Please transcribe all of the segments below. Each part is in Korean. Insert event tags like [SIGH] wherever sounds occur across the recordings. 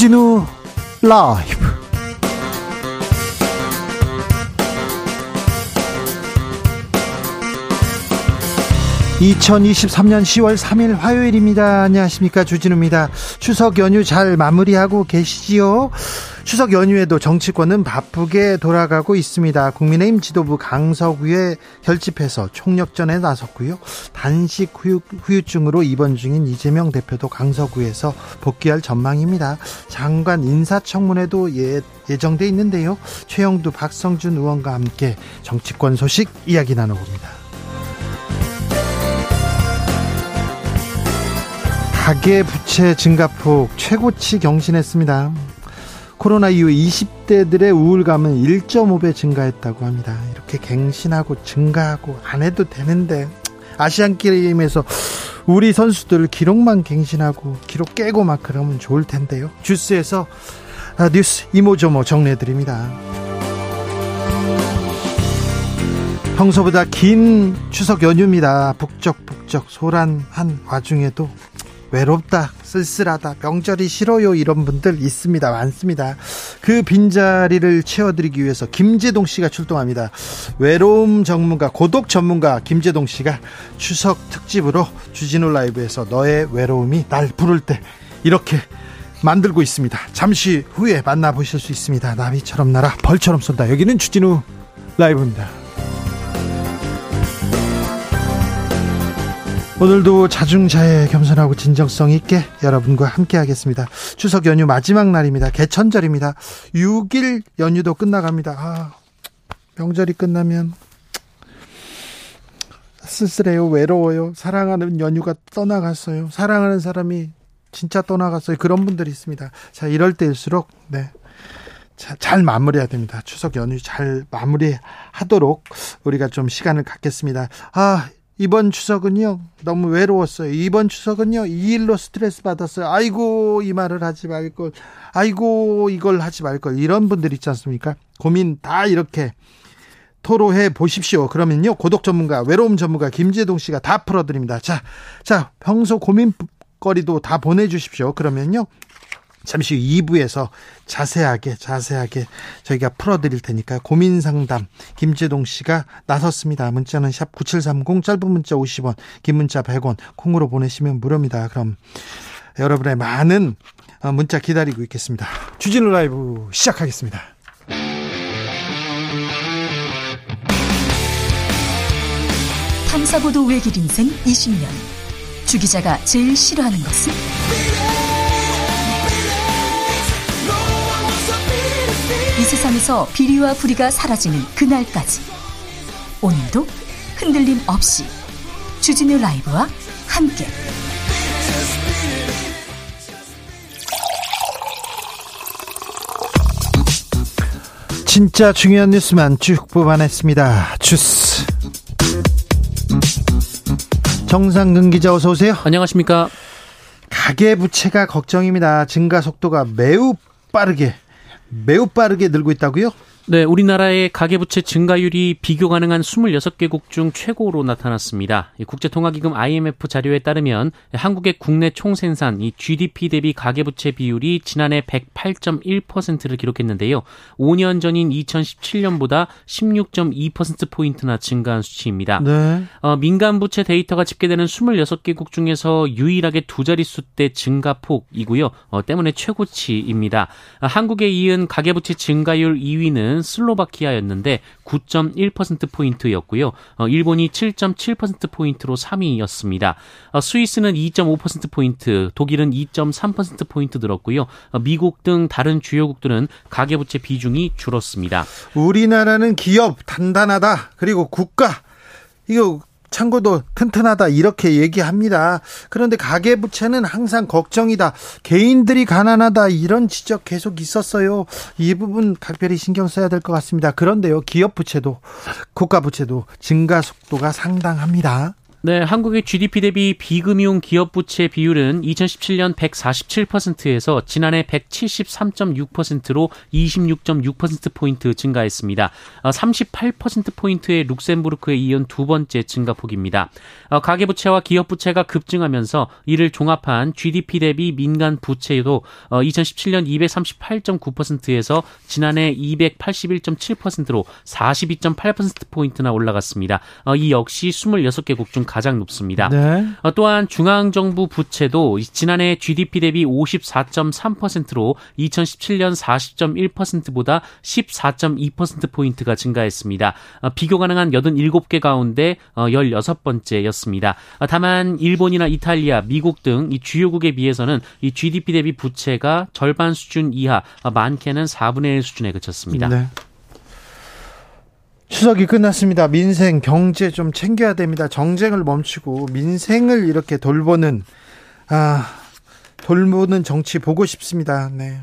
주진우 라이브. (2023년 10월 3일) 화요일입니다. 안녕하십니까. 주진우입니다. 추석 연휴 잘 마무리하고 계시지요 추석 연휴에도 정치권은 바쁘게 돌아가고 있습니다. 국민의힘 지도부 강서구에 결집해서 총력전에 나섰고요. 단식 후유, 후유증으로 입원 중인 이재명 대표도 강서구에서 복귀할 전망입니다. 장관 인사청문회도 예, 예정돼 있는데요. 최영두 박성준 의원과 함께 정치권 소식 이야기 나눠봅니다. 가계 부채 증가폭 최고치 경신했습니다. 코로나 이후 20대들의 우울감은 1.5배 증가했다고 합니다. 이렇게 갱신하고 증가하고 안 해도 되는데 아시안 게임에서 우리 선수들 기록만 갱신하고 기록 깨고 막 그러면 좋을 텐데요. 주스에서 아, 뉴스 이모저모 정리해 드립니다. 평소보다 긴 추석 연휴입니다. 북적북적 소란한 와중에도 외롭다, 쓸쓸하다, 명절이 싫어요 이런 분들 있습니다. 많습니다. 그 빈자리를 채워드리기 위해서 김재동 씨가 출동합니다. 외로움 전문가, 고독 전문가 김재동 씨가 추석 특집으로 주진우 라이브에서 너의 외로움이 날 부를 때 이렇게 만들고 있습니다. 잠시 후에 만나보실 수 있습니다. 나비처럼 날아 벌처럼 쏜다. 여기는 주진우 라이브입니다. 오늘도 자중자애 겸손하고 진정성 있게 여러분과 함께 하겠습니다. 추석 연휴 마지막 날입니다. 개천절입니다. 6일 연휴도 끝나갑니다. 아, 명절이 끝나면 쓸쓸해요. 외로워요. 사랑하는 연휴가 떠나갔어요. 사랑하는 사람이 진짜 떠나갔어요. 그런 분들이 있습니다. 자, 이럴 때일수록 네. 자, 잘 마무리해야 됩니다. 추석 연휴 잘 마무리하도록 우리가 좀 시간을 갖겠습니다. 아, 이번 추석은요 너무 외로웠어요. 이번 추석은요 이 일로 스트레스 받았어요. 아이고 이 말을 하지 말걸. 아이고 이걸 하지 말걸. 이런 분들 있지 않습니까? 고민 다 이렇게 토로해 보십시오. 그러면요 고독 전문가, 외로움 전문가 김재동 씨가 다 풀어드립니다. 자, 자 평소 고민 거리도 다 보내주십시오. 그러면요 잠시 후 2부에서 자세하게 자세하게 저희가 풀어드릴 테니까 고민 상담 김재동 씨가 나섰습니다. 문자는 샵 9730 짧은 문자 50원 긴 문자 100원 콩으로 보내시면 무료입니다. 그럼 여러분의 많은 어, 문자 기다리고 있겠습니다. 주진우 라이브 시작하겠습니다. 탐사보도 외길 인생 20년 주 기자가 제일 싫어하는 것은? 세상에서 비리와 부리가 사라지는 그날까지 오늘도 흔들림 없이 주진우 라이브와 함께 진짜 중요한 뉴스만 쭉 뽑아냈습니다. 주스 정상근 기자 어서 오세요. 안녕하십니까. 가계 부채가 걱정입니다. 증가 속도가 매우 빠르게 매우 빠르게 늘고 있다고요? 네, 우리나라의 가계부채 증가율이 비교 가능한 26개국 중 최고로 나타났습니다. 국제통화기금 IMF 자료에 따르면 한국의 국내 총생산, 이 GDP 대비 가계부채 비율이 지난해 108.1%를 기록했는데요. 5년 전인 2017년보다 16.2%포인트나 증가한 수치입니다. 네. 어, 민간부채 데이터가 집계되는 26개국 중에서 유일하게 두 자릿수 대 증가폭이고요. 어, 때문에 최고치입니다. 한국에 이은 가계부채 증가율 2위는 슬로바키아였는데 9.1%포인트였고요. 어, 일본이 7.7%포인트로 3위였습니다. 어, 스위스는 2.5%포인트, 독일은 2.3%포인트 늘었고요. 어, 미국 등 다른 주요국들은 가계부채 비중이 줄었습니다. 우리나라는 기업 단단하다. 그리고 국가 이거 창고도 튼튼하다 이렇게 얘기합니다. 그런데 가계 부채는 항상 걱정이다. 개인들이 가난하다 이런 지적 계속 있었어요. 이 부분 각별히 신경 써야 될 것 같습니다. 그런데요, 기업 부채도 국가 부채도 증가 속도가 상당합니다. 네, 한국의 GDP 대비 비금융 기업 부채 비율은 2017년 147%에서 지난해 173.6%로 26.6%포인트 증가했습니다. 38%포인트의 어, 룩셈부르크에 이은 두 번째 증가폭입니다. 어, 가계부채와 기업부채가 급증하면서 이를 종합한 GDP 대비 민간 부채도 2017년 238.9%에서 지난해 281.7%로 42.8%포인트나 올라갔습니다. 어, 이 역시 26개국 중 가장 높습니다. 네. 어, 또한 중앙정부 부채도 지난해 GDP 대비 54.3%로 2017년 40.1%보다 14.2%포인트가 증가했습니다. 어, 비교 가능한 87개 가운데 16번째였습니다. 어, 다만 일본이나 이탈리아, 미국 등 이 주요국에 비해서는 이 GDP 대비 부채가 절반 수준 이하, 많게는 4분의 1 수준에 그쳤습니다. 네. 추석이 끝났습니다. 민생, 경제 좀 챙겨야 됩니다. 정쟁을 멈추고 민생을 이렇게 돌보는 아 돌보는 정치 보고 싶습니다. 네.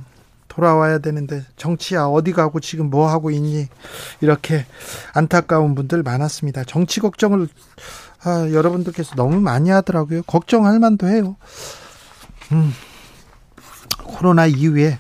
돌아와야 되는데 정치야 어디 가고 지금 뭐 하고 있니 이렇게 안타까운 분들 많았습니다. 정치 걱정을 아, 여러분들께서 너무 많이 하더라고요. 걱정할 만도 해요. 음, 코로나 이후에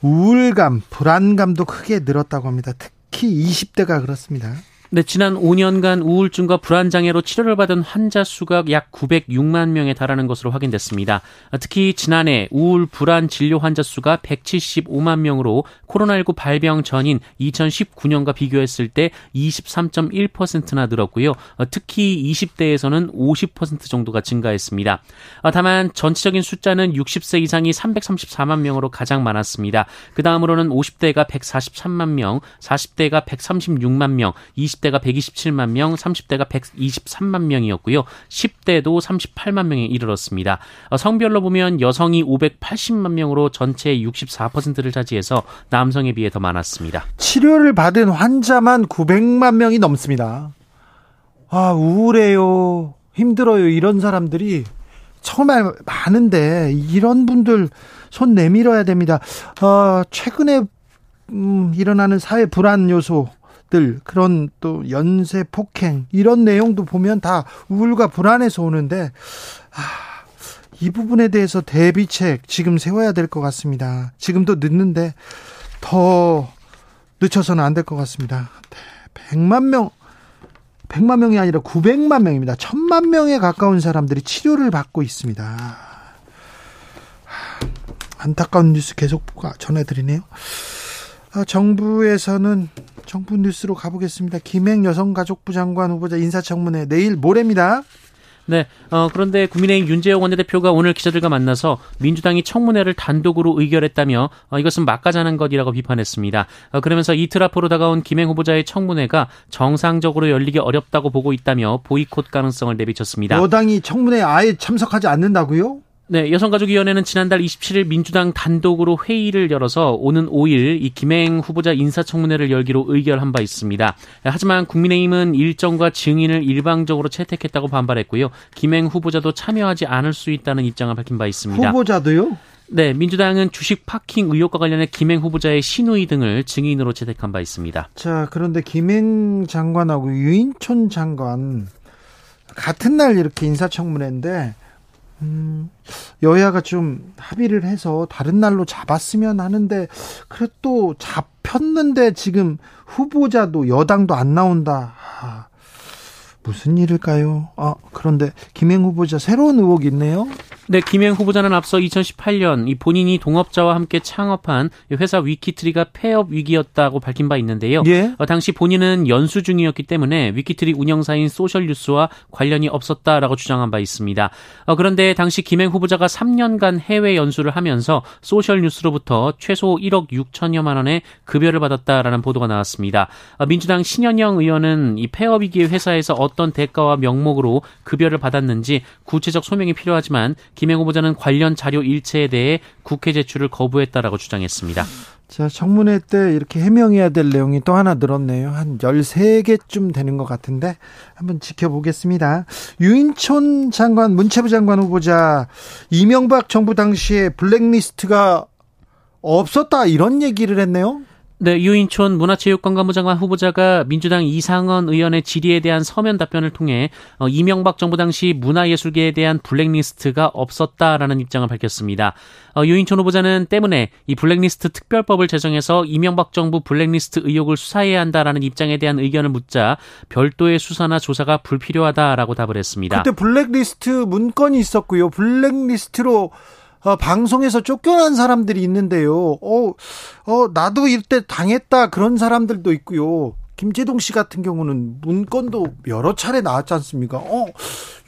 우울감, 불안감도 크게 늘었다고 합니다. 특 히 20대가 그렇습니다. 네, 지난 5년간 우울증과 불안 장애로 치료를 받은 환자 수가 약 906만 명에 달하는 것으로 확인됐습니다. 특히 지난해 우울 불안 진료 환자 수가 175만 명으로 코로나19 발병 전인 2019년과 비교했을 때 23.1%나 늘었고요. 특히 20대에서는 50% 정도가 증가했습니다. 다만 전체적인 숫자는 60세 이상이 334만 명으로 가장 많았습니다. 그 다음으로는 50대가 143만 명, 40대가 136만 명, 20대 20대가 127만 명, 30대가 123만 명이었고요. 10대도 38만 명에 이르렀습니다. 어, 성별로 보면 여성이 580만 명으로 전체의 64%를 차지해서 남성에 비해 더 많았습니다. 치료를 받은 환자만 900만 명이 넘습니다. 아, 우울해요. 힘들어요. 이런 사람들이 정말 많은데 이런 분들 손 내밀어야 됩니다. 어, 최근에 음, 일어나는 사회 불안 요소 들 그런 또 연쇄 폭행 이런 내용도 보면 다 우울과 불안에서 오는데 아, 이 부분에 대해서 대비책 지금 세워야 될 것 같습니다. 지금도 늦는데 더 늦춰서는 안 될 것 같습니다. 100만 명 100만 명이 아니라 900만 명입니다. 1000만 명에 가까운 사람들이 치료를 받고 있습니다. 안타까운 뉴스 계속 전해드리네요. 아, 정부에서는 정부 뉴스로 가보겠습니다. 김행 여성가족부 장관 후보자 인사청문회 내일 모레입니다. 네. 어, 그런데 국민의힘 윤재호 원내대표가 오늘 기자들과 만나서 민주당이 청문회를 단독으로 의결했다며 어, 이것은 막가자는 것이라고 비판했습니다. 어, 그러면서 이틀 앞으로 다가온 김행 후보자의 청문회가 정상적으로 열리기 어렵다고 보고 있다며 보이콧 가능성을 내비쳤습니다. 여당이 청문회에 아예 참석하지 않는다고요? 네, 여성가족위원회는 지난달 27일 민주당 단독으로 회의를 열어서 오는 5일 이 김행 후보자 인사청문회를 열기로 의결한 바 있습니다. 하지만 국민의힘은 일정과 증인을 일방적으로 채택했다고 반발했고요. 김행 후보자도 참여하지 않을 수 있다는 입장을 밝힌 바 있습니다. 후보자도요? 네, 민주당은 주식 파킹 의혹과 관련해 김행 후보자의 신우이 등을 증인으로 채택한 바 있습니다. 자, 그런데 김행 장관하고 유인촌 장관 같은 날 이렇게 인사청문회인데 음, 여야가 좀 합의를 해서 다른 날로 잡았으면 하는데 그래도 잡혔는데 지금 후보자도 여당도 안 나온다. 아, 무슨 일일까요? 아, 그런데 김행 후보자 새로운 의혹이 있네요. 네, 김행 후보자는 앞서 2018년 이 본인이 동업자와 함께 창업한 회사 위키트리가 폐업 위기였다고 밝힌 바 있는데요. 예? 어, 당시 본인은 연수 중이었기 때문에 위키트리 운영사인 소셜뉴스와 관련이 없었다라고 주장한 바 있습니다. 어, 그런데 당시 김행 후보자가 3년간 해외 연수를 하면서 소셜뉴스로부터 최소 1억 6천여만 원의 급여를 받았다라는 보도가 나왔습니다. 어, 민주당 신현영 의원은 이 폐업 위기의 회사에서 어떤 대가와 명목으로 급여를 받았는지 구체적 소명이 필요하지만 김행 후보자는 관련 자료 일체에 대해 국회 제출을 거부했다라고 주장했습니다. 자, 청문회 때 이렇게 해명해야 될 내용이 또 하나 늘었네요. 한 13개쯤 되는 것 같은데 한번 지켜보겠습니다. 유인촌 장관, 문체부 장관 후보자 이명박 정부 당시에 블랙리스트가 없었다 이런 얘기를 했네요. 네, 유인촌 문화체육관광부 장관 후보자가 민주당 이상원 의원의 질의에 대한 서면 답변을 통해 어, 이명박 정부 당시 문화예술계에 대한 블랙리스트가 없었다라는 입장을 밝혔습니다. 어, 유인촌 후보자는 때문에 이 블랙리스트 특별법을 제정해서 이명박 정부 블랙리스트 의혹을 수사해야 한다라는 입장에 대한 의견을 묻자 별도의 수사나 조사가 불필요하다라고 답을 했습니다. 그때 블랙리스트 문건이 있었고요. 블랙리스트로 어, 방송에서 쫓겨난 사람들이 있는데요. 어, 어, 나도 이때 당했다 그런 사람들도 있고요. 김재동 씨 같은 경우는 문건도 여러 차례 나왔지 않습니까? 어,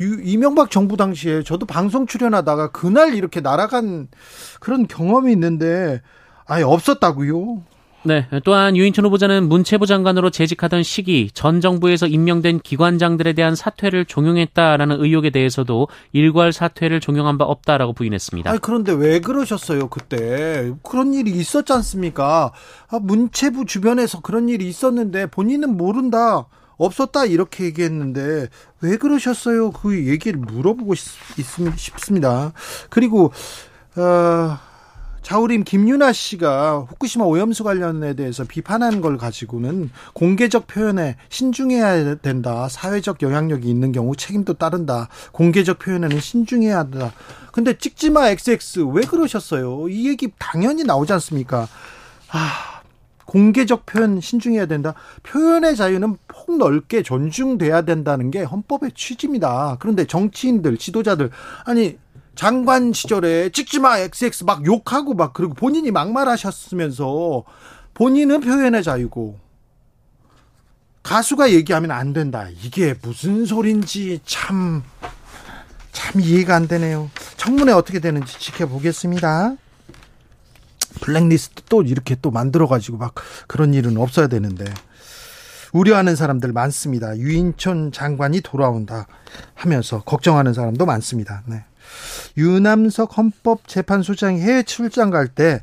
유, 이명박 정부 당시에 저도 방송 출연하다가 그날 이렇게 날아간 그런 경험이 있는데 아예 없었다고요. 네. 또한 유인천 후보자는 문체부 장관으로 재직하던 시기 전 정부에서 임명된 기관장들에 대한 사퇴를 종용했다라는 의혹에 대해서도 일괄 사퇴를 종용한 바 없다라고 부인했습니다. 아니, 그런데 왜 그러셨어요, 그때? 그런 일이 있었지 않습니까? 아, 문체부 주변에서 그런 일이 있었는데 본인은 모른다. 없었다 이렇게 얘기했는데 왜 그러셨어요? 그 얘기를 물어보고 싶, 습니다 그리고 어, 자우림 김유나 씨가 후쿠시마 오염수 관련에 대해서 비판한 걸 가지고는 공개적 표현에 신중해야 된다. 사회적 영향력이 있는 경우 책임도 따른다. 공개적 표현에는 신중해야 한다. 근데 찍지마 XX 왜 그러셨어요? 이 얘기 당연히 나오지 않습니까? 아, 공개적 표현 신중해야 된다. 표현의 자유는 폭넓게 존중돼야 된다는 게 헌법의 취지입니다. 그런데 정치인들, 지도자들 아니 장관 시절에 찍지 마 XX 막 욕하고 막 그리고 본인이 막말하셨으면서 본인은 표현의 자유고 가수가 얘기하면 안 된다. 이게 무슨 소린지 참, 참 이해가 안 되네요. 청문회 어떻게 되는지 지켜보겠습니다. 블랙리스트 또 이렇게 또 만들어가지고 막 그런 일은 없어야 되는데. 우려하는 사람들 많습니다. 유인촌 장관이 돌아온다 하면서 걱정하는 사람도 많습니다. 네. 유남석 헌법재판소장이 해외 출장 갈 때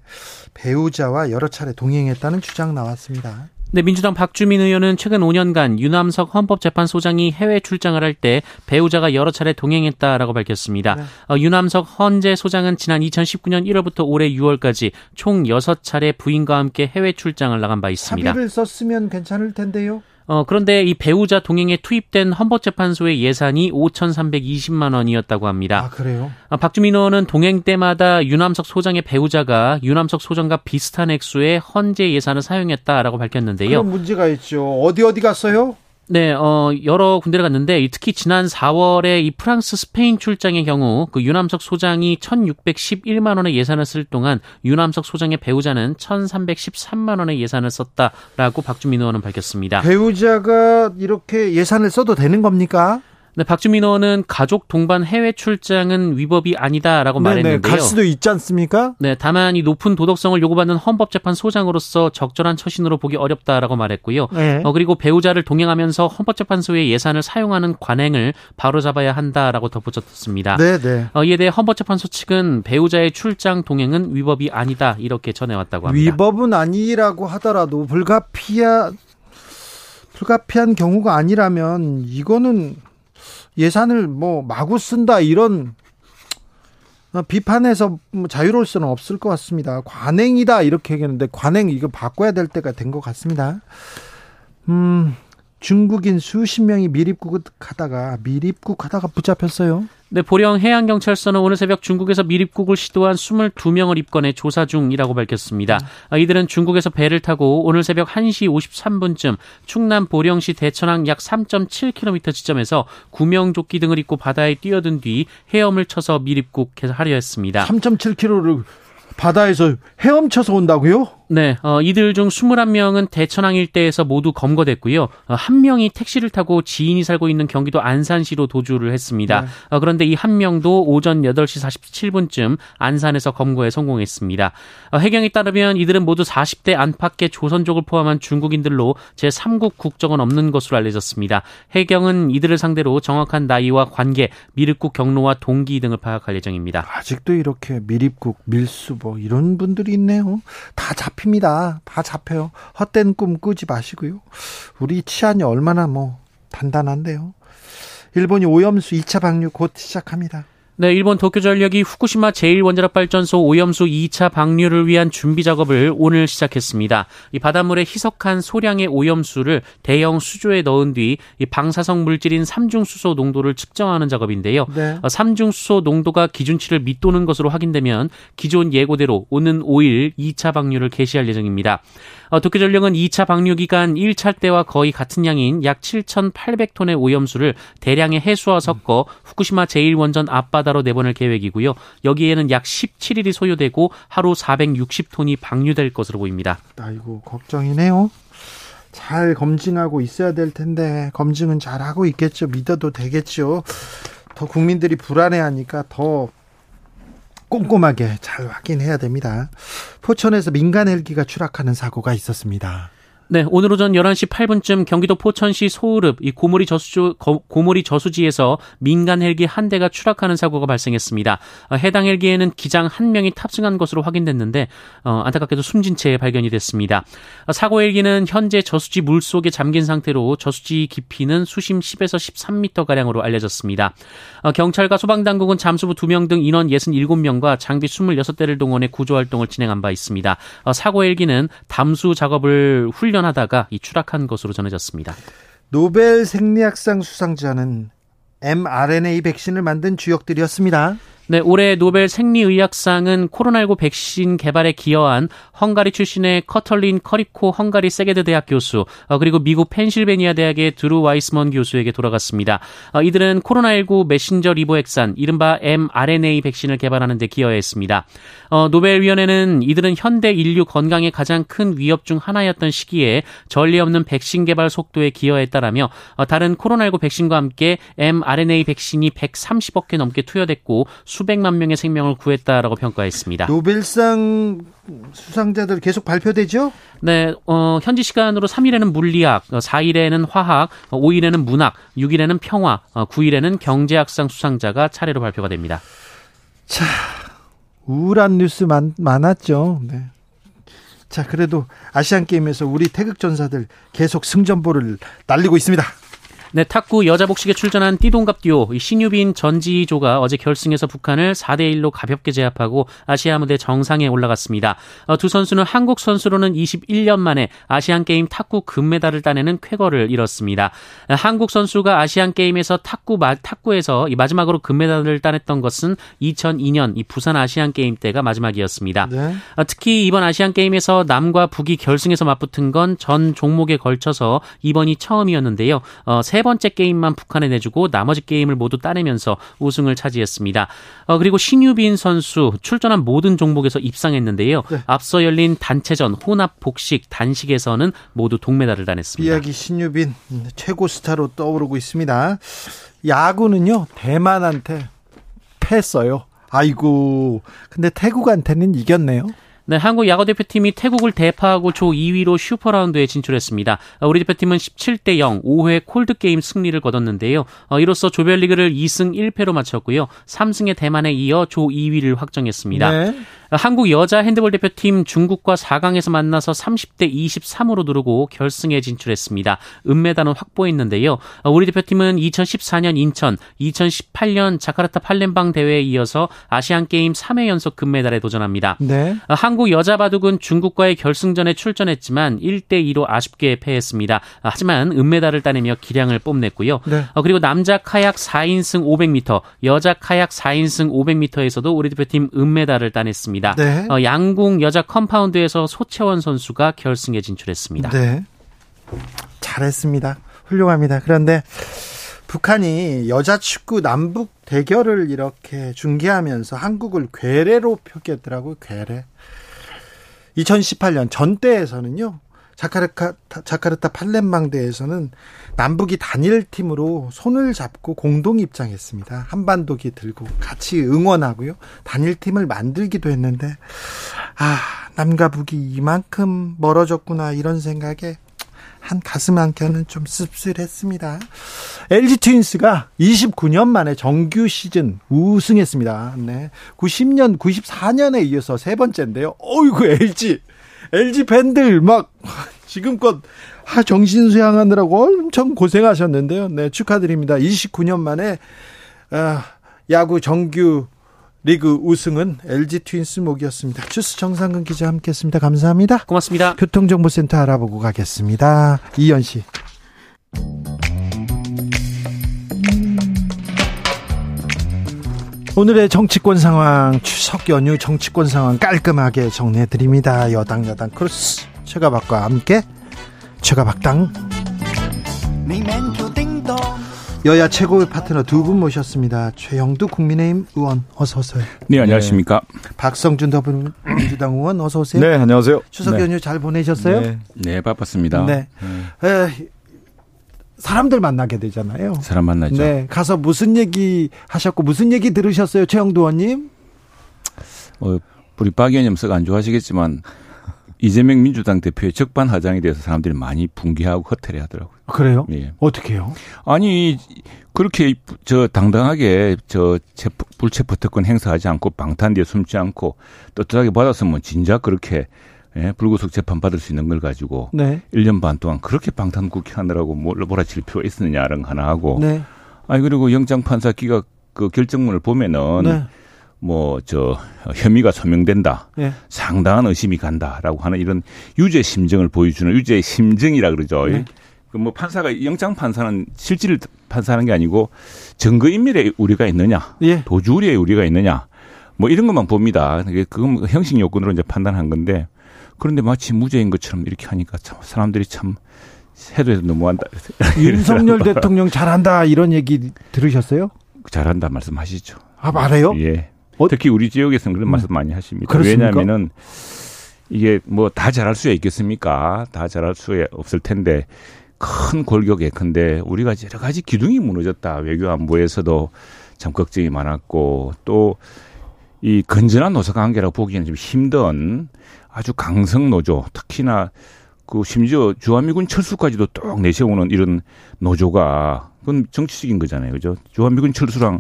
배우자와 여러 차례 동행했다는 주장 나왔습니다. 네, 민주당 박주민 의원은 최근 5년간 유남석 헌법재판소장이 해외 출장을 할 때 배우자가 여러 차례 동행했다라고 밝혔습니다. 네. 어, 유남석 헌재 소장은 지난 2019년 1월부터 올해 6월까지 총 6차례 부인과 함께 해외 출장을 나간 바 있습니다. 합의를 썼으면 괜찮을 텐데요. 어, 그런데 이 배우자 동행에 투입된 헌법재판소의 예산이 5,320만 원이었다고 합니다. 아, 그래요? 어, 박주민 의원은 동행 때마다 유남석 소장의 배우자가 유남석 소장과 비슷한 액수의 헌재 예산을 사용했다라고 밝혔는데요. 그런 문제가 있죠. 어디 어디 갔어요? 네, 어, 여러 군데를 갔는데 특히 지난 4월에 이 프랑스 스페인 출장의 경우 그 유남석 소장이 1,611만 원의 예산을 쓸 동안 유남석 소장의 배우자는 1,313만 원의 예산을 썼다라고 박주민 의원은 밝혔습니다. 배우자가 이렇게 예산을 써도 되는 겁니까? 네, 박주민 의원은 가족 동반 해외 출장은 위법이 아니다라고 네네, 말했는데요. 갈 수도 있지 않습니까? 네, 다만 이 높은 도덕성을 요구받는 헌법재판 소장으로서 적절한 처신으로 보기 어렵다라고 말했고요. 네. 어, 그리고 배우자를 동행하면서 헌법재판소의 예산을 사용하는 관행을 바로잡아야 한다라고 덧붙였습니다. 네, 네. 어, 이에 대해 헌법재판소 측은 배우자의 출장 동행은 위법이 아니다 이렇게 전해왔다고 합니다. 위법은 아니라고 하더라도 불가피하 불가피한 경우가 아니라면 이거는 예산을 뭐 마구 쓴다 이런 비판에서 뭐 자유로울 수는 없을 것 같습니다. 관행이다 이렇게 얘기했는데 관행 이거 바꿔야 될 때가 된 것 같습니다. 음, 중국인 수십 명이 미입국하다가 미입국하다가 붙잡혔어요. 네, 보령 해양경찰서는 오늘 새벽 중국에서 미입국을 시도한 22명을 입건해 조사 중이라고 밝혔습니다. 음. 이들은 중국에서 배를 타고 오늘 새벽 1시 53분쯤 충남 보령시 대천항 약 3.7km 지점에서 구명조끼 등을 입고 바다에 뛰어든 뒤 헤엄을 쳐서 미입국하려 했습니다. 3.7km를 바다에서 헤엄쳐서 온다고요? 네, 어, 이들 중 21명은 대천항 일대에서 모두 검거됐고요. 어, 한 명이 택시를 타고 지인이 살고 있는 경기도 안산시로 도주를 했습니다. 네. 어, 그런데 이 한 명도 오전 8시 47분쯤 안산에서 검거에 성공했습니다. 어, 해경에 따르면 이들은 모두 40대 안팎의 조선족을 포함한 중국인들로 제3국 국적은 없는 것으로 알려졌습니다. 해경은 이들을 상대로 정확한 나이와 관계, 미입국 경로와 동기 등을 파악할 예정입니다. 아직도 이렇게 미입국, 밀수 뭐 이런 분들이 있네요. 다 잡히 잡힙니다. 다 잡혀요. 헛된 꿈 꾸지 마시고요. 우리 치안이 얼마나 뭐 단단한데요. 일본이 오염수 2차 방류 곧 시작합니다. 네, 일본 도쿄전력이 후쿠시마 제1원자력발전소 오염수 2차 방류를 위한 준비 작업을 오늘 시작했습니다. 이 바닷물에 희석한 소량의 오염수를 대형 수조에 넣은 뒤 이 방사성 물질인 삼중수소 농도를 측정하는 작업인데요. 네. 어, 삼중수소 농도가 기준치를 밑도는 것으로 확인되면 기존 예고대로 오는 5일 2차 방류를 개시할 예정입니다. 어, 도쿄전력은 2차 방류 기간 1차 때와 거의 같은 양인 약 7,800톤의 오염수를 대량의 해수와 섞어 후쿠시마 제1원전 앞바다로 내보낼 계획이고요. 여기에는 약 17일이 소요되고 하루 460톤이 방류될 것으로 보입니다. 아이고 걱정이네요. 잘 검증하고 있어야 될 텐데 검증은 잘 하고 있겠죠. 믿어도 되겠죠. 더 국민들이 불안해하니까 더 꼼꼼하게 잘 확인해야 됩니다. 포천에서 민간 헬기가 추락하는 사고가 있었습니다. 네, 오늘 오전 11시 8분쯤 경기도 포천시 소읍 이 고모리 저수 고모리 저수지에서 민간 헬기 한 대가 추락하는 사고가 발생했습니다. 어, 해당 헬기에는 기장 한 명이 탑승한 것으로 확인됐는데 어, 안타깝게도 숨진 채 발견이 됐습니다. 어, 사고 헬기는 현재 저수지 물 속에 잠긴 상태로 저수지 깊이는 수심 10에서 13m 가량으로 알려졌습니다. 어, 경찰과 소방 당국은 잠수부 2명 등 인원 67명과 장비 26대를 동원해 구조 활동을 진행한 바 있습니다. 어, 사고 헬기는 담수 작업을 훈련 운전하다가 이 추락한 것으로 전해졌습니다. 노벨 생리학상 수상자는 mRNA 백신을 만든 주역들이었습니다. 네, 올해 노벨 생리의학상은 코로나19 백신 개발에 기여한 헝가리 출신의 커털린 커리코 헝가리 세게드 대학 교수, 어, 그리고 미국 펜실베니아 대학의 드루 와이스먼 교수에게 돌아갔습니다. 어, 이들은 코로나19 메신저 리보핵산, 이른바 mRNA 백신을 개발하는 데 기여했습니다. 어, 노벨위원회는 이들은 현대 인류 건강에 가장 큰 위협 중 하나였던 시기에 전례 없는 백신 개발 속도에 기여했다라며 어, 다른 코로나19 백신과 함께 mRNA 백신이 130억 개 넘게 투여됐고 수백만 명의 생명을 구했다라고 평가했습니다. 노벨상 수상자들 계속 발표되죠? 네, 어, 현지 시간으로 3일에는 물리학, 4일에는 어, 화학, 5일에는 어, 문학, 6일에는 평화, 9일에는 어, 경제학상 수상자가 차례로 발표가 됩니다. 자, 우울한 뉴스 많, 많았죠. 네. 자, 그래도 아시안 게임에서 우리 태극 전사들 계속 승전보를 날리고 있습니다. 네, 탁구 여자 복식에 출전한 띠동갑 듀오 신유빈 전지희 조가 어제 결승에서 북한을 4대 1로 가볍게 제압하고 아시아 무대 정상에 올라갔습니다. 어, 두 선수는 한국 선수로는 21년 만에 아시안 게임 탁구 금메달을 따내는 쾌거를 이뤘습니다. 한국 선수가 아시안 게임에서 탁구 마, 탁구에서 마지막으로 금메달을 따냈던 것은 2002년 이 부산 아시안 게임 때가 마지막이었습니다. 네. 어, 특히 이번 아시안 게임에서 남과 북이 결승에서 맞붙은 건 전 종목에 걸쳐서 이번이 처음이었는데요. 어, 세 번째 게임만 북한에 내주고 나머지 게임을 모두 따내면서 우승을 차지했습니다. 어, 그리고 신유빈 선수 출전한 모든 종목에서 입상했는데요. 네. 앞서 열린 단체전, 혼합, 복식, 단식에서는 모두 동메달을 따냈습니다. 이야기 신유빈 최고 스타로 떠오르고 있습니다. 야구는요 대만한테 패했어요. 아이고 근데 태국한테는 이겼네요. 네, 한국 야구 대표팀이 태국을 대파하고 조 2위로 슈퍼라운드에 진출했습니다. 어, 우리 대표팀은 17대 0 5회 콜드 게임 승리를 거뒀는데요. 어, 이로써 조별리그를 2승 1패로 마쳤고요. 3승의 대만에 이어 조 2위를 확정했습니다. 네. 한국 여자 핸드볼 대표팀 중국과 4강에서 만나서 30대 23으로 누르고 결승에 진출했습니다. 은메달은 확보했는데요. 우리 대표팀은 2014년 인천, 2018년 자카르타 팔렘방 대회에 이어서 아시안 게임 3회 연속 금메달에 도전합니다. 네. 한국 여자 바둑은 중국과의 결승전에 출전했지만 1대 2로 아쉽게 패했습니다. 하지만 은메달을 따내며 기량을 뽐냈고요. 네. 그리고 남자 카약 4인승 500m, 여자 카약 4인승 500m에서도 우리 대표팀 은메달을 따냈습니다. 네. 어, 양궁 여자 컴파운드에서 소채원 선수가 결승에 진출했습니다. 네. 잘했습니다. 훌륭합니다. 그런데 북한이 여자 축구 남북 대결을 이렇게 중계하면서 한국을 괴뢰로 표기했더라고요. 괴뢰. 2018년 전대에서는요. 자카르타, 자카르타 팔렘방대에서는 남북이 단일팀으로 손을 잡고 공동 입장했습니다. 한반도기 들고 같이 응원하고요. 단일팀을 만들기도 했는데, 아, 남과 북이 이만큼 멀어졌구나, 이런 생각에 한 가슴 한켠은 좀 씁쓸했습니다. LG 트윈스가 29년 만에 정규 시즌 우승했습니다. 네. 90년, 94년에 이어서 세 번째인데요. 어이구, LG. LG 팬들 막 [LAUGHS] 지금껏 하 정신 수양하느라고 엄청 고생하셨는데요. 네, 축하드립니다. 29년 만에 아, 야구 정규 리그 우승은 LG 트윈스 목이었습니다. 주스 정상근 기자 함께했습니다. 감사합니다. 고맙습니다. 교통정보센터 알아보고 가겠습니다. 이현 씨. 오늘의 정치권 상황, 추석 연휴 정치권 상황 깔끔하게 정리해 드립니다. 여당 여당 크로스 최가박과 함께 최가박당 여야 최고의 파트너 두 분 모셨습니다. 최영두 국민의힘 의원 어서 오세요. 네, 안녕하십니까. 박성준 더불어민주당 의원 어서 오세요. 네, 안녕하세요. 추석 네. 연휴 잘 보내셨어요? 네, 네 바빴습니다. 네. 에, 사람들 만나게 되잖아요. 사람 만나죠. 네, 가서 무슨 얘기 하셨고 무슨 얘기 들으셨어요, 최영두 의원님? 어, 우리 박 의원님 썩안 좋아하시겠지만 이재명 민주당 대표의 적반 하장에 대해서 사람들이 많이 붕괴하고 허탈해 하더라고요. 그래요? 예. 어떻게요? 아니 그렇게 저 당당하게 저 체포, 불체포 특권 행사하지 않고 방탄 뒤에 숨지 않고 떳떳하게 받았으면 진작 그렇게 예, 불구속 재판 받을 수 있는 걸 가지고 네. 1년 반 동안 그렇게 방탄 국회 하느라고 뭘 몰아칠 필요가 있었느냐는 거 하나 하고 네. 아니 그리고 영장 판사 기각 그 결정문을 보면은 네. 뭐 저 혐의가 소명된다. 네. 상당한 의심이 간다라고 하는 이런 유죄 심정을 보여주는 유죄 심정이라 그러죠. 네. 그뭐 판사가 영장 판사는 실질을 판사하는 게 아니고 증거 인멸에 우리가 있느냐, 예. 도주 우려에 우리가 있느냐, 뭐 이런 것만 봅니다. 그건 형식 요건으로 이제 판단한 건데 그런데 마치 무죄인 것처럼 이렇게 하니까 참 사람들이 참 해도 해도 너무한다. [LAUGHS] 윤석열 대통령 잘한다 이런 얘기 들으셨어요? 잘한다 말씀하시죠. 아, 말해요? 예. 어? 특히 우리 지역에서는 그런 음. 말씀 많이 하십니다. 그렇습니까? 왜냐하면은 이게 뭐 다 잘할 수야 있겠습니까? 다 잘할 수 없을 텐데 큰 골격에 큰데 우리가 여러 가지 기둥이 무너졌다. 외교 안보에서도 참 걱정이 많았고 또 이 건전한 노사 관계라고 보기에는 좀 힘든 아주 강성 노조 특히나 그 심지어 주한미군 철수까지도 뚝 내세우는 이런 노조가 그건 정치적인 거잖아요. 그죠? 주한미군 철수랑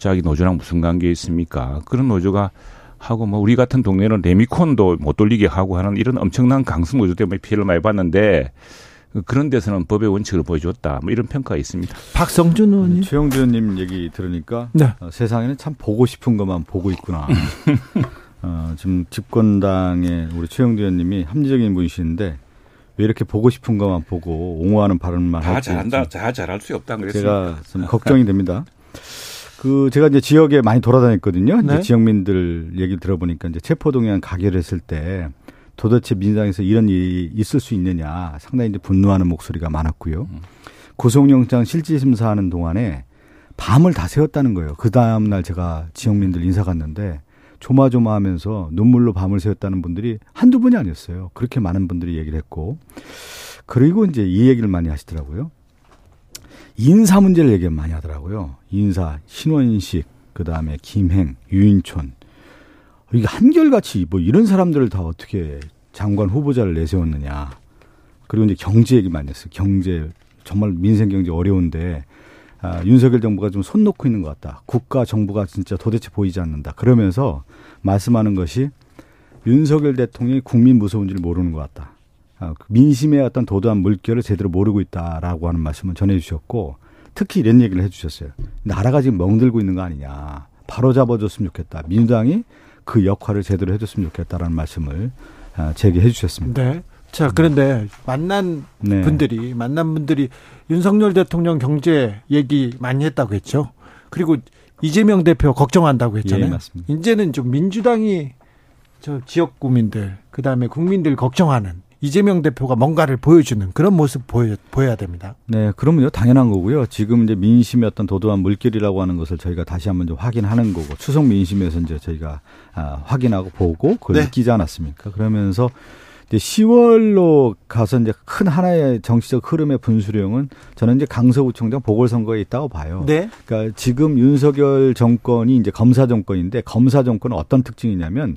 자기 노조랑 무슨 관계 있습니까? 그런 노조가 하고 뭐 우리 같은 동네는 레미콘도 못 돌리게 하고 하는 이런 엄청난 강성 노조 때문에 피해를 많이 봤는데 그런 데서는 법의 원칙을 보여줬다. 뭐 이런 평가가 있습니다. 박성준 의원님. 최영주 의원님 얘기 들으니까 네. 어, 세상에는 참 보고 싶은 것만 보고 있구나. [LAUGHS] 어, 지금 집권당의 우리 최영두 의원님이 합리적인 분이시는데 왜 이렇게 보고 싶은 것만 보고 옹호하는 발언만 다 할지 잘한다, 좀다 잘할 수 없다 그랬습니다. 제가 좀 걱정이 됩니다. [LAUGHS] 그 제가 이제 지역에 많이 돌아다녔거든요. 네. 이제 지역민들 얘기 들어보니까 이제 체포동의안 가결했을 때 도대체 민주당에서 이런 일이 있을 수 있느냐 상당히 이제 분노하는 목소리가 많았고요. 구속영장 실질심사하는 동안에 밤을 다 새웠다는 거예요. 그 다음날 제가 지역민들 인사 갔는데 조마조마하면서 눈물로 밤을 새웠다는 분들이 한두 분이 아니었어요. 그렇게 많은 분들이 얘기를 했고 그리고 이제 이 얘기를 많이 하시더라고요. 인사 문제를 얘기 많이 하더라고요. 인사, 신원식, 그 다음에 김행, 유인촌. 이게 한결같이 뭐 이런 사람들을 다 어떻게 장관 후보자를 내세웠느냐. 그리고 이제 경제 얘기 많이 했어요. 경제, 정말 민생 경제 어려운데, 아, 윤석열 정부가 좀 손 놓고 있는 것 같다. 국가 정부가 진짜 도대체 보이지 않는다. 그러면서 말씀하는 것이 윤석열 대통령이 국민 무서운지를 모르는 것 같다. 아, 그 민심의 어떤 도도한 물결을 제대로 모르고 있다라고 하는 말씀을 전해주셨고 특히 이런 얘기를 해주셨어요. 나라가 지금 멍들고 있는 거 아니냐. 바로 잡아줬으면 좋겠다. 민주당이 그 역할을 제대로 해줬으면 좋겠다라는 말씀을 아, 제기해 주셨습니다. 네. 자, 그런데 만난 네. 분들이 만난 분들이 윤석열 대통령 경제 얘기 많이 했다고 했죠. 그리고 이재명 대표 걱정한다고 했잖아요. 예, 맞습니다. 이제는 좀 민주당이 저 지역 구민들 그 다음에 국민들 걱정하는 이재명 대표가 뭔가를 보여주는 그런 모습 보여 보여야 됩니다. 네, 그러면요 당연한 거고요. 지금 이제 민심의 어떤 도도한 물결이라고 하는 것을 저희가 다시 한번 좀 확인하는 거고 추석 민심에서 이제 저희가 아, 확인하고 보고 그걸 네. 느끼지 않았습니까? 그러면서 이제 10월로 가서 이제 큰 하나의 정치적 흐름의 분수령은 저는 이제 강서구청장 보궐선거에 있다고 봐요. 네. 그러니까 지금 윤석열 정권이 이제 검사 정권인데 검사 정권은 어떤 특징이냐면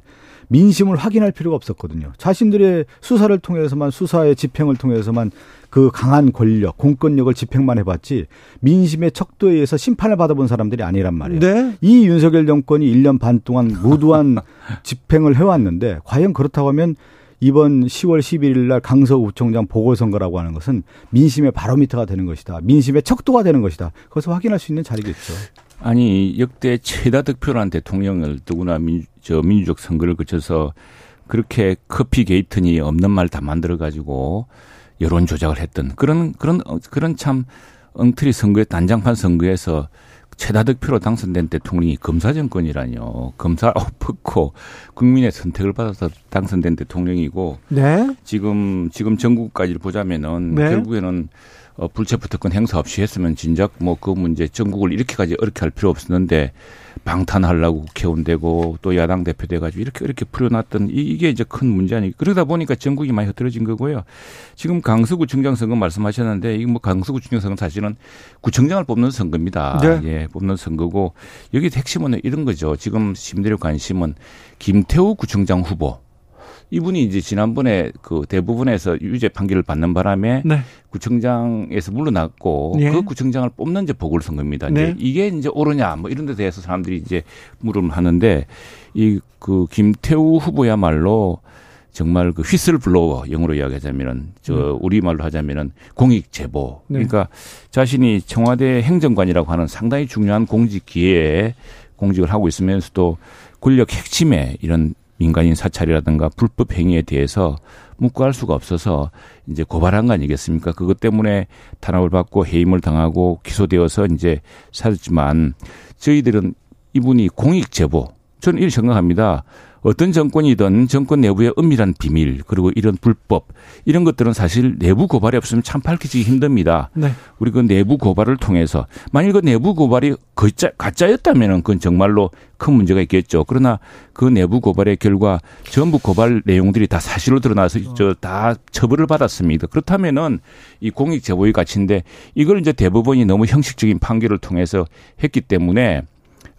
민심을 확인할 필요가 없었거든요. 자신들의 수사를 통해서만 수사의 집행을 통해서만 그 강한 권력, 공권력을 집행만 해봤지 민심의 척도에 의해서 심판을 받아본 사람들이 아니란 말이에요. 네. 이 윤석열 정권이 1년 반 동안 무도한 [LAUGHS] 집행을 해왔는데 과연 그렇다고 하면 이번 10월 11일 날 강서구청장 보궐선거라고 하는 것은 민심의 바로미터가 되는 것이다. 민심의 척도가 되는 것이다. 그것을 확인할 수 있는 자리겠죠. 아니 역대 최다 득표를 한 대통령을 누구나 민, 저 민주적 선거를 거쳐서 그렇게 커피 게이트니 없는 말 다 만들어 가지고 여론 조작을 했던 그런 그런 그런 참 엉터리 선거에 단장판 선거에서 최다 득표로 당선된 대통령이 검사 정권이라뇨. 검사 엎고 국민의 선택을 받아서 당선된 대통령이고 네. 지금 지금 전국까지 보자면은 네. 결국에는 어, 불체포 특권 행사 없이 했으면 진작 뭐 그 문제 전국을 이렇게까지 어렵게 할 필요 없었는데 방탄하려고 국회의원 되고 또 야당 대표 돼가지고 이렇게 이렇게 풀어놨던 이- 이게 이제 큰 문제 아니 그러다 보니까 전국이 많이 흐트러진 거고요. 지금 강서구 청장 선거 말씀하셨는데 이거 뭐 강서구 청장 선거 사실은 구청장을 뽑는 선거입니다. 네. 예, 뽑는 선거고 여기 핵심은 이런 거죠. 지금 시민들의 관심은 김태우 구청장 후보. 이분이 이제 지난번에 그 대부분에서 유죄 판결을 받는 바람에 네. 구청장에서 물러났고 예. 그 구청장을 뽑는 이제 보궐선거입니다. 이제 네. 이게 이제 옳으냐 뭐 이런 데 대해서 사람들이 이제 물음을 하는데 이 그 김태우 후보야말로 정말 그 휘슬 블로워 영어로 이야기하자면은 저 우리 말로 하자면은 공익 제보. 네. 그러니까 자신이 청와대 행정관이라고 하는 상당히 중요한 공직 기회에 공직을 하고 있으면서도 권력 핵심에 이런 민간인 사찰이라든가 불법 행위에 대해서 묵과할 수가 없어서 이제 고발한 거 아니겠습니까? 그것 때문에 탄압을 받고 해임을 당하고 기소되어서 이제 사졌지만 저희들은 이분이 공익 제보 저는 이렇게 생각합니다. 어떤 정권이든 정권 내부의 은밀한 비밀 그리고 이런 불법 이런 것들은 사실 내부 고발이 없으면 참 밝혀지기 힘듭니다. 네. 우리 그 내부 고발을 통해서 만일 그 내부 고발이 거짜, 가짜였다면은 그건 정말로 큰 문제가 있겠죠. 그러나 그 내부 고발의 결과 전부 고발 내용들이 다 사실로 드러나서 저 다 처벌을 받았습니다. 그렇다면은 이 공익 제보의 가치인데 이걸 이제 대법원이 너무 형식적인 판결을 통해서 했기 때문에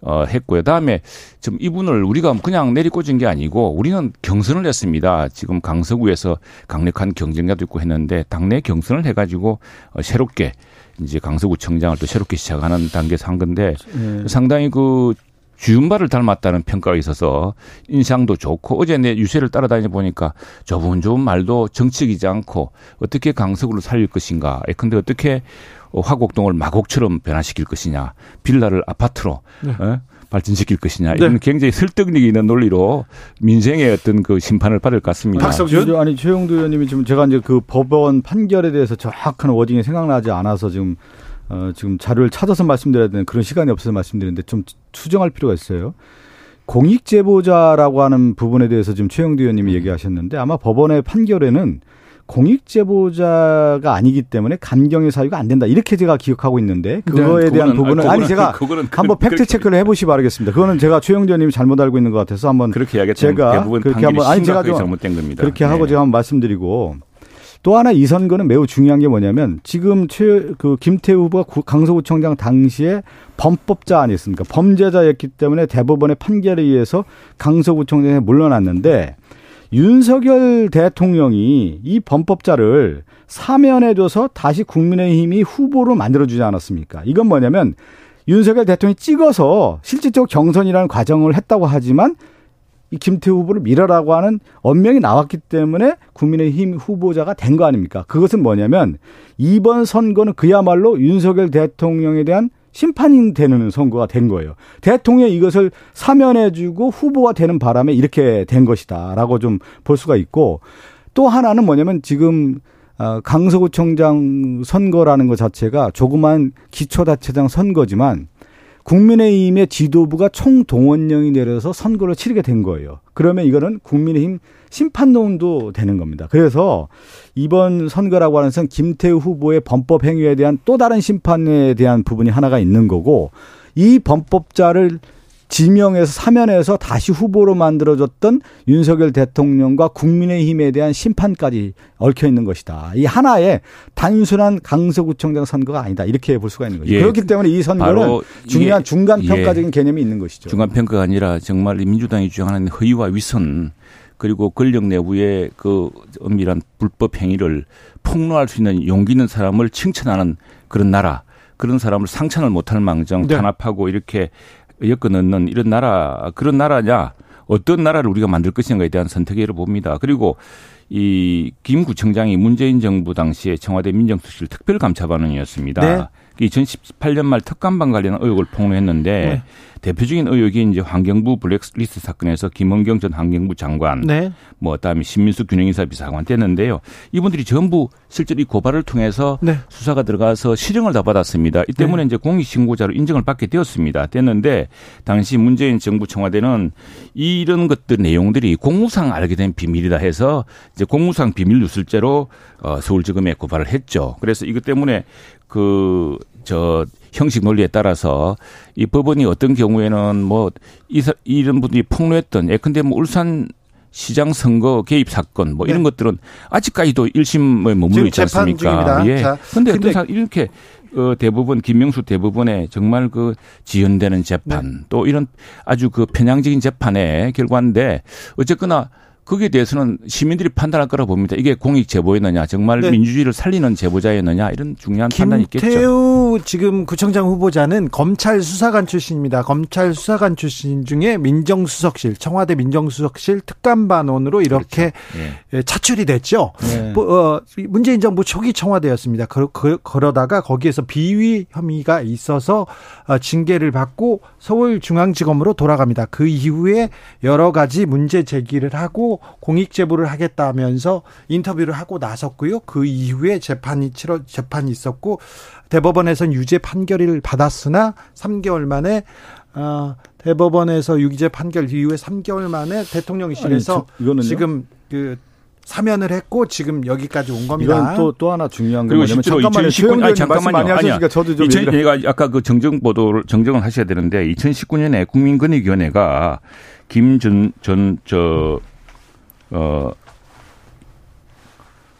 어, 했고요. 다음에 좀 이분을 우리가 그냥 내리꽂은 게 아니고 우리는 경선을 했습니다. 지금 강서구에서 강력한 경쟁자도 있고 했는데 당내 경선을 해가지고 어, 새롭게 이제 강서구청장을 또 새롭게 시작하는 단계에서 한 건데 예. 상당히 그 주윤발을 닮았다는 평가가 있어서 인상도 좋고 어제 내 유세를 따라다니 보니까 저분 좋은 말도 정치이지 않고 어떻게 강서구를 살릴 것인가. 예, 근데 어떻게 어, 화곡동을 마곡처럼 변화시킬 것이냐. 빌라를 아파트로 어? 발전시킬 것이냐. 이런 네. 굉장히 설득력 있는 논리로 민생의 어떤 그 심판을 받을 것 같습니다. 박성준? 아니 최영두 의원님이 지금 제가 이제 그 법원 판결에 대해서 정확한 워딩이 생각나지 않아서 지금 어 지금 자료를 찾아서 말씀드려야 되는 그런 시간이 없어서 말씀드리는데 좀 수정할 필요가 있어요. 공익 제보자라고 하는 부분에 대해서 지금 최영두 의원님이 음. 얘기하셨는데 아마 법원의 판결에는 공익 제보자가 아니기 때문에 감경의 사유가 안 된다 이렇게 제가 기억하고 있는데 그거에 대한 네, 그거는- 부분은 그거는- 아니 제가 [LAUGHS] 그거는 한번 그- 팩트 체크를 해 보시 기 바라겠습니다. 그거는 제가 최영두 의원님이 잘못 알고 있는 것 같아서 한번 그렇게 이야기했다면 제가 그렇게 한번- 아니, 제가 좀 잘못된 겁니다. 그렇게 하고 네. 제가 한번 말씀드리고 또 하나 이 선거는 매우 중요한 게 뭐냐면 지금 최, 그 김태우 후보가 구- 강서구청장 당시에 범법자 아니었습니까? 범죄자였기 때문에 대법원의 판결에 의해서 강서구청장에 물러났는데 윤석열 대통령이 이 범법자를 사면해줘서 다시 국민의힘이 후보로 만들어주지 않았습니까? 이건 뭐냐면 윤석열 대통령이 찍어서 실질적으로 경선이라는 과정을 했다고 하지만 이 김태우 후보를 밀어라고 하는 언명이 나왔기 때문에 국민의힘 후보자가 된 거 아닙니까? 그것은 뭐냐면 이번 선거는 그야말로 윤석열 대통령에 대한 심판이 되는 선거가 된 거예요. 대통령이 이것을 사면해주고 후보가 되는 바람에 이렇게 된 것이다라고 좀 볼 수가 있고 또 하나는 뭐냐면 지금 어, 강서구청장 선거라는 것 자체가 조그만 기초자치장 선거지만 국민의힘의 지도부가 총동원령이 내려서 선거를 치르게 된 거예요. 그러면 이거는 국민의힘 심판론도 되는 겁니다. 그래서 이번 선거라고 하는 것은 김태우 후보의 범법 행위에 대한 또 다른 심판에 대한 부분이 하나가 있는 거고 이 범법자를 지명해서 사면해서 다시 후보로 만들어졌던 윤석열 대통령과 국민의힘에 대한 심판까지 얽혀 있는 것이다. 이 하나의 단순한 강서구청장 선거가 아니다. 이렇게 볼 수가 있는 거죠. 예. 그렇기 때문에 이 선거는 중요한 이게- 중간 예. 평가적인 개념이 있는 것이죠. 중간 평가가 아니라 정말 이 민주당이 주장하는 허위와 위선 그리고 권력 내부의 그 엄밀한 불법 행위를 폭로할 수 있는 용기 있는 사람을 칭찬하는 그런 나라 그런 사람을 상찬을 못할 망정 네. 탄압하고 이렇게 엮어 넣는 이런 나라 그런 나라냐 어떤 나라를 우리가 만들 것인가에 대한 선택을 봅니다. 그리고 이 김 구청장이 문재인 정부 당시에 청와대 민정수실 특별감찰반원이었습니다. 네. 2018년 말 특감반 관련 의혹을 폭로했는데 네. 대표적인 의혹이 이제 환경부 블랙리스트 사건에서 김원경 전 환경부 장관, 네. 뭐 그다음에 신민수 균형인사 비서관 때는데요. 이분들이 전부 실제로 이 고발을 통해서 네. 수사가 들어가서 실형을 다 받았습니다. 이 때문에 이제 공익신고자로 인정을 받게 되었습니다. 됐는데 당시 문재인 정부 청와대는 이런 것들 내용들이 공무상 알게 된 비밀이다 해서 이제 공무상 비밀 누설죄로 어, 서울지검에 고발을 했죠. 그래서 이것 때문에 그 저 형식 논리에 따라서 이 법원이 어떤 경우에는 뭐 이, 이런 분들이 폭로했던 예컨대 뭐 울산 시장 선거 개입 사건 뭐 이런 네. 것들은 아직까지도 1심에 머물러 지금 있지 않습니까? 중입니다. 예. 근데- 어떤 사 이렇게 어 대법원 김명수 대법원의 정말 그 지연되는 재판 네. 또 이런 아주 그 편향적인 재판의 결과인데 어쨌거나 거기에 대해서는 시민들이 판단할 거라 봅니다. 이게 공익 제보였느냐, 정말 네. 민주주의를 살리는 제보자였느냐 이런 중요한 판단이 있겠죠. 김태우 지금 구청장 후보자는 검찰 수사관 출신입니다. 검찰 수사관 출신 중에 민정수석실, 청와대 민정수석실 특감반원으로 이렇게 예. 예, 차출이 됐죠. 네. 뭐, 어, 문재인 정부 초기 청와대였습니다. 그, 그, 그러다가 거기에서 비위 혐의가 있어서 어, 징계를 받고 서울중앙지검으로 돌아갑니다. 그 이후에 여러 가지 문제 제기를 하고 공익 제보를 하겠다면서 인터뷰를 하고 나섰고요. 그 이후에 재판이 치러 재판이 있었고 대법원에서는 유죄 판결을 받았으나 3개월 만에 어, 대법원에서 유죄 판결 이후에 3개월 만에 대통령실에서 아니, 저-? 지금 그 사면을 했고 지금 여기까지 온 겁니다. 이건 또, 또 하나 중요한 건 그리고 뭐냐면 잠깐만요. 2019년 최영준 아니 말씀 많이 잠깐만요. 하셨으니까 저도 좀 2000, 얘기를 제가 아까 그 정정 보도를 정정을 하셔야 되는데 2019년에 국민권익위원회가 김 전 전 저 어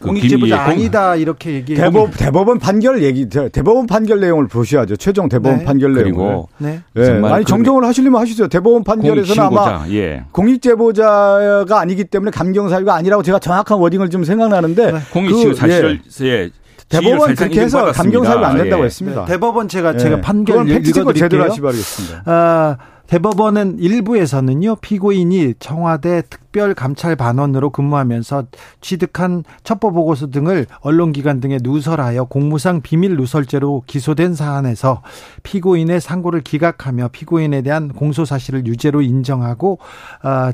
공익제보자 아니다 이렇게 얘기해. 대법, 대법원 판결 얘기, 대- 대법원 판결 내용을 보셔야죠. 최종 대법원 네. 판결 내용을. 그리고 네. 예, 정말 아니 그- 정정을 하시려면 하시죠. 대법원 판결에서는 아마 공익신고자 예. 공익제보자가 아니기 때문에 감경사유가 아니라고 제가 정확한 워딩을 좀 생각나는데 네. 공익신고 그, 사실을 예, 예. 대법원 그렇게 해서. 감경사유가 안 된다고 예. 했습니다. 네, 대법원 제가 예. 제가 판결 체크 제대로 읽어드릴게요. 하시 바라겠습니다. 아, 대법원은 일부에서는요 피고인이 청와대 특별감찰반원으로 근무하면서 취득한 첩보 보고서 등을 언론기관 등에 누설하여 공무상 비밀 누설죄로 기소된 사안에서 피고인의 상고를 기각하며 피고인에 대한 공소 사실을 유죄로 인정하고 아,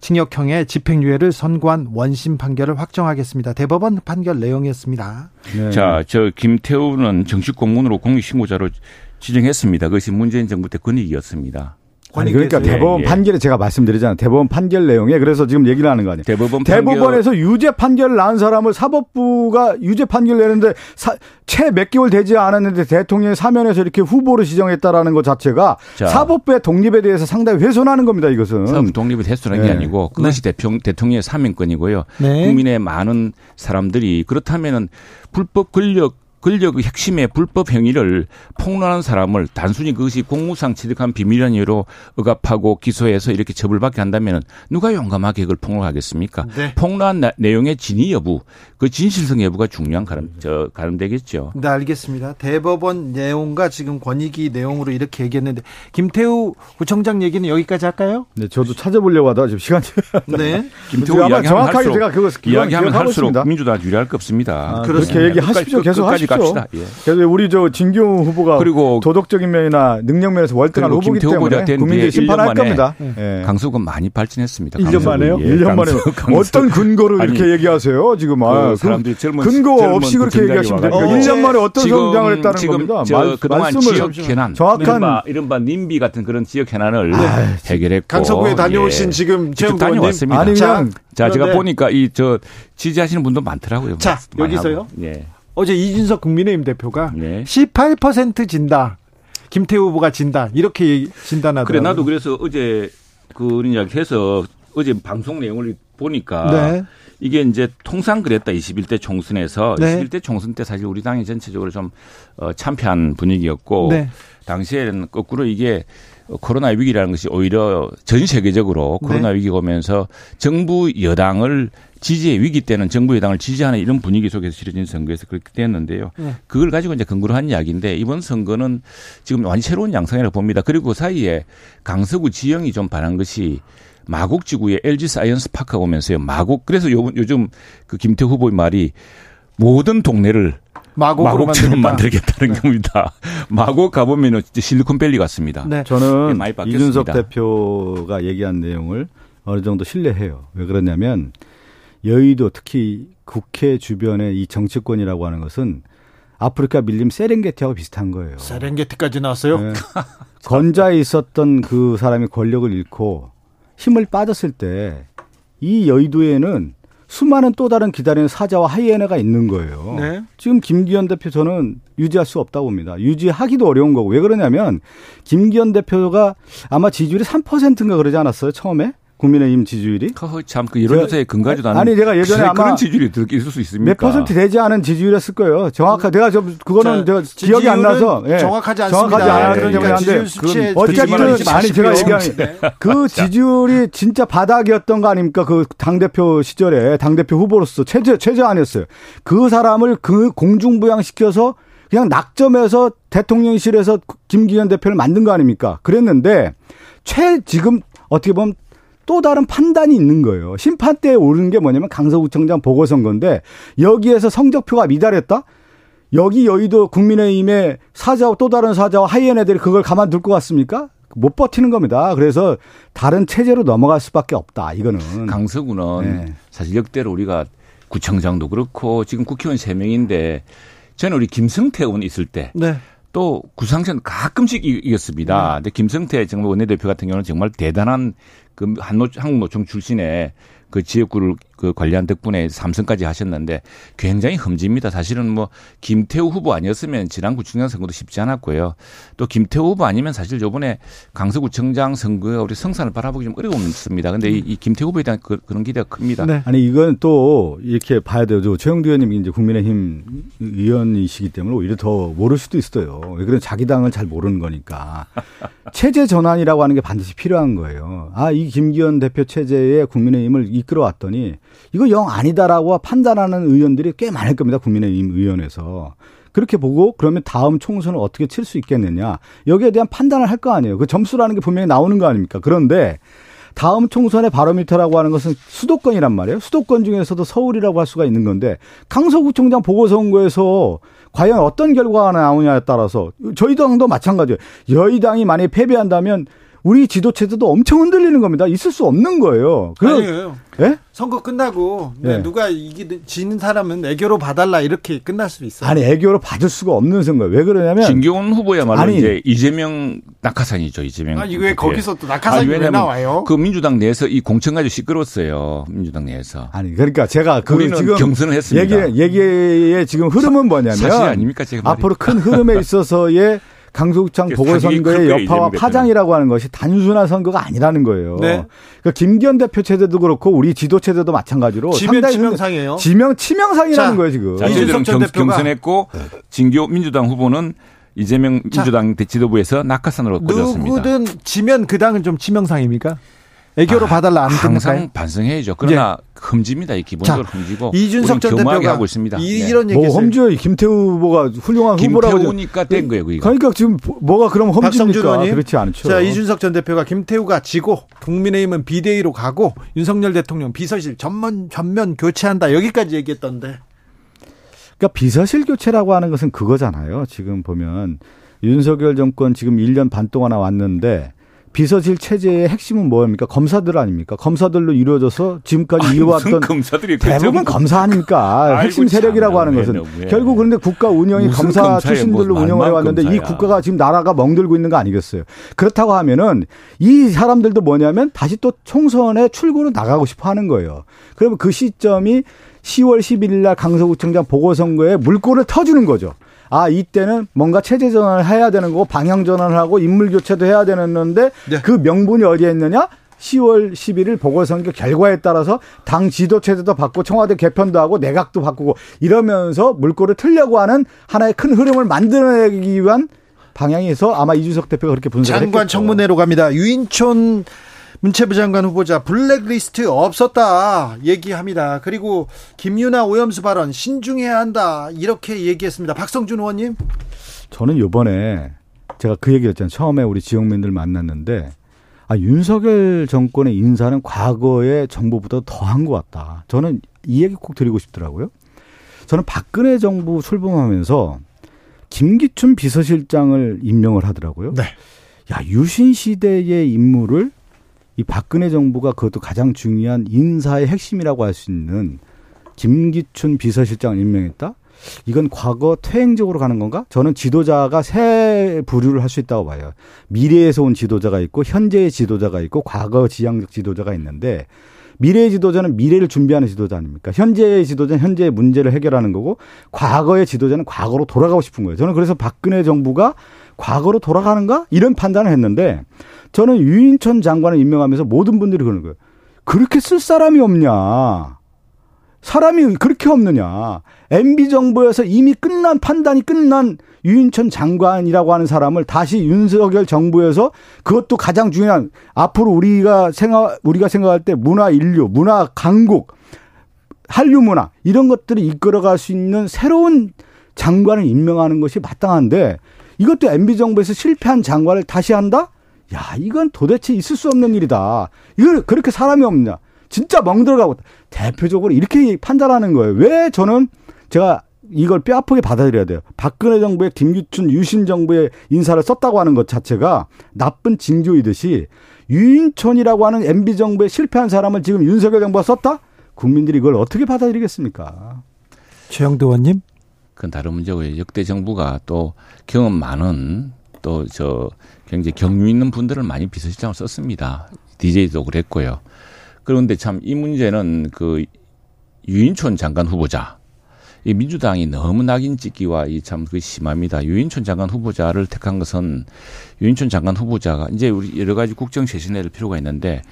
징역형의 집행유예를 선고한 원심 판결을 확정하겠습니다. 대법원 판결 내용이었습니다. 네. 자, 저 김태우는 정식 공무원으로 공익신고자로 지정했습니다. 그것이 문재인 정부 때 권익이었습니다. 아니 그러니까? 대법원 예, 예. 판결에 제가 말씀드리잖아요. 대법원 판결 내용에 그래서 지금 얘기를 하는 거 아니에요. 대법원 판결 대법원에서 유죄 판결을 낳은 사람을 사법부가 유죄 판결 내는데 채 몇 개월 되지 않았는데 대통령이 사면에서 이렇게 후보로 지정했다라는 것 자체가 자. 사법부의 독립에 대해서 상당히 훼손하는 겁니다. 이것은. 사법 독립을 대수라는 게 네. 아니고 그것이 대통령, 대통령의 사명권이고요. 네. 국민의 많은 사람들이 그렇다면은 불법 권력 권력의 핵심의 불법 행위를 폭로하는 사람을 단순히 그것이 공무상 취득한 비밀한 이유로 억압하고 기소해서 이렇게 처벌받게 한다면 누가 용감하게 그걸 폭로하겠습니까? 네. 폭로한 나- 내용의 진위 여부, 그 진실성 여부가 중요한 가름, 저, 가름되겠죠. 네, 알겠습니다. 대법원 내용과 지금 권익위 내용으로 이렇게 얘기했는데 김태우 구청장 얘기는 여기까지 할까요? 네, 저도 찾아보려고 하다가 지금 시간이 네. [LAUGHS] 김태우 아마 이야기하면 정확하게 할수록 제가 그거 이야기하면 할수록 있습니다. 민주당 유리할 거 없습니다. 아. 그렇게 얘기하십시오. 계속 하십시오. 갑시다. 예. 그래서 우리 저 진경우 후보가 그리고 도덕적인 면이나 능력 면에서 월등한 후보기 때문에 된 국민들이 심판할 1년 만에 겁니다. 예. 강서구 많이 발전했습니다. 1년 강서구. 만에요? 예, 1년 만에 어떤 근거로 아니, 이렇게 얘기하세요? 지금 아, 그 사람들이 젊은 근거 젊은 없이 그 그렇게 얘기하시면 됩니까? 와가지고. 1년 만에 어떤 지금- 성장을 했다는 지금 겁니다. 저 말- 그동안 말씀을 지역 현안, 정확한- 이른바, 이른바 님비 같은 그런 지역 현안을 해결했고 강서구에 다녀오신 예. 지금 의원님. 다녀왔습니다. 아니 그냥 자, 제가 보니까 이 저 지지하시는 분도 많더라고요. 자, 여기서요? 예. 어제 이준석 국민의힘 대표가 네. 18% 진다. 김태우 후보가 진다. 이렇게 진단하더라고요. 그래 나도 그래서 어제 그 이야기 해서 어제 방송 내용을 보니까 네. 이게 이제 통상 그랬다 21대 총선에서 네. 21대 총선 때 사실 우리 당이 전체적으로 좀 어, 참패한 분위기였고 네. 당시에는 거꾸로 이게 코로나 위기라는 것이 오히려 전 세계적으로 네. 코로나 위기가 오면서 정부 여당을 지지의 위기 때는 정부 여당을 지지하는 이런 분위기 속에서 치러진 선거에서 그렇게 됐는데요. 네. 그걸 가지고 이제 근거로 한 이야기인데 이번 선거는 지금 완전 새로운 양상이라고 봅니다. 그리고 그 사이에 강서구 지형이 좀 변한 것이 마곡 지구에 LG 사이언스 파크가 오면서요. 마곡 그래서 요, 요즘 그 김태우 후보의 말이 모든 동네를 마곡으로 마곡처럼 만들겠다. 만들겠다 는 네. 겁니다. [LAUGHS] 마곡 가보면은 진짜 실리콘밸리 같습니다. 네. 저는 많이 바뀌었습니다. 이준석 대표가 얘기한 내용을 어느 정도 신뢰해요. 왜 그러냐면 여의도 특히 국회 주변의 이 정치권이라고 하는 것은 아프리카 밀림 세렝게티하고 비슷한 거예요. 세렝게티까지 나왔어요. 네. [LAUGHS] 건자에 있었던 그 사람이 권력을 잃고 힘을 빠졌을 때 이 여의도에는 수많은 또 다른 기다리는 사자와 하이에나가 있는 거예요. 네. 지금 김기현 대표 저는 유지할 수 없다고 봅니다. 유지하기도 어려운 거고 왜 그러냐면 김기현 대표가 아마 지지율이 3%인가 그러지 않았어요 처음에 국민의힘 지지율이 참그 여론조사에 근거하지도 않은 아니, 제가 예전에 아마 그런 지지율이 들- 있을 수 있습니까? 몇 퍼센트 되지 않은 지지율이었을 거예요. 정확하 내가 저 그거는 자, 제가 기억이 안 나서 예. 정확하지 않습니다. 정확하지 않아요. 예, 그러니까. 지지율 수치에 어쨌든 아니 제가. 얘기하는 그 지지율이 진짜 바닥이었던 거 아닙니까? 그 당 대표 시절에 당 대표 후보로서 최저 최저 아니었어요. 그 사람을 그 공중부양 시켜서 그냥 낙점해서 대통령실에서 김기현 대표를 만든 거 아닙니까? 그랬는데 최 지금 어떻게 보면 또 다른 판단이 있는 거예요. 심판대에 오르는 게 뭐냐면 강서구청장 보궐선거인데 여기에서 성적표가 미달했다? 여기 여의도 국민의힘의 사자와 또 다른 사자와 하이에나들이 그걸 가만둘 것 같습니까? 못 버티는 겁니다. 그래서 다른 체제로 넘어갈 수밖에 없다. 이거는 강서구는 네. 사실 역대로 우리가 구청장도 그렇고 지금 국회의원 세명인데 저는 우리 김성태 의원 있을 때 네. 또 구상선 가끔씩 이- 이겼습니다. 근데 김성태 정말 원내대표 같은 경우는 정말 대단한 그 한노, 한국노총 출신의 그 지역구를 그 관리한 덕분에 삼선까지 하셨는데 굉장히 흠집니다. 사실은 뭐 김태우 후보 아니었으면 지난 구청장 선거도 쉽지 않았고요. 또 김태우 후보 아니면 사실 요번에 강서구청장 선거가 우리 성산을 바라보기 좀 어려웠습니다. 근데 이, 이 김태우 후보에 대한 그, 런 기대가 큽니다. 네. 아니 이건 또 이렇게 봐야 돼요. 저 최영두 의원님이 이제 국민의힘 의원이시기 때문에 오히려 더 모를 수도 있어요. 왜 그런 자기 당을 잘 모르는 거니까 [LAUGHS] 체제 전환이라고 하는 게 반드시 필요한 거예요. 아 이 김기현 대표 체제에 국민의힘을 이끌어왔더니 이거 영 아니다라고 판단하는 의원들이 꽤 많을 겁니다. 국민의힘 의원에서. 그렇게 보고 그러면 다음 총선을 어떻게 칠 수 있겠느냐. 여기에 대한 판단을 할 거 아니에요. 그 점수라는 게 분명히 나오는 거 아닙니까? 그런데 다음 총선의 바로미터라고 하는 것은 수도권이란 말이에요. 수도권 중에서도 서울이라고 할 수가 있는 건데 강서구청장 보궐선거에서 과연 어떤 결과가 나오냐에 따라서 저희 당도 마찬가지예요. 여의 당이 만약에 패배한다면 우리 지도체제도 엄청 흔들리는 겁니다. 있을 수 없는 거예요. 그 아니에요. 예? 선거 끝나고 네, 네. 누가 이기 지는 사람은 애교로 봐달라 이렇게 끝날 수도 있어요. 아니 애교로 받을 수가 없는 선거예요. 왜 그러냐면 진교훈 후보야말로 아니. 이제 이재명 낙하산이죠. 이재명. 아니 왜 후보의. 거기서 또 낙하산이 왜 왜냐면 나와요? 그 민주당 내에서 이 공천 가지고 시끄러웠어요. 민주당 내에서. 아니 그러니까 제가 그 우리는 지금 경선을 했습니다. 얘기 얘기의 지금 흐름은 뭐냐면 사실 아닙니까 제가 말이. 앞으로 큰 흐름에 있어서의 [LAUGHS] 강서구청 사기극 보궐선거의 여파와. 파장이라고 하는 것이 단순한 선거가 아니라는 거예요. 네. 그러니까 김기현 대표 체제도 그렇고 우리 지도 체제도 마찬가지로 지면 상당히 치명상이에요. 지명 치명상이라는 자, 거예요 지금. 자, 이준석 전 경, 대표가- 경선했고 진교 민주당 후보는 이재명 자. 민주당 대지도부에서 낙하산으로 꽂았습니다. 누구든 지면 그 당은 좀 치명상입니까? 애교로 봐달라 안 항상 끝날까요? 반성해야죠. 그러나 흠집니다. 이 기본적으로 자, 흠지고 이준석 전 대표가 하고 있습니다. 이, 네. 이런 뭐 얘기했어요. 험지요 김태우 후보가 훌륭한 후보라고 김태우니까 된 거예요, 그게. 그러니까 지금 뭐가 그럼 험지입니까? 그렇지 않죠. 자, 이준석 전 대표가 김태우가 지고 국민의힘은 비대위로 가고 윤석열 대통령 비서실 전면 전면 교체한다. 여기까지 얘기했던데. 그러니까 비서실 교체라고 하는 것은 그거잖아요. 지금 보면 윤석열 정권 지금 1년 반 동안 왔는데 비서실 체제의 핵심은 뭐입니까? 검사들 아닙니까? 검사들로 이루어져서 지금까지 아니, 이어왔던 검사들이 그 대부분 정- 검사 아닙니까? [LAUGHS] 핵심 세력이라고 참, 하는 왜, 것은 왜. 결국 그런데 국가 운영이 검사 검사예요, 출신들로 뭐 운영을 해 말만 왔는데 이 검사야. 국가가 지금 나라가 멍들고 있는 거 아니겠어요? 그렇다고 하면은 이 사람들도 뭐냐면 다시 또 총선에 출구로 나가고 싶어 하는 거예요. 그러면 그 시점이 10월 11일 날 강서구청장 보궐선거에 물꼬를 터주는 거죠. 아, 이때는 뭔가 체제 전환을 해야 되는 거고 방향 전환을 하고 인물 교체도 해야 되는데 네. 그 명분이 어디에 있느냐? 10월 11일 보궐선거 결과에 따라서 당 지도 체제도 바꾸고 청와대 개편도 하고 내각도 바꾸고 이러면서 물꼬를 틀려고 하는 하나의 큰 흐름을 만들어내기 위한 방향에서 아마 이준석 대표가 그렇게 분석을 장관 했겠죠. 청문회로 갑니다. 유인촌 문체부 장관 후보자 블랙리스트 없었다 얘기합니다. 그리고 김유나 오염수 발언 신중해야 한다 이렇게 얘기했습니다. 박성준 의원님. 저는 요번에 제가 그 얘기했잖아요. 처음에 우리 지역민들 만났는데 아, 윤석열 정권의 인사는 과거의 정부보다 더한 것 같다. 저는 이 얘기 꼭 드리고 싶더라고요. 저는 박근혜 정부 출범하면서 김기춘 비서실장을 임명을 하더라고요. 네. 야, 유신 시대의 인물을 이 박근혜 정부가 그것도 가장 중요한 인사의 핵심이라고 할 수 있는 김기춘 비서실장을 임명했다? 이건 과거 퇴행적으로 가는 건가? 저는 지도자가 세 부류를 할 수 있다고 봐요. 미래에서 온 지도자가 있고 현재의 지도자가 있고 과거 지향적 지도자가 있는데 미래의 지도자는 미래를 준비하는 지도자 아닙니까? 현재의 지도자는 현재의 문제를 해결하는 거고 과거의 지도자는 과거로 돌아가고 싶은 거예요. 저는 그래서 박근혜 정부가 과거로 돌아가는가? 이런 판단을 했는데 저는 유인천 장관을 임명하면서 모든 분들이 그러는 거예요. 그렇게 쓸 사람이 없냐. 사람이 그렇게 없느냐. MB 정부에서 이미 끝난 판단이 끝난 유인천 장관이라고 하는 사람을 다시 윤석열 정부에서 그것도 가장 중요한 앞으로 우리가 생각 우리가 생각할 때 문화 인류, 문화 강국, 한류 문화 이런 것들을 이끌어갈 수 있는 새로운 장관을 임명하는 것이 마땅한데 이것도 MB 정부에서 실패한 장관을 다시 한다? 야, 이건 도대체 있을 수 없는 일이다. 이걸 그렇게 사람이 없냐? 진짜 멍들어가고 대표적으로 이렇게 판단하는 거예요. 왜 저는 제가 이걸 뼈아프게 받아들여야 돼요. 박근혜 정부의 김기춘 유신 정부의 인사를 썼다고 하는 것 자체가 나쁜 징조이듯이 유인촌이라고 하는 MB 정부에 실패한 사람을 지금 윤석열 정부가 썼다? 국민들이 이걸 어떻게 받아들이겠습니까? 최영도 의원님. 그건 다른 문제고요. 역대 정부가 또 경험 많은 또 저 굉장히 경유 있는 분들을 많이 비서실장을 썼습니다. DJ도 그랬고요. 그런데 참 이 문제는 그 유인촌 장관 후보자 이 민주당이 너무 낙인 찍기와 이 참 그 심합니다. 유인촌 장관 후보자를 택한 것은 유인촌 장관 후보자가 이제 우리 여러 가지 국정 할 필요가 있는데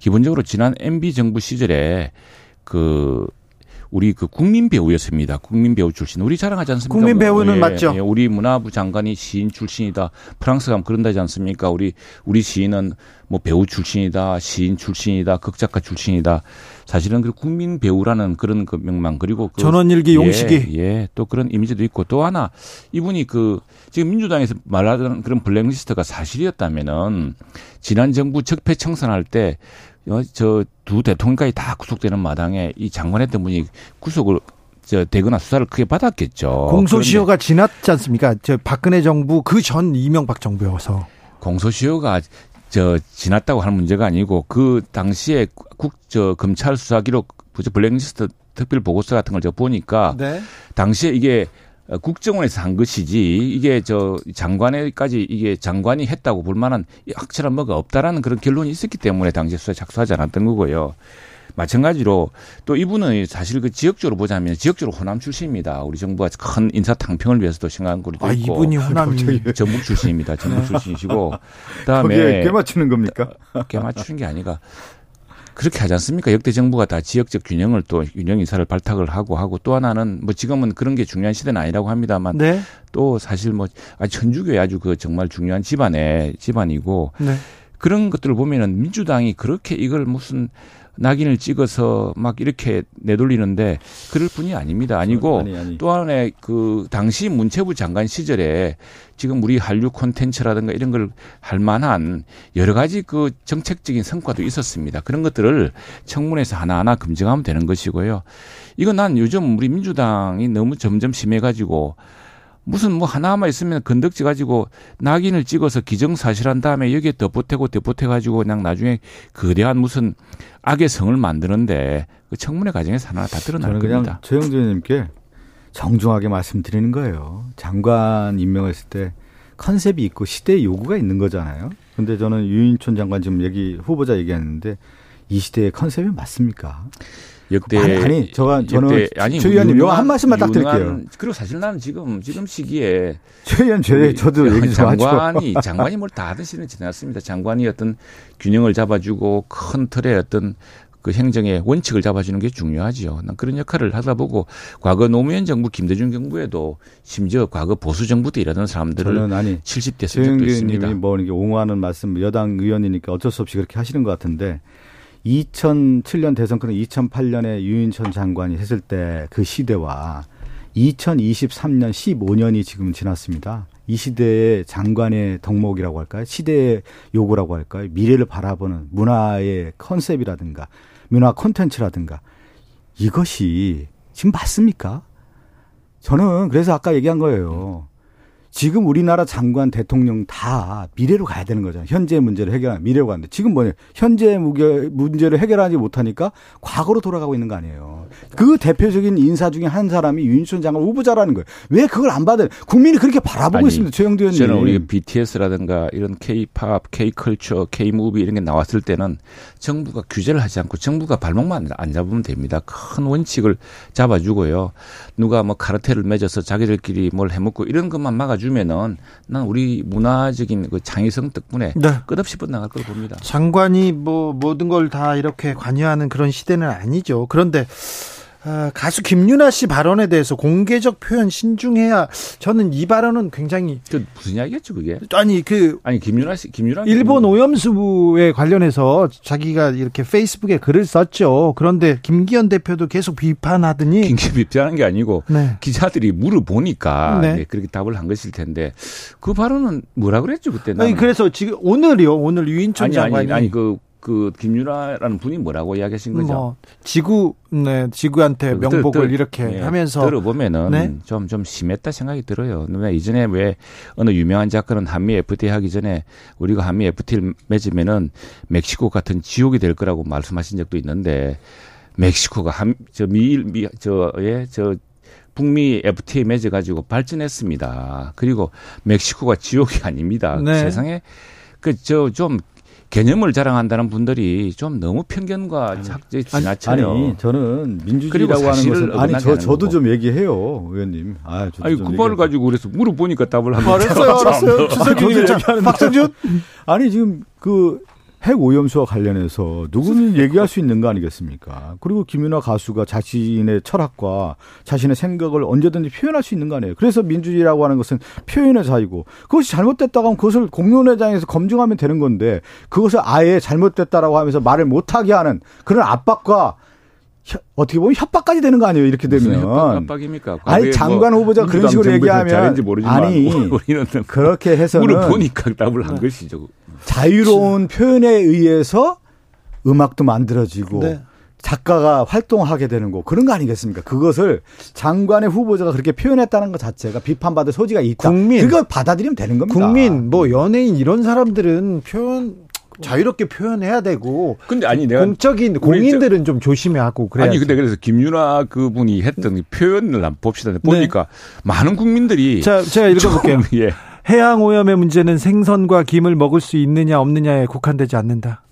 기본적으로 지난 MB 정부 시절에 그 우리 그 국민 배우였습니다. 국민 배우 출신. 우리 자랑하지 않습니까? 국민 배우는 예, 맞죠. 예, 우리 문화부 장관이 시인 출신이다. 프랑스 가면 그런다지 않습니까? 우리 우리 시인은 뭐 배우 출신이다, 시인 출신이다, 극작가 출신이다. 사실은 그 국민 배우라는 그런 그 명망 그리고 그 전원일기 용식이 예, 예, 또 그런 이미지도 있고 또 하나 이분이 그 지금 민주당에서 말하던 그런 블랙리스트가 사실이었다면은 지난 정부 적폐 청산할 때 어, 저 두 대통령까지 다 구속되는 마당에 이 장관 했던 분이 구속을 저 되거나 수사를 크게 받았겠죠. 공소시효가 지났지 않습니까? 저 박근혜 정부 그 전 이명박 정부여서 공소시효가 저 지났다고 하는 문제가 아니고 그 당시에 국 저 검찰 수사 기록 블랙리스트 특별 보고서 같은 걸저 보니까 네. 당시에 이게 국정원에서 한 것이지 이게 저 장관에까지 이게 장관이 했다고 볼 만한 확실한 뭐가 없다라는 그런 결론이 있었기 때문에 당시에 수사에 착수하지 않았던 거고요. 마찬가지로 또 이분은 사실 그 지역적으로 보자면 지역적으로 호남 출신입니다. 우리 정부가 큰 인사 탕평을 위해서도 생각한 거리도 아 있고 이분이 호남이 전북 출신입니다. 전북 [LAUGHS] 출신이시고 그다음에 꽤 맞추는 겁니까? 꽤 맞추는 게 아니가 그렇게 하지 않습니까? 역대 정부가 다 지역적 균형을 또 균형 인사를 발탁을 하고 하고 또 하나는 뭐 지금은 그런 게 중요한 시대는 아니라고 합니다만 네. 또 사실 뭐 아, 천주교에 아주 그 정말 중요한 집안의 집안이고 네. 그런 것들을 보면은 민주당이 그렇게 이걸 무슨 낙인을 찍어서 막 이렇게 내돌리는데 그럴 뿐이 아닙니다. 아니고 아니, 아니. 또 하나의 그 당시 문체부 장관 시절에 지금 우리 한류 콘텐츠라든가 이런 걸 할 만한 여러 가지 그 정책적인 성과도 있었습니다. 그런 것들을 청문회에서 하나하나 검증하면 되는 것이고요. 이건 난 요즘 우리 민주당이 너무 점점 심해가지고 무슨 뭐 하나만 있으면 건덕지 가지고 낙인을 찍어서 기정사실한 다음에 여기에 덧보태고 덧보태가지고 그냥 나중에 거대한 무슨 악의 성을 만드는데 그 청문회 과정에서 하나 다 드러날 저는 그냥 겁니다. 최영준 의원님께 정중하게 말씀드리는 거예요. 장관 임명했을 때 컨셉이 있고 시대의 요구가 있는 거잖아요. 근데 저는 유인촌 장관 지금 얘기 후보자 얘기했는데 이 시대의 컨셉이 맞습니까? 역대 아니, 아니, 저가- 저는 역대- 아니, 최 의원님, 유능한- 요거 한 말씀만 딱 드릴게요. 그리고 사실 나는 지금 지금 시기에 최 의원 제 저도 얘기 좀. 장관이 장관이 뭘다 시대는 지났습니다. 장관이 어떤 균형을 잡아주고 큰 틀의 어떤 그 행정의 원칙을 잡아주는 게 중요하지요. 난 그런 역할을 하다 보고 과거 노무현 정부 김대중 정부에도 심지어 과거 보수 정부도 일하던 사람들을 저는 아니 70대 쓴 적도 있습니다. 님이 뭐 이렇게 옹호하는 말씀 여당 의원이니까 어쩔 수 없이 그렇게 하시는 것 같은데 2007년 대선 끝에 2008년에 유인천 장관이 했을 때 그 시대와 2023년 15년이 지금 지났습니다. 이 시대의 장관의 덕목이라고 할까요? 시대의 요구라고 할까요? 미래를 바라보는 문화의 컨셉이라든가 문화 콘텐츠라든가 이것이 지금 맞습니까? 저는 그래서 아까 얘기한 거예요. 지금 우리나라 장관, 대통령 다 미래로 가야 되는 거잖아요. 현재 문제를 해결하는 미래로 가는데 지금 뭐냐? 현재 문제를 해결하지 못하니까 과거로 돌아가고 있는 거 아니에요. 그 대표적인 인사 중에 한 사람이 윤순 장관 후보자라는 거예요. 왜 그걸 안 받은? 국민이 그렇게 바라보고 아니, 있습니다. 최영두 의원님. 저는 우리 BTS라든가 이런 K-팝, K-컬처, K-무비 이런 게 나왔을 때는 정부가 규제를 하지 않고 정부가 발목만 안 잡으면 됩니다. 큰 원칙을 잡아주고요. 누가 뭐 카르텔을 맺어서 자기들끼리 뭘 해먹고 이런 것만 막아 주면은 난 우리 문화적인 그 창의성 덕분에 네. 끝없이 뻗나갈 걸 봅니다. 장관이 뭐 모든 걸 다 이렇게 관여하는 그런 시대는 아니죠. 그런데 아, 가수 김윤아 씨 발언에 대해서 공개적 표현 신중해야 저는 이 발언은 굉장히 그 무슨 이야기겠죠 그게? 아니 그 아니 김윤아 씨, 김윤아 일본 오염수에 관련해서 자기가 이렇게 페이스북에 글을 썼죠. 그런데 김기현 대표도 계속 비판하더니 긴급 입장하는 게 아니고 네. 기자들이 물어보니까 네. 네, 그렇게 답을 한 것일 텐데 그 발언은 뭐라 그랬죠 그때 아니 그래서 지금 오늘이요. 오늘 유인촌 아니 장관이 아니 아니 그. 그 김윤아라는 분이 뭐라고 이야기하신 거죠? 뭐 지구 네 지구한테 그 명복을 들- 들- 이렇게 예, 하면서 들어보면은 네. 좀좀 심했다 생각이 들어요. 왜 이전에 왜 어느 유명한 작가는 한미 FTA 하기 전에 우리가 한미 FTA를 맺으면은 멕시코 같은 지옥이 될 거라고 말씀하신 적도 있는데 멕시코가 한 저 미일 미저예저 북미 FTA 맺어가지고 발전했습니다. 그리고 멕시코가 지옥이 아닙니다. 네. 세상에 그 저 좀 개념을 자랑한다는 분들이 좀 너무 편견과 착지 지나쳐요. 아니 저는 그리고 민주주의라고 하는 것은 아니 저 저도 거고. 좀 얘기해요 의원님. 아 저도 아니 좀그 얘기해요. 가지고 그래서 물어보니까 답을 [LAUGHS] 하는 알았어요, 알았어요. 주석님, 자, 박성준. 아니 지금 그 핵 오염수와 관련해서 누구는 얘기할 수 있는 거 아니겠습니까? 그리고 김윤아 가수가 자신의 철학과 자신의 생각을 언제든지 표현할 수 있는 거 아니에요. 그래서 민주주의라고 하는 것은 표현의 자유고 그것이 잘못됐다고 하면 그것을 공론회장에서 검증하면 되는 건데 그것을 아예 잘못됐다라고 하면서 말을 못하게 하는 그런 압박과 협- 어떻게 보면 협박까지 되는 거 아니에요? 이렇게 되면 협박 압박입니까? 아니 과거에 장관 뭐 후보자 그런 식으로 얘기하면 아니 [LAUGHS] 우리는 그렇게 해서는 물어보니까 답을 한 것이죠. 자유로운 표현에 의해서 음악도 만들어지고 네. 작가가 활동하게 되는 거 그런 거 아니겠습니까? 그것을 장관의 후보자가 그렇게 표현했다는 것 자체가 비판받을 소지가 있다. 국민. 그걸 받아들이면 되는 겁니다. 국민 뭐 연예인 이런 사람들은 표현 자유롭게 표현해야 되고 근데 아니 내가 공적인 공인들은 좀 조심하고 그래야지. 아니 근데 그래서 김윤아 그분이 했던 이 표현을 한번 봅시다. 보니까 많은 국민들이 네. 자, 제가 읽어볼게요. 좀, [LAUGHS] 예. 해양 오염의 문제는 생선과 김을 먹을 수 있느냐 없느냐에 국한되지 않는다.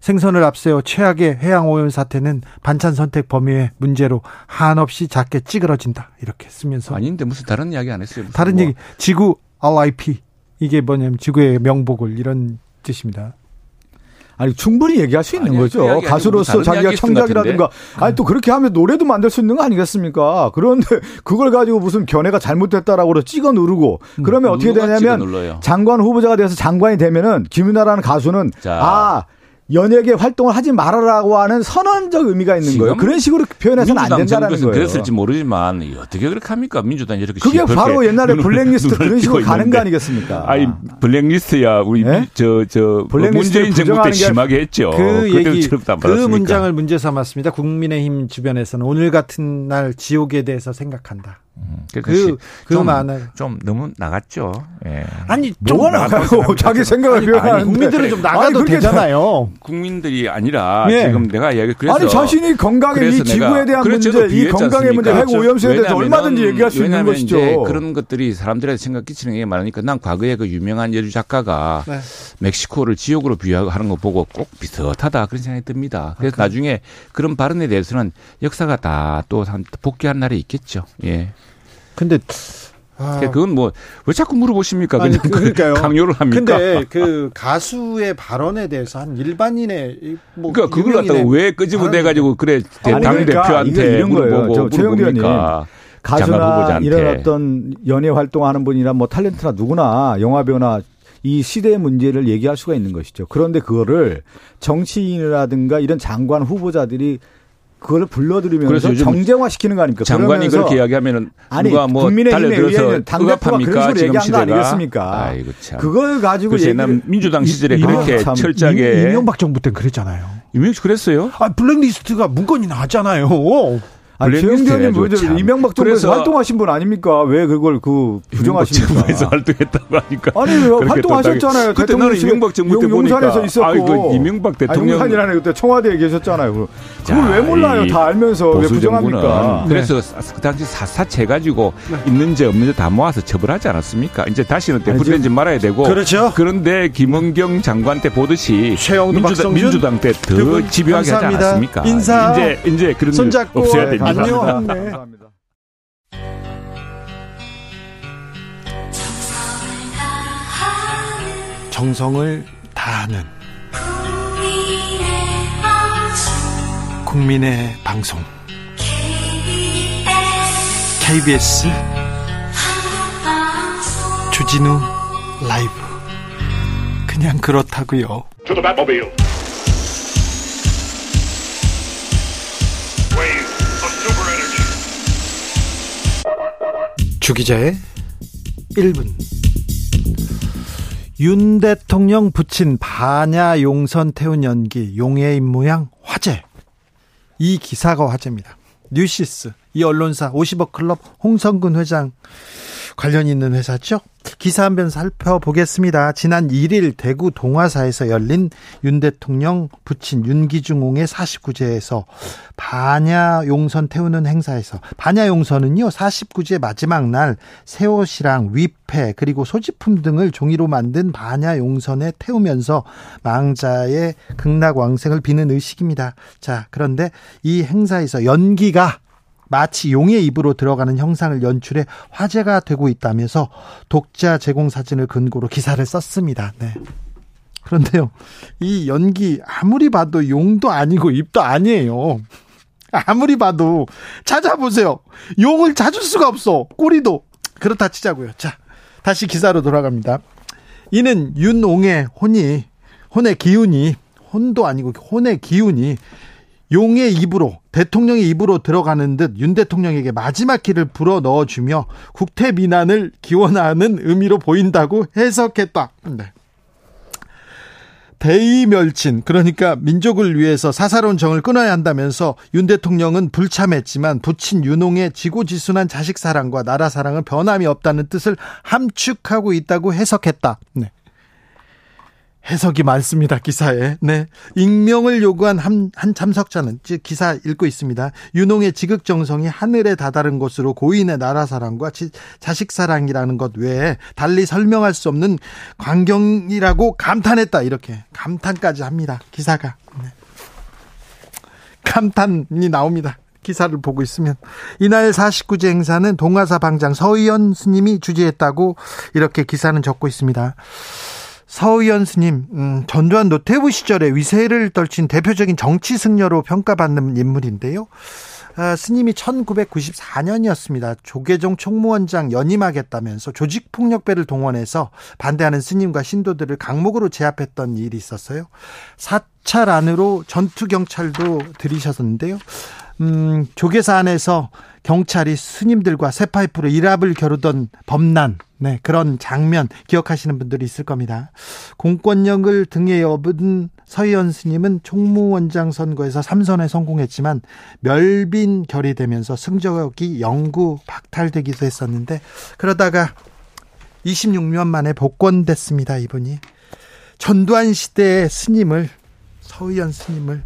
생선을 앞세워 최악의 해양 오염 사태는 반찬 선택 범위의 문제로 한없이 작게 찌그러진다. 이렇게 쓰면서 아닌데 무슨 다른 이야기 안 했어요. 다른 뭐 얘기 지구 RIP 이게 뭐냐면 지구의 명복을 이런 뜻입니다. 아니 충분히 얘기할 수 있는 아니야, 그 거죠. 아니고 가수로서 자기가 청작이라든가 아니 또 그렇게 하면 노래도 만들 수 있는 거 아니겠습니까? 그런데 [LAUGHS] 그걸 가지고 무슨 견해가 잘못됐다라고 찍어 누르고 그러면 어떻게 누가 찍어 되냐면? 장관 후보자가 돼서 장관이 되면은 김윤아라는 가수는 자. 아 연예계 활동을 하지 말아라고 하는 선언적 의미가 있는 거예요. 그런 식으로 표현해서는 안 된다는 거예요. 그랬을지 모르지만 이 어떻게 그렇게 합니까? 민주당이 이렇게 그게 바로 옛날에 블랙리스트 눈을 그런 식으로 가는. 거 아니겠습니까? 아니 블랙리스트야 우리 네? 저저 블랙리스트를 문재인 정부 때 심하게 했죠. 그 얘기 그 받았으니까. 문장을 문제 삼았습니다. 국민의힘 주변에서는 오늘 같은 날 지옥에 대해서 생각한다. 그러니까 그, 그 좀, 말을. 좀 너무 나갔죠. 예. 아니, 뭐가 나가요? 자기 생각을 표현하는데. 국민들은 좀 아니, 나가도 그렇게 되잖아요. 국민들이 아니라 예. 지금 내가 이야기 그래서 아니 자신이 건강에 이 지구에 대한 문제, 이 건강의 문제, 핵 비유했지 오염수에 대해서 얼마든지 얘기할 수 있는 것이죠. 그런 것들이 사람들한테 생각 끼치는 게 많으니까 난 과거에 그 유명한 여주 작가가 네. 멕시코를 지옥으로 비유하는 거 보고 꼭 비슷하다 그런 생각이 듭니다. 그래서 나중에 그런 발언에 대해서는 역사가 다 또 복귀한 날이 있겠죠. 예. 근데, 아, 그건 뭐 왜 자꾸 물어보십니까? 아니, 그냥 그러니까요. 강요를 합니까? 근데 그 가수의 발언에 대해서 한 일반인의 이- 뭐 그러니까 그걸 갖다가 왜 끄집어내 가지고 그래 당 그러니까 대표한테 이게 이런 거예요. 물어보니까 장관 가수나. 이런 어떤 연예 활동하는 분이나 뭐 탤런트나 누구나 영화 배우나 이 시대의 문제를 얘기할 수가 있는 것이죠. 그런데 그거를 정치인이라든가 이런 장관 후보자들이 그걸 불러들이면서 그래서 요즘 정쟁화 시키는 거 아닙니까? 장관이 그렇게 이야기하면은 아니 누가 뭐 국민의힘에 당대표가 그런 지금 얘기한 거 시대가 아니겠습니까? 아이고 참. 그걸 가지고 옛날 민주당 시절에 이- 그렇게 참, 철저하게 임- 이명박 정부 때 그랬잖아요. 이명박 그랬어요? 아 블랙리스트가 문건이 나왔잖아요. 아, 블랙리스트 최영재님 뭐 참. 이명박 정부에서 활동하신 분 아닙니까? 왜 그걸 그 부정하십니까? 정부에서 [LAUGHS] 활동했다고 하니까 아니 활동하셨잖아요. 또 그때 나는 이명박 정부 때 보니까 용산에서 있었고. 아이고 이명박 대통령 용산이라는 그때 청와대에 계셨잖아요. 그걸 자, 왜 몰라요? 이다 알면서 왜 부정합니까? 네. 그래서 그 당시 사사채 가지고 있는지 없는지 다 모아서 처벌하지 않았습니까? 이제 다시는 되풀이되지 말아야 되고 그렇죠. 그런데 김원경 장관 때 보듯이 최영도 민주당, 민주당 때두더분 집요하게 하지. 않았습니까? 인사. 이제 이제 그런 일 손잡고 없어야 됩니다. 안녕. 네. 감사합니다. 정성을 다하는 국민의 방송 KBS 주진우 라이브 그냥 그렇다고요. 주기자의 1분. 윤 대통령 부친 반야 용선 태운 연기 용의 입모양 화제. 이 기사가 화제입니다. 뉴시스 이 언론사 50억 클럽 홍성근 회장 관련 있는 회사죠 기사 한 편 살펴보겠습니다 지난 1일 대구 동화사에서 열린 윤 대통령 부친 윤기중홍의 49제에서 반야 용선 태우는 행사에서 반야 용선은요 49제 마지막 날 새 옷이랑 위패 그리고 소지품 등을 종이로 만든 반야 용선에 태우면서 망자의 극락왕생을 비는 의식입니다. 자 그런데 이 행사에서 연기가 마치 용의 입으로 들어가는 형상을 연출해 화제가 되고 있다면서 독자 제공 사진을 근거로 기사를 썼습니다. 네. 그런데요, 이 연기 아무리 봐도 용도 아니고 입도 아니에요. 아무리 봐도 찾아보세요. 용을 찾을 수가 없어. 꼬리도 그렇다 치자고요. 자, 다시 기사로 돌아갑니다. 이는 윤옹의 혼이 혼의 기운이 혼도 아니고 혼의 기운이 용의 입으로 대통령의 입으로 들어가는 듯 윤 대통령에게 마지막 길을 불어 넣어주며 국태 민안을 기원하는 의미로 보인다고 해석했다. 네. 대의멸친 그러니까 민족을 위해서 사사로운 정을 끊어야 한다면서 윤 대통령은 불참했지만 부친 윤홍의 지고지순한 자식 사랑과 나라 사랑은 변함이 없다는 뜻을 함축하고 있다고 해석했다. 네. 해석이 많습니다 기사에. 네, 익명을 요구한 한, 한 참석자는 즉 기사 읽고 있습니다. 윤홍의 지극정성이 하늘에 다다른 것으로 고인의 나라 사랑과 지, 자식 사랑이라는 것 외에 달리 설명할 수 없는 광경이라고 감탄했다 이렇게 감탄까지 합니다 기사가. 네. 감탄이 나옵니다. 기사를 보고 있으면 이날 49제 행사는 동화사 방장 서의연 스님이 주재했다고 이렇게 기사는 적고 있습니다. 서의연 스님, 음, 전두환 노태우 시절에 위세를 떨친 대표적인 정치 승려로 평가받는 인물인데요. 아, 스님이 1994년이었습니다. 조계종 총무원장 연임하겠다면서 조직폭력배를 동원해서 반대하는 스님과 신도들을 강목으로 제압했던 일이 있었어요. 사찰 안으로 전투경찰도 들이셨는데요. 음, 조계사 안에서 경찰이 스님들과 쇠파이프로 일합을 겨루던 범난, 네, 그런 장면 기억하시는 분들이 있을 겁니다. 공권력을 등에 업은 서희연 스님은 총무원장 선거에서 3선에 성공했지만 멸빈 결의되면서 승적이 영구 박탈되기도 했었는데 그러다가 26년 만에 복권됐습니다, 이분이. 전두환 시대의 스님을 서희연 스님을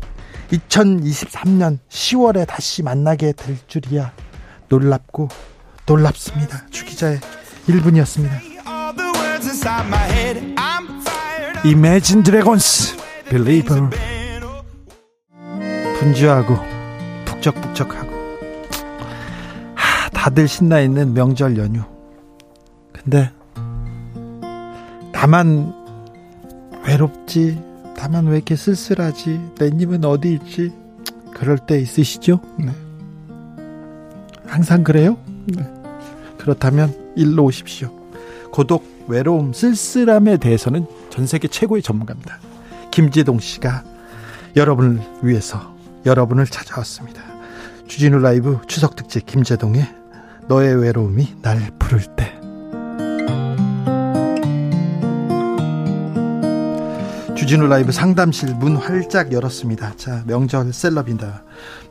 2023년 10월에 다시 만나게 될 줄이야 놀랍고 놀랍습니다. 주기자의 1분이었습니다. Imagine Dragons Believer 분주하고 북적북적하고 하, 다들 신나 있는 명절 연휴 근데 나만 외롭지 다만 왜 이렇게 쓸쓸하지 내 님은 어디 있지 그럴 때 있으시죠 네. 항상 그래요 네. 그렇다면 일로 오십시오 고독 외로움 쓸쓸함에 대해서는 전 세계 최고의 전문가입니다 김지동 씨가 여러분을 위해서 여러분을 찾아왔습니다. 주진우 라이브 추석 특집 김재동의 너의 외로움이 날 부를 때. 주진우 라이브 상담실 문 활짝 열었습니다. 자, 명절 셀럽입니다.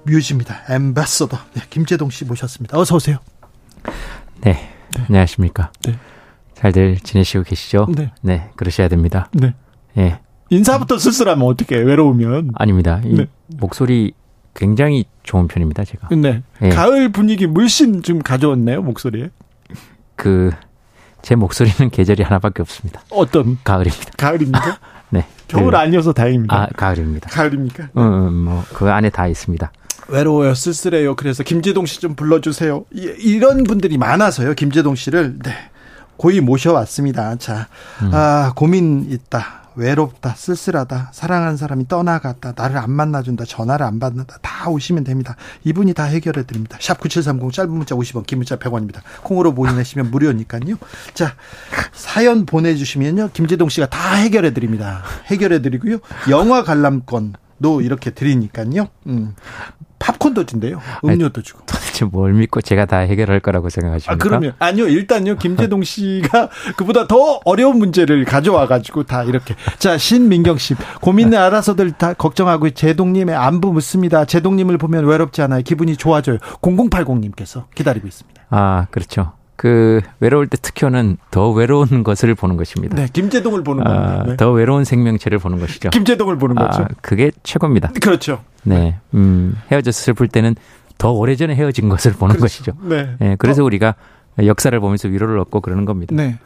뮤즈입니다. 엠바서더. 네, 김재동 씨 모셨습니다. 어서 오세요. 네, 안녕하십니까. 네. 잘들 지내시고 계시죠? 네. 그러셔야 됩니다. 네. 예, 인사부터 쓸쓸하면 어떻게 외로우면. 아닙니다. 이 네. 목소리 굉장히 좋은 편입니다, 제가. 네. 예. 가을 분위기 물씬 좀 가져왔네요, 목소리에. 그, 제 목소리는 계절이 하나밖에 없습니다. 어떤 가을입니다. 가을입니까? [LAUGHS] 네. 겨울 그, 아니어서 다행입니다. 아, 가을입니다. 가을입니까? 음, 음, 뭐, 그 안에 다 있습니다. 외로워요, 쓸쓸해요. 그래서 김재동 씨 좀 불러주세요. 이, 이런 분들이 많아서요, 김재동 씨를 네 고이 모셔왔습니다. 자, 아 고민 있다. 외롭다, 쓸쓸하다, 사랑하는 사람이 떠나갔다, 나를 안 만나준다, 전화를 안 받는다, 다 오시면 됩니다. 이분이 다 해결해 드립니다. 샵 9730 짧은 문자 50원, 긴 문자 100원입니다. 콩으로 보내시면 [LAUGHS] 무료니까요. 자, 사연 보내주시면요, 김재동 씨가 다 해결해 드립니다. 해결해 드리고요, 영화 관람권 도 이렇게 드리니까요. 음. 팝콘도 준대요. 음료도 주고. 도대체 뭘 믿고 제가 다 해결할 거라고 생각하십니까? 아, 그러면 아니요. 일단요. 김재동 씨가 [LAUGHS] 그보다 더 어려운 문제를 가져와 가지고 다 이렇게. 자, 신민경 씨. 고민을 알아서들 다 걱정하고 제동 님의 안부 묻습니다. 제동 님을 보면 외롭지 않아요. 기분이 좋아져요. 0080 님께서 기다리고 있습니다. 아, 그렇죠. 그, 외로울 때 특효는 더 외로운 것을 보는 것입니다. 네. 김재동을 보는 아, 겁니다. 네. 더 외로운 생명체를 보는 것이죠. 김재동을 보는 거죠. 아, 그게 최고입니다. 그렇죠. 네. 음, 헤어져서 슬플 때는 더 오래전에 헤어진 것을 보는 것이죠. 네. 예, 그래서 우리가 역사를 보면서 위로를 얻고 그러는 겁니다. 네.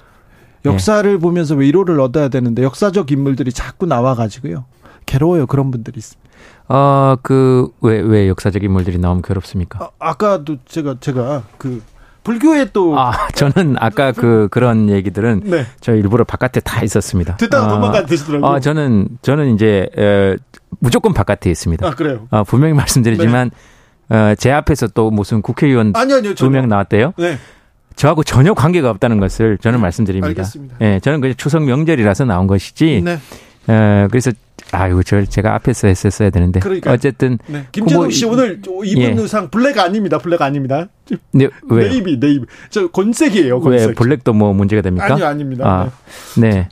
역사를 보면서 위로를 얻어야 되는데 역사적 인물들이 자꾸 나와 가지고요. 괴로워요. 그런 분들이 있습니다. 어, 그, 왜, 왜 역사적 인물들이 나오면 괴롭습니까? 아, 아까도 제가 제가 그 불교에 또 아, 저는 아까 그, 그런 얘기들은 네. 저 일부러 바깥에 다 있었습니다. 듣다가 아, 도망가 드시더라고요. 아, 저는, 저는 이제, 에, 무조건 바깥에 있습니다. 아, 그래요. 아, 분명히 말씀드리지만, 어, 제 앞에서 또 무슨 국회의원. 두 명 나왔대요. 네. 저하고 전혀 관계가 없다는 것을 저는 말씀드립니다. 알겠습니다. 예, 저는 그냥 추석 명절이라서 나온 것이지. 네. 어, 그래서 아이고 저 제가 앞에서 했었어야 되는데. 그러니까요. 어쨌든 네. 김제동 뭐씨 이- 오늘 입은 예. 의상 black 아닙니다. black 아닙니다. 네, 왜? navy, navy. 저 곤색이에요, 곤색. 왜 black도 뭐 문제가 됩니까? 아니요, 아닙니다. 아, 네. 네.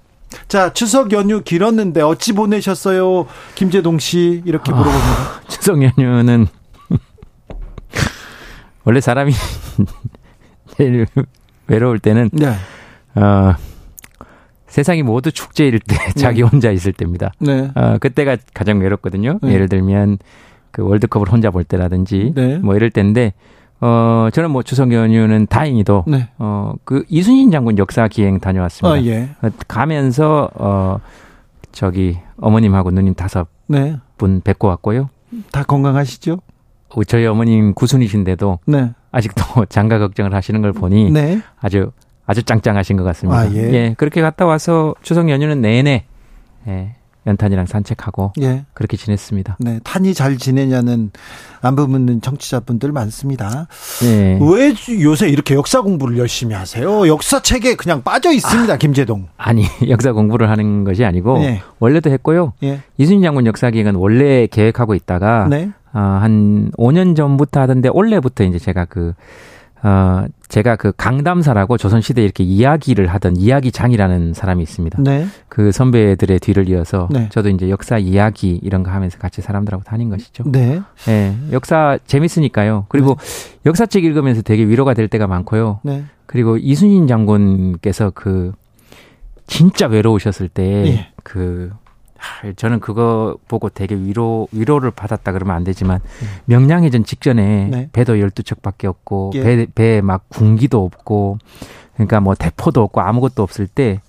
자, 추석 연휴 길었는데 어찌 보내셨어요? 김재동 씨 아. 이렇게 물어봅니다. [LAUGHS] 추석 연휴는 [LAUGHS] 원래 사람이 [LAUGHS] 제일 외로울 때는 네. 어, 세상이 모두 축제일 때 [LAUGHS] 자기 혼자 있을 때입니다. 네. 어, 그때가 가장 외롭거든요. 네. 예를 들면 그 월드컵을 혼자 볼 때라든지 네. 뭐 이럴 때인데 어 저는 뭐 추석 연휴는 다행히도 네. 어그 이순신 장군 역사 기행 다녀왔습니다. 아, 예. 어, 가면서 어 저기 어머님하고 누님 다섯 네. 분 뵙고 왔고요. 다 건강하시죠? 어, 저희 어머님 구순이신데도 네. 아직도 [LAUGHS] 장가 걱정을 하시는 걸 보니 네. 아주 아주 짱짱하신 것 같습니다. 아, 예. 그렇게 갔다 와서 추석 연휴는 내내 예, 연탄이랑 산책하고 예. 그렇게 지냈습니다. 네. 탄이 잘 지내냐는 안 부 묻는 청취자분들 많습니다. 예. 왜 요새 이렇게 역사 공부를 열심히 하세요? 역사책에 그냥 빠져 있습니다, 김재동. 아니 [LAUGHS] 역사 공부를 하는 것이 아니고 네. 원래도 했고요. 예. 이순신 장군 역사 기획은 원래 계획하고 있다가 네. 어, 한 5년 전부터 하던데 올해부터 이제 제가 그 어, 제가 그 강담사라고 조선시대 이렇게 이야기를 하던 이야기장이라는 사람이 있습니다. 네. 그 선배들의 뒤를 이어서 네. 저도 이제 역사 이야기 이런 거 하면서 같이 사람들하고 다닌 것이죠. 네. 예, 역사 재밌으니까요. 그리고 역사책 읽으면서 되게 위로가 될 때가 많고요. 네. 그리고 이순신 장군께서 그 진짜 외로우셨을 예. 때그 저는 그거 보고 되게 위로 위로를 받았다 그러면 안 되지만 명량해전 직전에 네. 배도 12척밖에 없고 예. 배배막 군기도 없고 그러니까 뭐 대포도 없고 아무것도 없을 때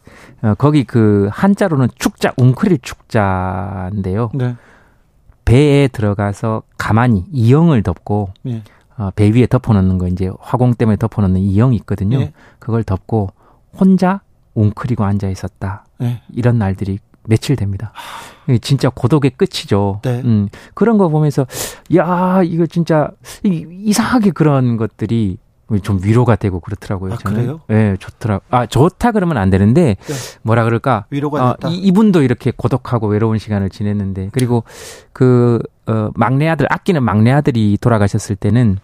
어, 거기 그 한자로는 축자 웅크릴 축자인데요. 네. 배에 들어가서 가만히 이영을 덮고 예. 어, 배 위에 덮어놓는 거 이제 화공 때문에 덮어놓는 이영이 있거든요. 예. 그걸 덮고 혼자 웅크리고 앉아 있었다. 예. 이런 날들이 며칠 됩니다. 진짜 고독의 끝이죠. 네. 음, 그런 거 보면서 야 이거 진짜 이- 이상하게 그런 것들이 좀 위로가 되고 그렇더라고요. 아, 저는. 그래요? 네, 좋더라. 아 좋다 그러면 안 되는데 네. 뭐라 그럴까? 위로가 어, 됐다. 이, 이분도 이렇게 고독하고 외로운 시간을 지냈는데 그리고 그 어, 막내 아들 아끼는 막내 아들이 돌아가셨을 때는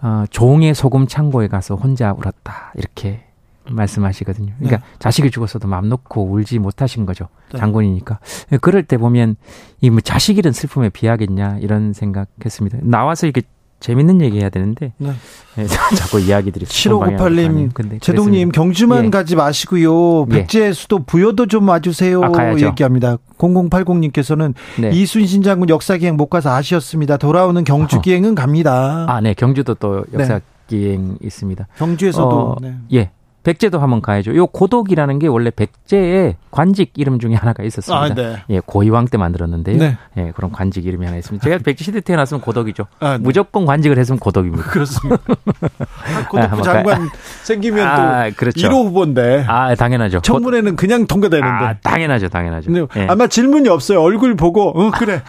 어, 종의 소금 창고에 가서 혼자 울었다 이렇게 말씀하시거든요. 그러니까 자식이 죽었어도 마음 놓고 울지 못하신 거죠. 네. 장군이니까. 그럴 때 보면 이 뭐 자식 잃은 슬픔에 비하겠냐 이런 생각했습니다. 나와서 이렇게 재밌는 얘기 해야 되는데 네. [LAUGHS] 예, 자꾸 이야기들이 [LAUGHS] 7598님, 근데 제동님. 경주만 예. 가지 마시고요. 예. 백제 수도 부여도 좀 와주세요. 아. 얘기합니다. 0080님께서는 네. 이순신 장군 역사 기행 못 가서 아쉬웠습니다. 돌아오는 경주 어허. 기행은 갑니다. 아, 네. 경주도 또 네. 역사 기행 있습니다. 경주에서도 어, 네. 예. 백제도 한번 가야죠. 요 고독이라는 게 원래 백제의 관직 이름 중에 하나가 있었습니다. 아, 네. 예, 고이왕 때 만들었는데요. 네. 예, 그런 관직 이름이 하나 있습니다. 제가 백제 시대 태어났으면 고독이죠. 아, 네. 무조건 관직을 했으면 고독입니다. 그렇습니다. [LAUGHS] 아, 고독부 한번 장관 생기면 아, 또 그렇죠. 1호 후보인데 아, 당연하죠. 청문회는 그냥 통과되는데. 아, 당연하죠. 당연하죠. 예. 아마 질문이 없어요. 얼굴 보고 어 그래.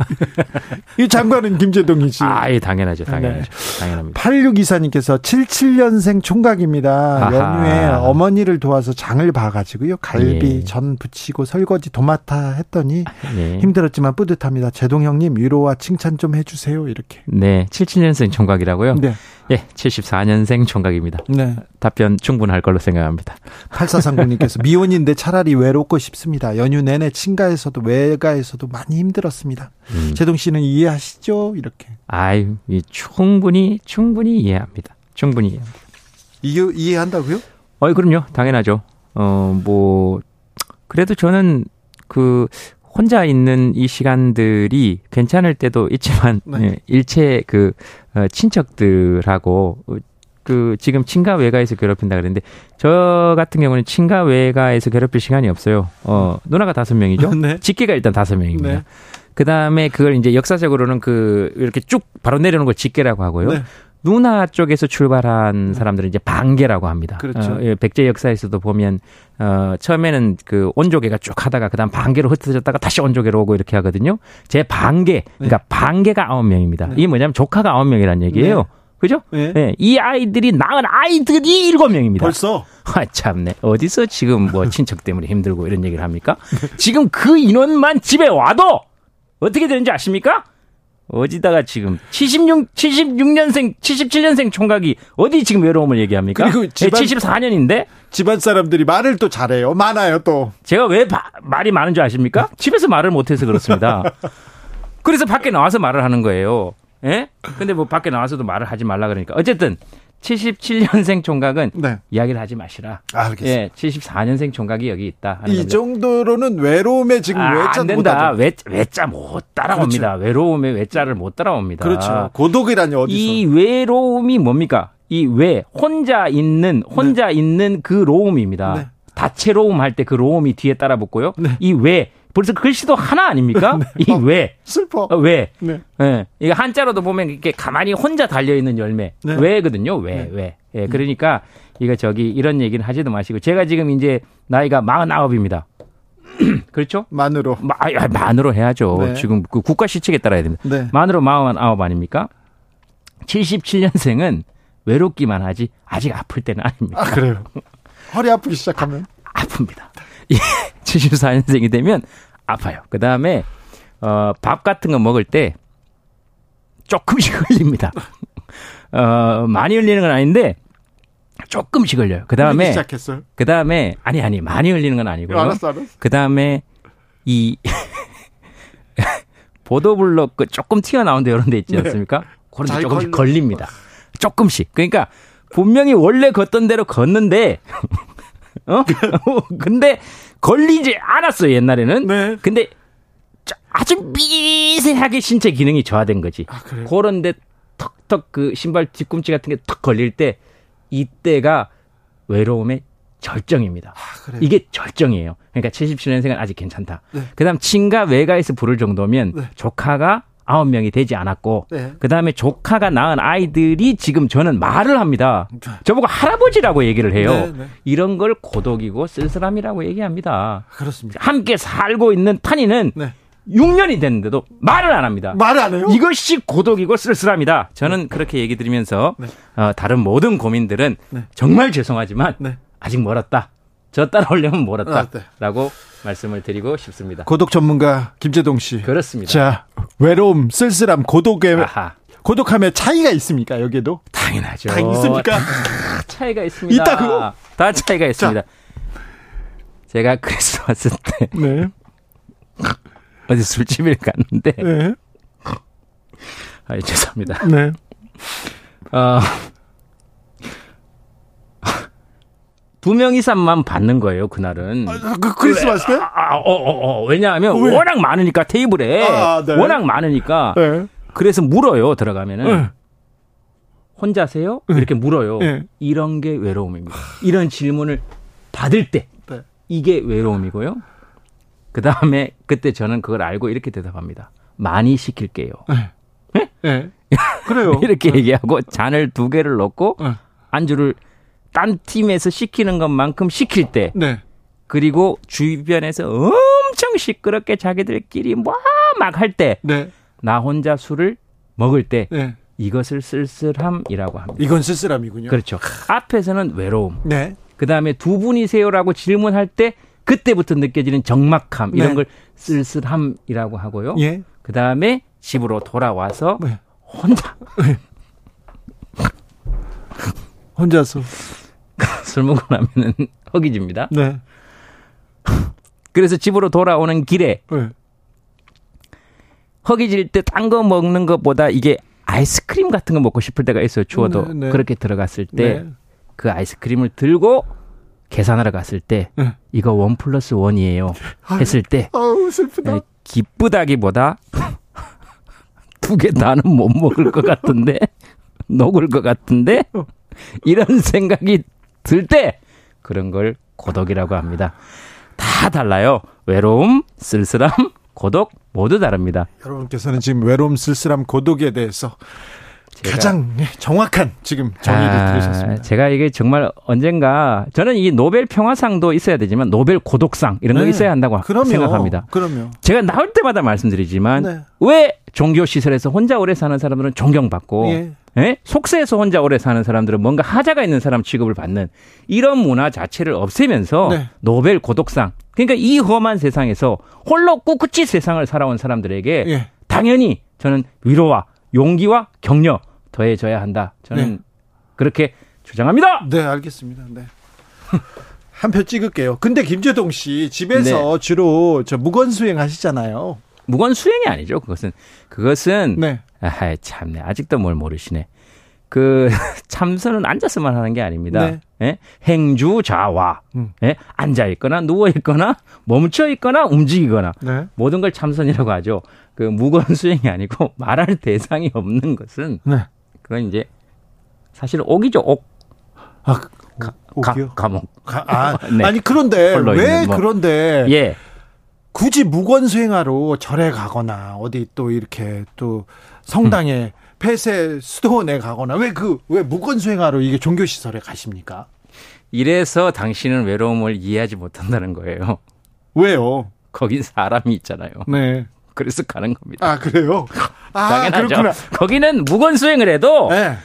[LAUGHS] 이 장관은 김재동이지. 아, 예, 당연하죠. 당연하죠. 네. 당연합니다. 8624님께서 77년생 총각입니다. 연휴에 어머니를 도와서 장을 봐가지고요. 갈비, 예. 전 부치고 설거지 도맡아 했더니 예. 힘들었지만 뿌듯합니다. 제동 형님 위로와 칭찬 좀 해주세요. 이렇게. 네, 77년생 총각이라고요? 네. 예, 74년생 총각입니다. 네. 답변 충분할 걸로 생각합니다. 8439님께서 [LAUGHS] 미혼인데 차라리 외롭고 싶습니다. 연휴 내내 친가에서도 외가에서도 많이 힘들었습니다. 음. 제동 씨는 이해하시죠? 이렇게. 아유, 이 충분히 충분히 이해합니다. 충분히 이해합니다. 이해, 이해한다고요? 어, 그럼요. 당연하죠. 어, 뭐 그래도 저는 그 혼자 있는 이 시간들이 괜찮을 때도 있지만 네. 예, 일체 그 어, 친척들하고 어, 그 지금 친가 외가에서 괴롭힌다 그랬는데 저 같은 경우는 친가 외가에서 괴롭힐 시간이 없어요. 어, 누나가 다섯 명이죠. [LAUGHS] 네. 직계가 일단 다섯 명입니다. 네. 그 다음에 그걸 이제 역사적으로는 그 이렇게 쭉 바로 내려오는 걸 직계라고 하고요. 네. 누나 쪽에서 출발한 사람들은 이제 반계라고 합니다. 그렇죠. 어, 예, 백제 역사에서도 보면 어 처음에는 그 온조계가 쭉 하다가 그다음 반계로 흩어졌다가 다시 온조계로 오고 이렇게 하거든요. 제 반계 그러니까 반계가 아홉 명입니다. 네. 이게 뭐냐면 조카가 아홉 명이라는 얘기예요. 네. 그죠? 네. 예, 이 아이들이 낳은 아이들이 일곱 명입니다. 벌써 [LAUGHS] 아, 참네. 어디서 지금 뭐 친척 때문에 힘들고 이런 얘기를 합니까? 지금 그 인원만 집에 와도 어떻게 되는지 아십니까? 어디다가 지금 76, 76년생, 77년생 총각이 어디 지금 외로움을 얘기합니까? 그리고 집안- 74년인데 집안 사람들이 말을 또 잘해요. 많아요 또. 제가 왜 바- 말이 많은 줄 아십니까? 집에서 말을 못해서 그렇습니다. 그래서 밖에 나와서 말을 하는 거예요. 예? 근데 뭐 밖에 나와서도 말을 하지 말라 그러니까. 어쨌든 77년생 총각은 네. 이야기를 하지 마시라. 알겠습니다. 예, 74년생 총각이 여기 있다. 이 겁니다. 정도로는 외로움에 지금 아, 외자 안 된다. 외, 외자 못 따라옵니다. 외로움에 외자를 못 따라옵니다. 그렇죠. 고독이라니 어디서? 이 외로움이 뭡니까? 이 외, 혼자 있는, 혼자 있는 그 로움입니다. 네. 다채로움 할 때 그 로움이 뒤에 따라 붙고요. 네. 이 외, 벌써 글씨도 하나 아닙니까? [LAUGHS] 이 어. 외. 슬퍼. 어, 왜? 네. 예. 이거 한자로도 보면 이렇게 가만히 혼자 달려 있는 열매. 네. 왜거든요. 왜? 왜? 예. 그러니까 이거 저기 이런 얘기는 하지도 마시고 제가 지금 이제 나이가 49입니다. [CLEARS THROAT] 그렇죠? 만으로. 마, 아, 만으로 해야죠. 네. 지금 그 국가 시책에 따라야 됩니다. 네. 만으로 49 아닙니까? 77년생은 외롭기만 하지 아직 아플 때는 아닙니다. 아 그래요. 허리 아프기 시작하면. 아픕니다. [LAUGHS] 74년생이 되면 아파요. 그 다음에 어, 밥 같은 거 먹을 때 조금씩 [LAUGHS] 흘립니다. 어, 많이 흘리는 건 아닌데 조금씩 흘려요. 그 다음에 시작했어요. 그 다음에 아니 아니 많이 흘리는 건 아니고요. 알았어, 알았어. 그 다음에 이 [LAUGHS] 보도블록 그 조금 튀어나온 데 이런 데 있지 네. 않습니까? 그런 데잘 조금씩. 걸립니다. 조금씩. 그러니까 분명히 원래 걷던 대로 걷는데 어? [LAUGHS] 근데 걸리지 않았어요, 옛날에는. 네. 근데 저- 아주 미세하게 신체 기능이 저하된 거지. 아, 그래요? 그런데 턱턱 그 신발 뒤꿈치 같은 게 턱 걸릴 때 이때가 외로움의 절정입니다. 아, 그래요. 이게 절정이에요. 그러니까 77년생은 아직 괜찮다. 네. 그다음 친가 외가에서 부를 정도면 네. 조카가 아홉 명이 되지 않았고 네. 그다음에 조카가 낳은 아이들이 지금 저는 말을 합니다. 저보고 할아버지라고 얘기를 해요. 네, 네. 이런 걸 고독이고 쓸쓸함이라고 얘기합니다. 그렇습니다. 함께 살고 있는 탄이는 네. 6년이 됐는데도 말을 안 합니다. 말을 안 해요? 이것이 고독이고 쓸쓸합니다. 저는 그렇게 얘기 드리면서 네. 어, 다른 모든 고민들은 네. 정말 죄송하지만 네. 아직 멀었다. 저 따라오려면 아, 네. 멀었다라고 말씀을 드리고 싶습니다. 고독 전문가 김재동 씨. 그렇습니다. 자, 외로움, 쓸쓸함, 고독의 아하, 고독함에 차이가 있습니까? 여기에도? 당연하죠. 다 있습니까? 다 차이가 있습니다. 있다고요? 다 차이가 있습니다. 제가 [LAUGHS] 크리스마스 때 네. 어디 술집을 갔는데 네. 아, 죄송합니다. 네. 어, 두 명 이상만 받는 거예요, 그날은. 아, 그 크리스마스 때? 아, 어, 어, 어. 왜냐하면 왜? 워낙 많으니까 테이블에 아, 네. 워낙 많으니까 네. 그래서 물어요 들어가면은 네. 혼자세요? 이렇게 물어요. 네. 이런 게 외로움입니다. 이런 질문을 받을 때 네. 이게 외로움이고요. 그 다음에 그때 저는 그걸 알고 이렇게 대답합니다. 많이 시킬게요. 네. 그래요. [LAUGHS] 이렇게 얘기하고 잔을 두 개를 넣고 네. 안주를 딴 팀에서 시키는 것만큼 시킬 때 네. 그리고 주변에서 엄청 시끄럽게 자기들끼리 뭐 막 할 때나 네. 혼자 술을 먹을 때 네. 이것을 쓸쓸함이라고 합니다. 이건 쓸쓸함이군요. 그렇죠. 앞에서는 외로움. 네. 그 다음에 두 분이세요라고 질문할 때 그때부터 느껴지는 적막함 이런 네. 걸 쓸쓸함이라고 하고요. 예. 그 다음에 집으로 돌아와서 네. 혼자 혼자서. [LAUGHS] 술 먹고 나면은 [LAUGHS] 허기집니다. 네. 그래서 집으로 돌아오는 길에 네. 허기질 때 딴 거 먹는 것보다 이게 아이스크림 같은 거 먹고 싶을 때가 있어요. 추워도 네, 네. 그렇게 들어갔을 때 네. 그 아이스크림을 들고 계산하러 갔을 때 네. 이거 원 플러스 원이에요 했을 때 아우, 슬프다. 에, 기쁘다기보다 [LAUGHS] 두 개 다는 못 먹을 것 같은데 녹을 것 같은데 이런 생각이 들 때 그런 걸 고독이라고 합니다. 다 달라요. 외로움, 쓸쓸함, 고독 모두 다릅니다. 여러분께서는 지금 외로움, 쓸쓸함, 고독에 대해서 제 가- 가장 네, 정확한 지금 정의를 아, 들으셨습니다. 제가 이게 정말 언젠가 저는 이 노벨 평화상도 있어야 되지만 노벨 고독상 이런 거 네. 있어야 한다고 그럼요. 생각합니다. 그럼요. 제가 나올 때마다 말씀드리지만 네. 왜 종교 시설에서 혼자 오래 사는 사람들은 존경받고 예. 예? 속세에서 혼자 오래 사는 사람들은 뭔가 하자가 있는 사람 취급을 받는 이런 문화 자체를 없애면서 네. 노벨 고독상 그러니까 이 험한 세상에서 홀로 꿋꿋이 세상을 살아온 사람들에게 예. 당연히 저는 위로와 용기와 격려 더해져야 한다. 저는 네. 그렇게 주장합니다. 네, 알겠습니다. 네. [LAUGHS] 한 표 찍을게요. 근데 김재동 씨 집에서 네. 주로 저 무건 수행 하시잖아요. 무건 수행이 아니죠. 그것은 그것은 네. 아, 참네. 아직도 뭘 모르시네. 그 [LAUGHS] 참선은 앉아서만 하는 게 아닙니다. 네. 예? 행주자와 음. 예? 앉아 있거나 누워 있거나 멈춰 있거나 움직이거나 네. 모든 걸 참선이라고 하죠. 그 무건 수행이 아니고 [LAUGHS] 말할 대상이 없는 것은 네. 그건 이제 사실 옥이죠. 옥. 아, 오기요? 가, 감옥. 가- 아, [LAUGHS] 네. 아니 그런데 왜 뭐. 그런데 예. 굳이 무건 수행하러 절에 가거나 어디 또 이렇게 또 성당에 음. 폐쇄 수도원에 가거나 왜 그 왜 무건 수행하러 이게 종교 시설에 가십니까? 이래서 당신은 외로움을 이해하지 못한다는 거예요. 왜요? 거긴 사람이 있잖아요. 네. 그래서 가는 겁니다. 아 그래요? [LAUGHS] 아 당연하죠. 그렇구나. 거기는 무건 수행을 해도 네.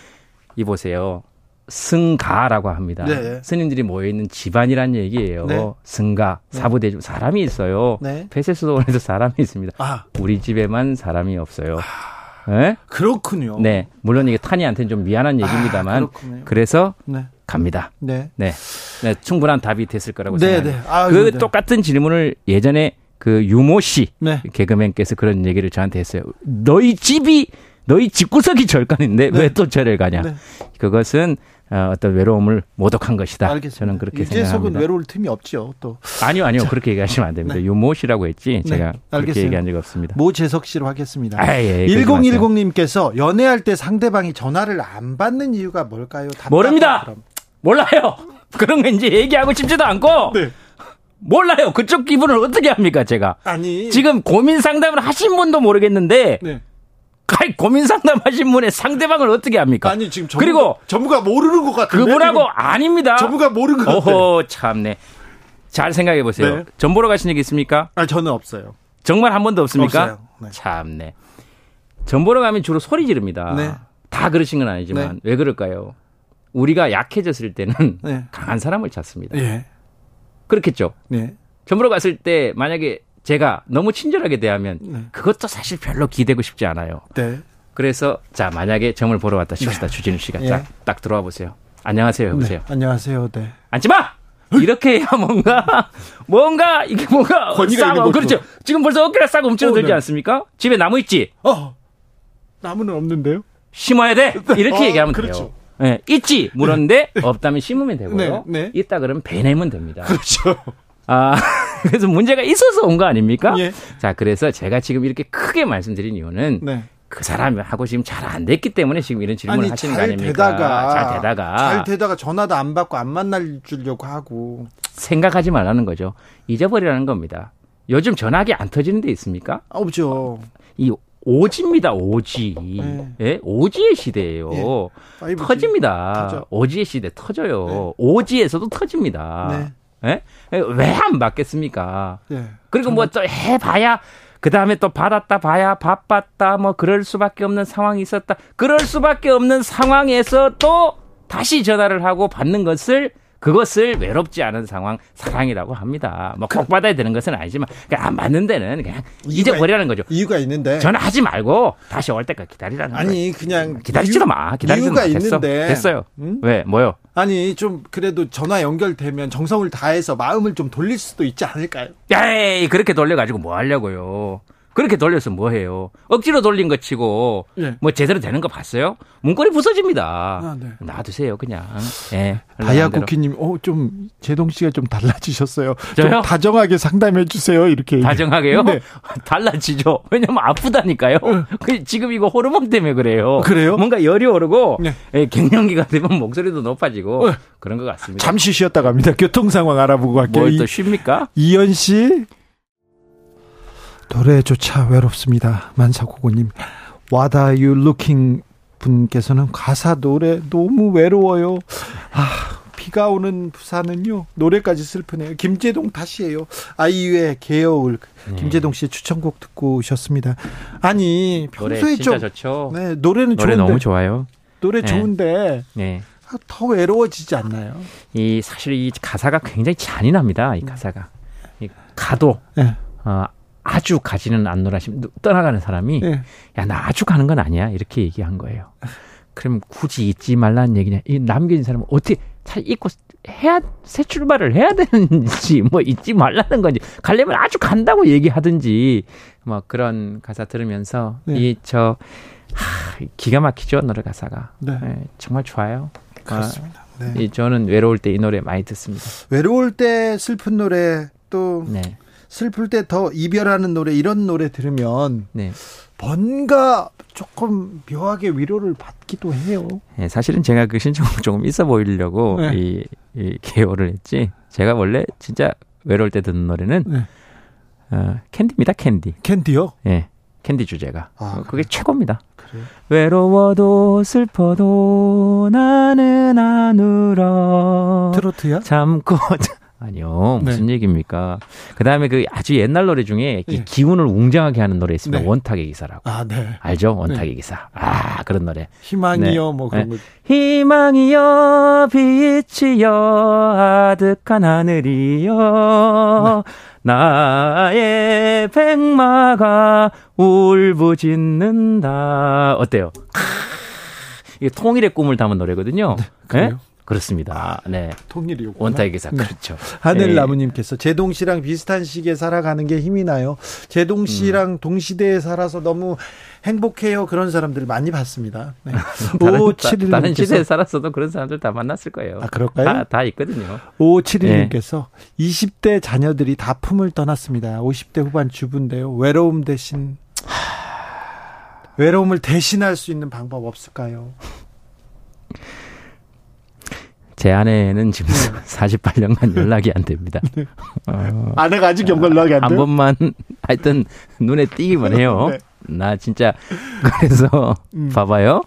이 보세요. 승가라고 합니다. 네. 스님들이 모여 있는 집안이란 얘기예요. 네. 승가, 사부대주 사람이 있어요. 네. 폐쇄수도원에도 사람이 있습니다. 아 우리 집에만 사람이 없어요. 네? 그렇군요. 네. 물론 이게 탄이한테는 좀 미안한 얘기입니다만 아, 그렇군요. 그래서 네. 갑니다. 네. 네. 네, 충분한 답이 됐을 거라고 네, 생각합니다. 네. 아, 그 네. 똑같은 질문을 예전에 그 유모 씨 네. 개그맨께서 그런 얘기를 저한테 했어요. 너희 집이 너희 집구석이 절간인데 네. 왜또 절을 가냐? 네. 그것은 어, 어떤 외로움을 모독한 것이다. 알겠습니다. 저는 그렇게 생각합니다. 외로울 틈이 없죠. 또 아니요, 아니요. 그렇게 얘기하시면 안 됩니다. 네. 유모 씨라고 했지. 제가 네, 그렇게 알겠어요. 얘기한 적이 없습니다. 모재석 씨로 하겠습니다. 아, 예, 예, 그러지 마세요. 1010님께서 연애할 때 상대방이 전화를 안 받는 이유가 뭘까요? 모릅니다. 그럼. 몰라요. 그런 거 이제 얘기하고 싶지도 않고 네. 몰라요. 그쪽 기분을 어떻게 합니까, 제가? 아니 지금 고민 상담을 하신 분도 모르겠는데 네. 아이, 고민 상담하신 분의 상대방을 어떻게 합니까? 아니 지금 전부가, 그리고 전부가 모르는 것 같은데 그분하고 지금 아닙니다. 전부가 모르는 것 같아요. 어허 참네. 잘 생각해 보세요. 네. 전 보러 가신 적 있습니까? 아 저는 없어요. 정말 한 번도 없습니까? 없어요. 네. 참네. 전 보러 가면 주로 소리 지릅니다. 네. 다 그러신 건 아니지만 왜 그럴까요? 우리가 약해졌을 때는 네. 강한 사람을 찾습니다. 예. 그렇겠죠. 네. 전 보러 갔을 때 만약에 제가 너무 친절하게 대하면 네. 그것도 사실 별로 기대고 싶지 않아요. 네. 그래서 자 만약에 점을 보러 왔다 칩시다 주진우 씨가 예. 딱, 딱 들어와 보세요. 안녕하세요 해보세요. 네. 안녕하세요. 네. 앉지 마. 이렇게 해야 뭔가 뭔가 이게 뭔가 권위가. 그렇죠. 지금 벌써 어깨가 싸고 움츠러들지 어, 네. 않습니까? 집에 나무 있지 어. 나무는 없는데요? 심어야 돼 이렇게 어, 얘기하면 그렇죠. 돼요. 예, 있지 물었는데 없다면 심으면 되고요. 네, 네. 있다 그러면 베내면 됩니다. 그렇죠. 아 [LAUGHS] 그래서 문제가 있어서 온 거 아닙니까? 예. 자 그래서 제가 지금 이렇게 크게 말씀드린 이유는 네. 그 사람하고 지금 잘 안 됐기 때문에 지금 이런 질문을 아니 하시는 거잘 아닙니까? 되다가 잘 되다가 잘 되다가 전화도 안 받고 안 만날 주려고 하고 생각하지 말라는 거죠. 잊어버리라는 겁니다. 요즘 전화기 안 터지는 데 있습니까? 아, 없죠. 이 오지입니다. 오지. 네. 예? 오지의 시대예요. 예. 5G. 터집니다. 터져. 오지의 시대 터져요. 오지에서도 터집니다. 네. 예? 왜안 받겠습니까? 예. 그리고 뭐 또 해봐야 그 다음에 또 받았다 봐야 바빴다 뭐 그럴 수밖에 없는 상황이 있었다. 그럴 수밖에 없는 상황에서 또 다시 전화를 하고 받는 것을 그것을 외롭지 않은 상황 사랑이라고 합니다. 뭐꼭 받아야 되는 것은 아니지만 그냥 안 받는 데는 그냥 잊어버리라는 거죠. 이유가 있는데 전화하지 말고 다시 올 때까지 기다리라는 거예요. 아니 그냥 기다리지도 이유- 마. 기다리지도 이유가 마. 됐어. 있는데 됐어요. 응? 왜 뭐요? 아니 좀 그래도 전화 연결되면 정성을 다해서 마음을 좀 돌릴 수도 있지 않을까요? 야이 그렇게 돌려가지고 뭐 하려고요? 그렇게 돌려서 뭐 해요? 억지로 돌린 거 치고 예. 뭐 제대로 되는 거 봤어요? 문고리 부서집니다. 아, 네. 놔두세요 그냥. 예. 다이아쿠키님, 어좀 제동 씨가 좀 달라지셨어요. 저요? 좀 다정하게 상담해 주세요. 이렇게 다정하게요? 네. [LAUGHS] 달라지죠. 왜냐면 아프다니까요. 그 지금 이거 호르몬 때문에 그래요. 그래요? 뭔가 열이 오르고 네. 예, 갱년기가 되면 목소리도 높아지고 어. 그런 것 같습니다. 잠시 쉬었다 갑니다. 교통 상황 알아보고 갈게요. 뭘또 이- 쉽니까? 이현 씨 노래조차 외롭습니다. 만사고고님 What are you looking 분께서는 가사 노래 너무 외로워요. 아 비가 오는 부산은요 노래까지 슬프네요. 김재동 다시예요. 아이유의 개여울 네. 김재동 씨의 추천곡 듣고 오셨습니다. 아니 평소에 좀 좋죠. 네, 노래는 노래 좋은데 너무 좋아요. 노래 네. 좋은데 네. 아, 더 외로워지지 않나요? 이 사실 이 가사가 굉장히 잔인합니다. 이 가사가 이 가도 네. 어, 아주 가지는 않노라 싶 떠나가는 사람이 네. 야나 아주 가는 건 아니야 이렇게 얘기한 거예요. 그럼 굳이 잊지 말라는 얘기냐? 이 남겨진 사람은 어떻게 잘 잊고 해야 새 출발을 해야 되는지 [LAUGHS] 뭐 잊지 말라는 건지 가려면 아주 간다고 얘기하든지 뭐 그런 가사 들으면서 네. 이저 기가 막히죠 노래 가사가 네. 예, 정말 좋아요. 그렇습니다. 네. 이 저는 외로울 때 이 노래 많이 듣습니다. 외로울 때 슬픈 노래 또 네, 슬플 때 더 이별하는 노래 이런 노래 들으면 네. 뭔가 조금 묘하게 위로를 받기도 해요. 예, 사실은 제가 그 신청곡 조금 있어 보이려고 네. 이, 이 개요를 했지. 제가 원래 진짜 외로울 때 듣는 노래는 네. 어, 캔디입니다. 캔디. 캔디요? 예, 캔디 주제가. 아, 어, 그게 최고입니다. 그래요? 외로워도 슬퍼도 나는 안 울어. 트로트야? 참고 아니요 무슨 얘기입니까? 그 다음에 그 아주 옛날 노래 중에 이 예. 기운을 웅장하게 하는 노래 있습니다. 네. 원탁의 기사라고 아, 네. 알죠? 원탁의 기사. 아 그런 노래. 희망이요, 네. 뭐 그런 네. 거. 희망이여 빛이여 아득한 하늘이여 나의 백마가 울부짖는다 어때요? 이게 통일의 꿈을 담은 노래거든요. 네? 그렇습니다. 네. 통일이요. 원탁의 기사 네. 그렇죠. 하늘나무님께서 제동 씨랑 비슷한 시기에 살아가는 게 힘이 나요. 제동 씨랑 음. 동시대에 살아서 너무 행복해요. 그런 사람들 많이 봤습니다. 네. [LAUGHS] 다른, 오 다- 칠일 다른 님께서 시대에 살았어도 그런 사람들 다 만났을 거예요. 아, 그럴까요? 다, 다 있거든요. 5571님께서 20대 자녀들이 다 품을 떠났습니다. 50대 후반 주부인데요. 외로움 대신 외로움을 대신할 수 있는 방법 없을까요? 제 아내는 지금 네. [LAUGHS] 48년간 연락이 안 됩니다. 어, 아내가 아직 연락이 안한 돼요? 번만 [LAUGHS] 하여튼 눈에 띄기만 해요. 네. 나 진짜 그래서 음. 봐봐요.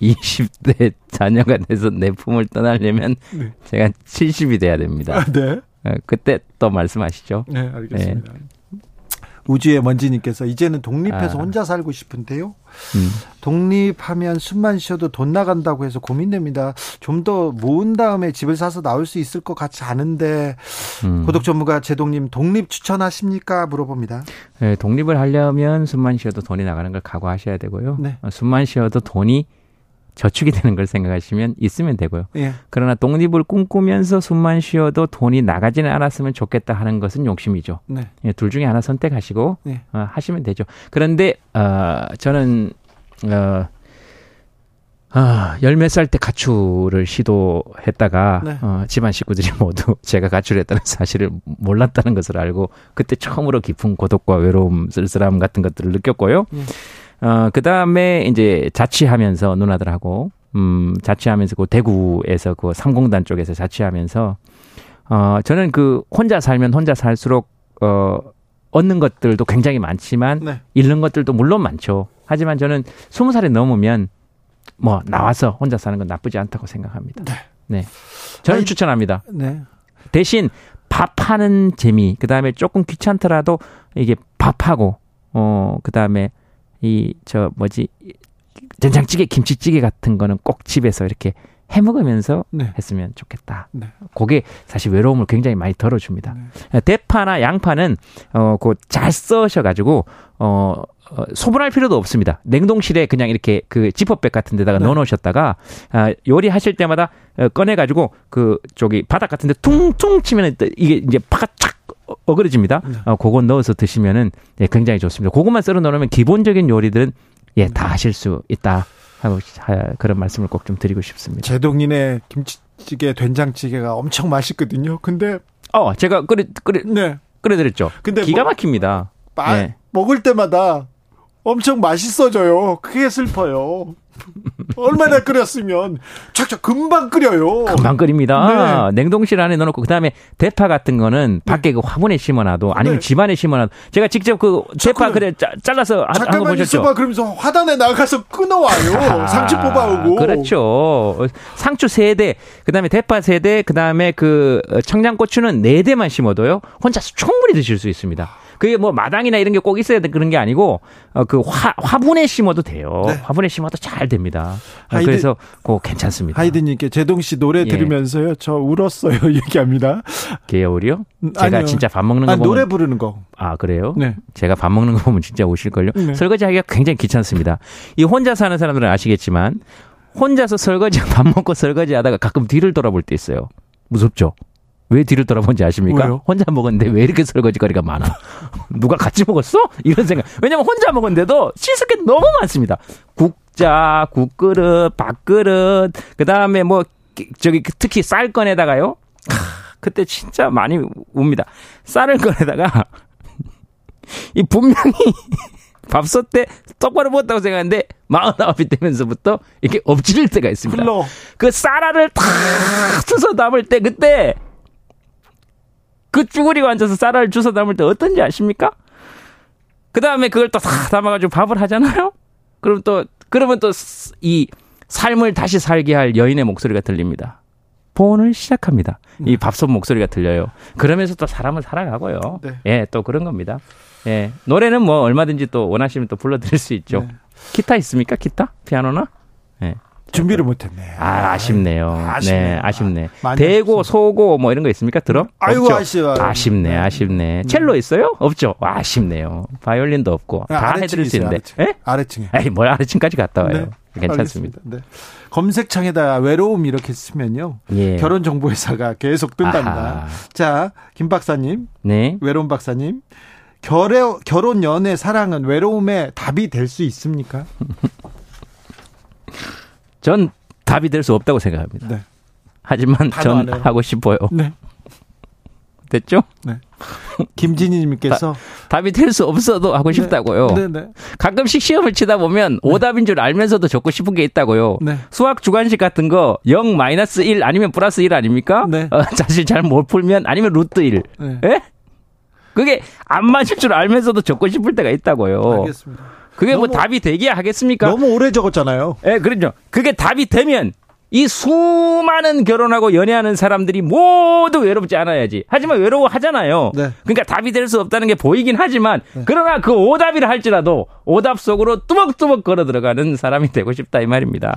20대 자녀가 돼서 내 품을 떠나려면 네. 제가 70이 돼야 됩니다. 아, 네. 어, 그때 또 말씀하시죠. 네, 알겠습니다. 우주의 먼지님께서 이제는 독립해서 아. 혼자 살고 싶은데요. 음. 독립하면 숨만 쉬어도 돈 나간다고 해서 고민됩니다. 좀 더 모은 다음에 집을 사서 나올 수 있을 것 같지 않은데 음. 고독 전문가 제동님 독립 추천하십니까? 물어봅니다. 예, 독립을 하려면 숨만 쉬어도 돈이 나가는 걸 각오하셔야 되고요. 네. 어, 숨만 쉬어도 돈이 저축이 되는 걸 생각하시면 있으면 되고요. 예. 그러나 독립을 꿈꾸면서 숨만 쉬어도 돈이 나가지는 않았으면 좋겠다 하는 것은 욕심이죠. 네. 예, 둘 중에 하나 선택하시고 네. 어, 하시면 되죠. 그런데 어, 저는 어, 아, 열 몇 살 때 가출을 시도했다가 네. 어, 집안 식구들이 [LAUGHS] 모두 제가 가출했다는 사실을 몰랐다는 것을 알고 그때 처음으로 깊은 고독과 외로움, 쓸쓸함 같은 것들을 느꼈고요. 네. 어, 그 다음에 이제 자취하면서 누나들하고 음, 자취하면서 그 대구에서 그 삼공단 쪽에서 자취하면서 어, 저는 그 혼자 살면 혼자 살수록 어, 얻는 것들도 굉장히 많지만 네. 잃는 것들도 물론 많죠. 하지만 저는 스무 살이 넘으면 뭐 나와서 혼자 사는 건 나쁘지 않다고 생각합니다. 네. 저는 아니, 추천합니다. 네. 대신 밥하는 재미, 그 다음에 조금 귀찮더라도 이게 밥하고, 어, 그 다음에 이, 저, 뭐지, 된장찌개, 김치찌개 같은 거는 꼭 집에서 이렇게 해 먹으면서 네. 했으면 좋겠다. 네. 그게 사실 외로움을 굉장히 많이 덜어줍니다. 대파나 양파는 어, 그잘 써셔가지고 어, 어, 소분할 필요도 없습니다. 냉동실에 그냥 이렇게 그 지퍼백 같은 데다가 네. 넣어놓으셨다가 아, 요리하실 때마다 어, 꺼내가지고 그 저기 바닥 같은 데 퉁퉁 치면 이게 이제 파가 착 어- 어그러집니다. 네. 어, 그거 넣어서 드시면은 예, 굉장히 좋습니다. 그것만 썰어 놓으면 기본적인 요리들은 예, 다 하실 수 있다. 하고 하- 그런 말씀을 꼭 좀 드리고 싶습니다. 제동인의 김치찌개, 된장찌개가 엄청 맛있거든요. 근데 어, 제가 끓여 끓여 네. 끓여 드렸죠. 근데 기가 뭐- 막힙니다. 마- 네. 먹을 때마다 엄청 맛있어져요. 그게 슬퍼요. 얼마나 끓였으면 착착 금방 끓여요. 금방 끓입니다. 네. 냉동실 안에 넣어놓고 그다음에 대파 같은 거는 밖에 그 화분에 심어놔도 아니면 네. 집안에 심어놔도 제가 직접 그 대파. 그래 짜- 잘라서 잠깐만 보셨죠? 있어봐. 그러면서 화단에 나가서 끊어와요. 상추 뽑아오고. 그렇죠. 상추 세 대, 그다음에 대파 세 대, 그다음에 그 청양고추는 네 대만 심어도요. 혼자서 충분히 드실 수 있습니다. 그게 뭐 마당이나 이런 게 꼭 있어야 돼 그런 게 아니고 어, 그 화, 화분에 심어도 돼요. 네. 화분에 심어도 잘 됩니다. 어, 하이든- 그래서 그거 괜찮습니다. 하이든님께 제동 씨 노래 예. 들으면서요. 저 울었어요. [LAUGHS] 얘기합니다. 개요리요? 음, 제가 아니요. 진짜 밥 먹는 거 아, 보면 노래 부르는 거. 아 그래요? 네. 제가 밥 먹는 거 보면 진짜 오실걸요. 네. 설거지하기가 굉장히 귀찮습니다. 이 혼자 사는 사람들은 아시겠지만 혼자서 설거지 [LAUGHS] 밥 먹고 설거지하다가 가끔 뒤를 돌아볼 때 있어요. 무섭죠? 왜 뒤를 돌아본지 아십니까? 왜요? 혼자 먹었는데 왜 이렇게 설거지거리가 많아? [LAUGHS] 누가 같이 먹었어? 이런 생각. 왜냐면 혼자 먹었는데도 씻을 게 너무 많습니다. 국자, 국그릇, 밥그릇, 그 다음에 뭐 기- 저기 특히 쌀 꺼내다가요. 크, 그때 진짜 많이 웁니다. 쌀을 꺼내다가 [LAUGHS] 이 분명히 [LAUGHS] 밥솥 때 똑바로 먹었다고 생각하는데 마흔아홉이 되면서부터 이렇게 엎질 때가 있습니다. 흘러. 그 쌀알을 탁 주워 담을 때 그때 그 쭈그리고 앉아서 쌀알을 주워 담을 때 어떤지 아십니까? 그 다음에 그걸 또 다 담아가지고 밥을 하잖아요? 그럼 또, 그러면 또 이 삶을 다시 살게 할 여인의 목소리가 들립니다. 보온을 시작합니다. 이 밥솥 목소리가 들려요. 그러면서 또 사람은 살아가고요. 네. 예, 또 그런 겁니다. 예. 노래는 뭐 얼마든지 또 원하시면 또 불러드릴 수 있죠. 네. 기타 있습니까? 기타? 피아노나? 예. 준비를 못했네. 아, 아쉽네요. 아쉽네요. 네, 아쉽네. 아, 대고. 소고, 뭐 이런 거 있습니까? 드럼? 아이고, 없죠? 아쉬워요. 아쉽네, 네. 아쉽네. 첼로 있어요? 없죠? 아쉽네요. 바이올린도 없고. 아, 다 해드릴 수 있는데. 아래층. 예? 아래층에. 에이, 뭘 아래층까지 갔다 와요. 네, 괜찮습니다. 네. 검색창에다 외로움 이렇게 쓰면요. 예. 결혼 정보 회사가 계속 뜬답니다. 아하. 자, 김 박사님, 네. 외로움 박사님. 결혼, 결혼, 연애, 사랑은 외로움의 답이 될 수 있습니까? [LAUGHS] 전 답이 될 수 없다고 생각합니다. 네. 하지만 전. 하고 싶어요. 네. [LAUGHS] 됐죠? 김진희님께서 답이 될 수 없어도 하고 싶다고요. 네, 네. 가끔씩 시험을 치다 보면 오답인 줄 알면서도 적고 싶은 게 있다고요. 네. 수학 주관식 같은 거 0 마이너스 1 아니면 플러스 1 아닙니까? 네. 어, 사실 잘 못 풀면 아니면 루트 1. 네. 예? 그게 안 맞을 줄 알면서도 적고 싶을 때가 있다고요. 알겠습니다. 그게 뭐 너무- 답이 되기야 하겠습니까? 너무 오래 적었잖아요. 예, 그렇죠. 그게 답이 되면 이 수많은 결혼하고 연애하는 사람들이 모두 외롭지 않아야지. 하지만 외로워하잖아요. 네. 그러니까 답이 될 수 없다는 게 보이긴 하지만 그러나 그 오답이라 할지라도 오답 속으로 뚜벅뚜벅 걸어 들어가는 사람이 되고 싶다 이 말입니다.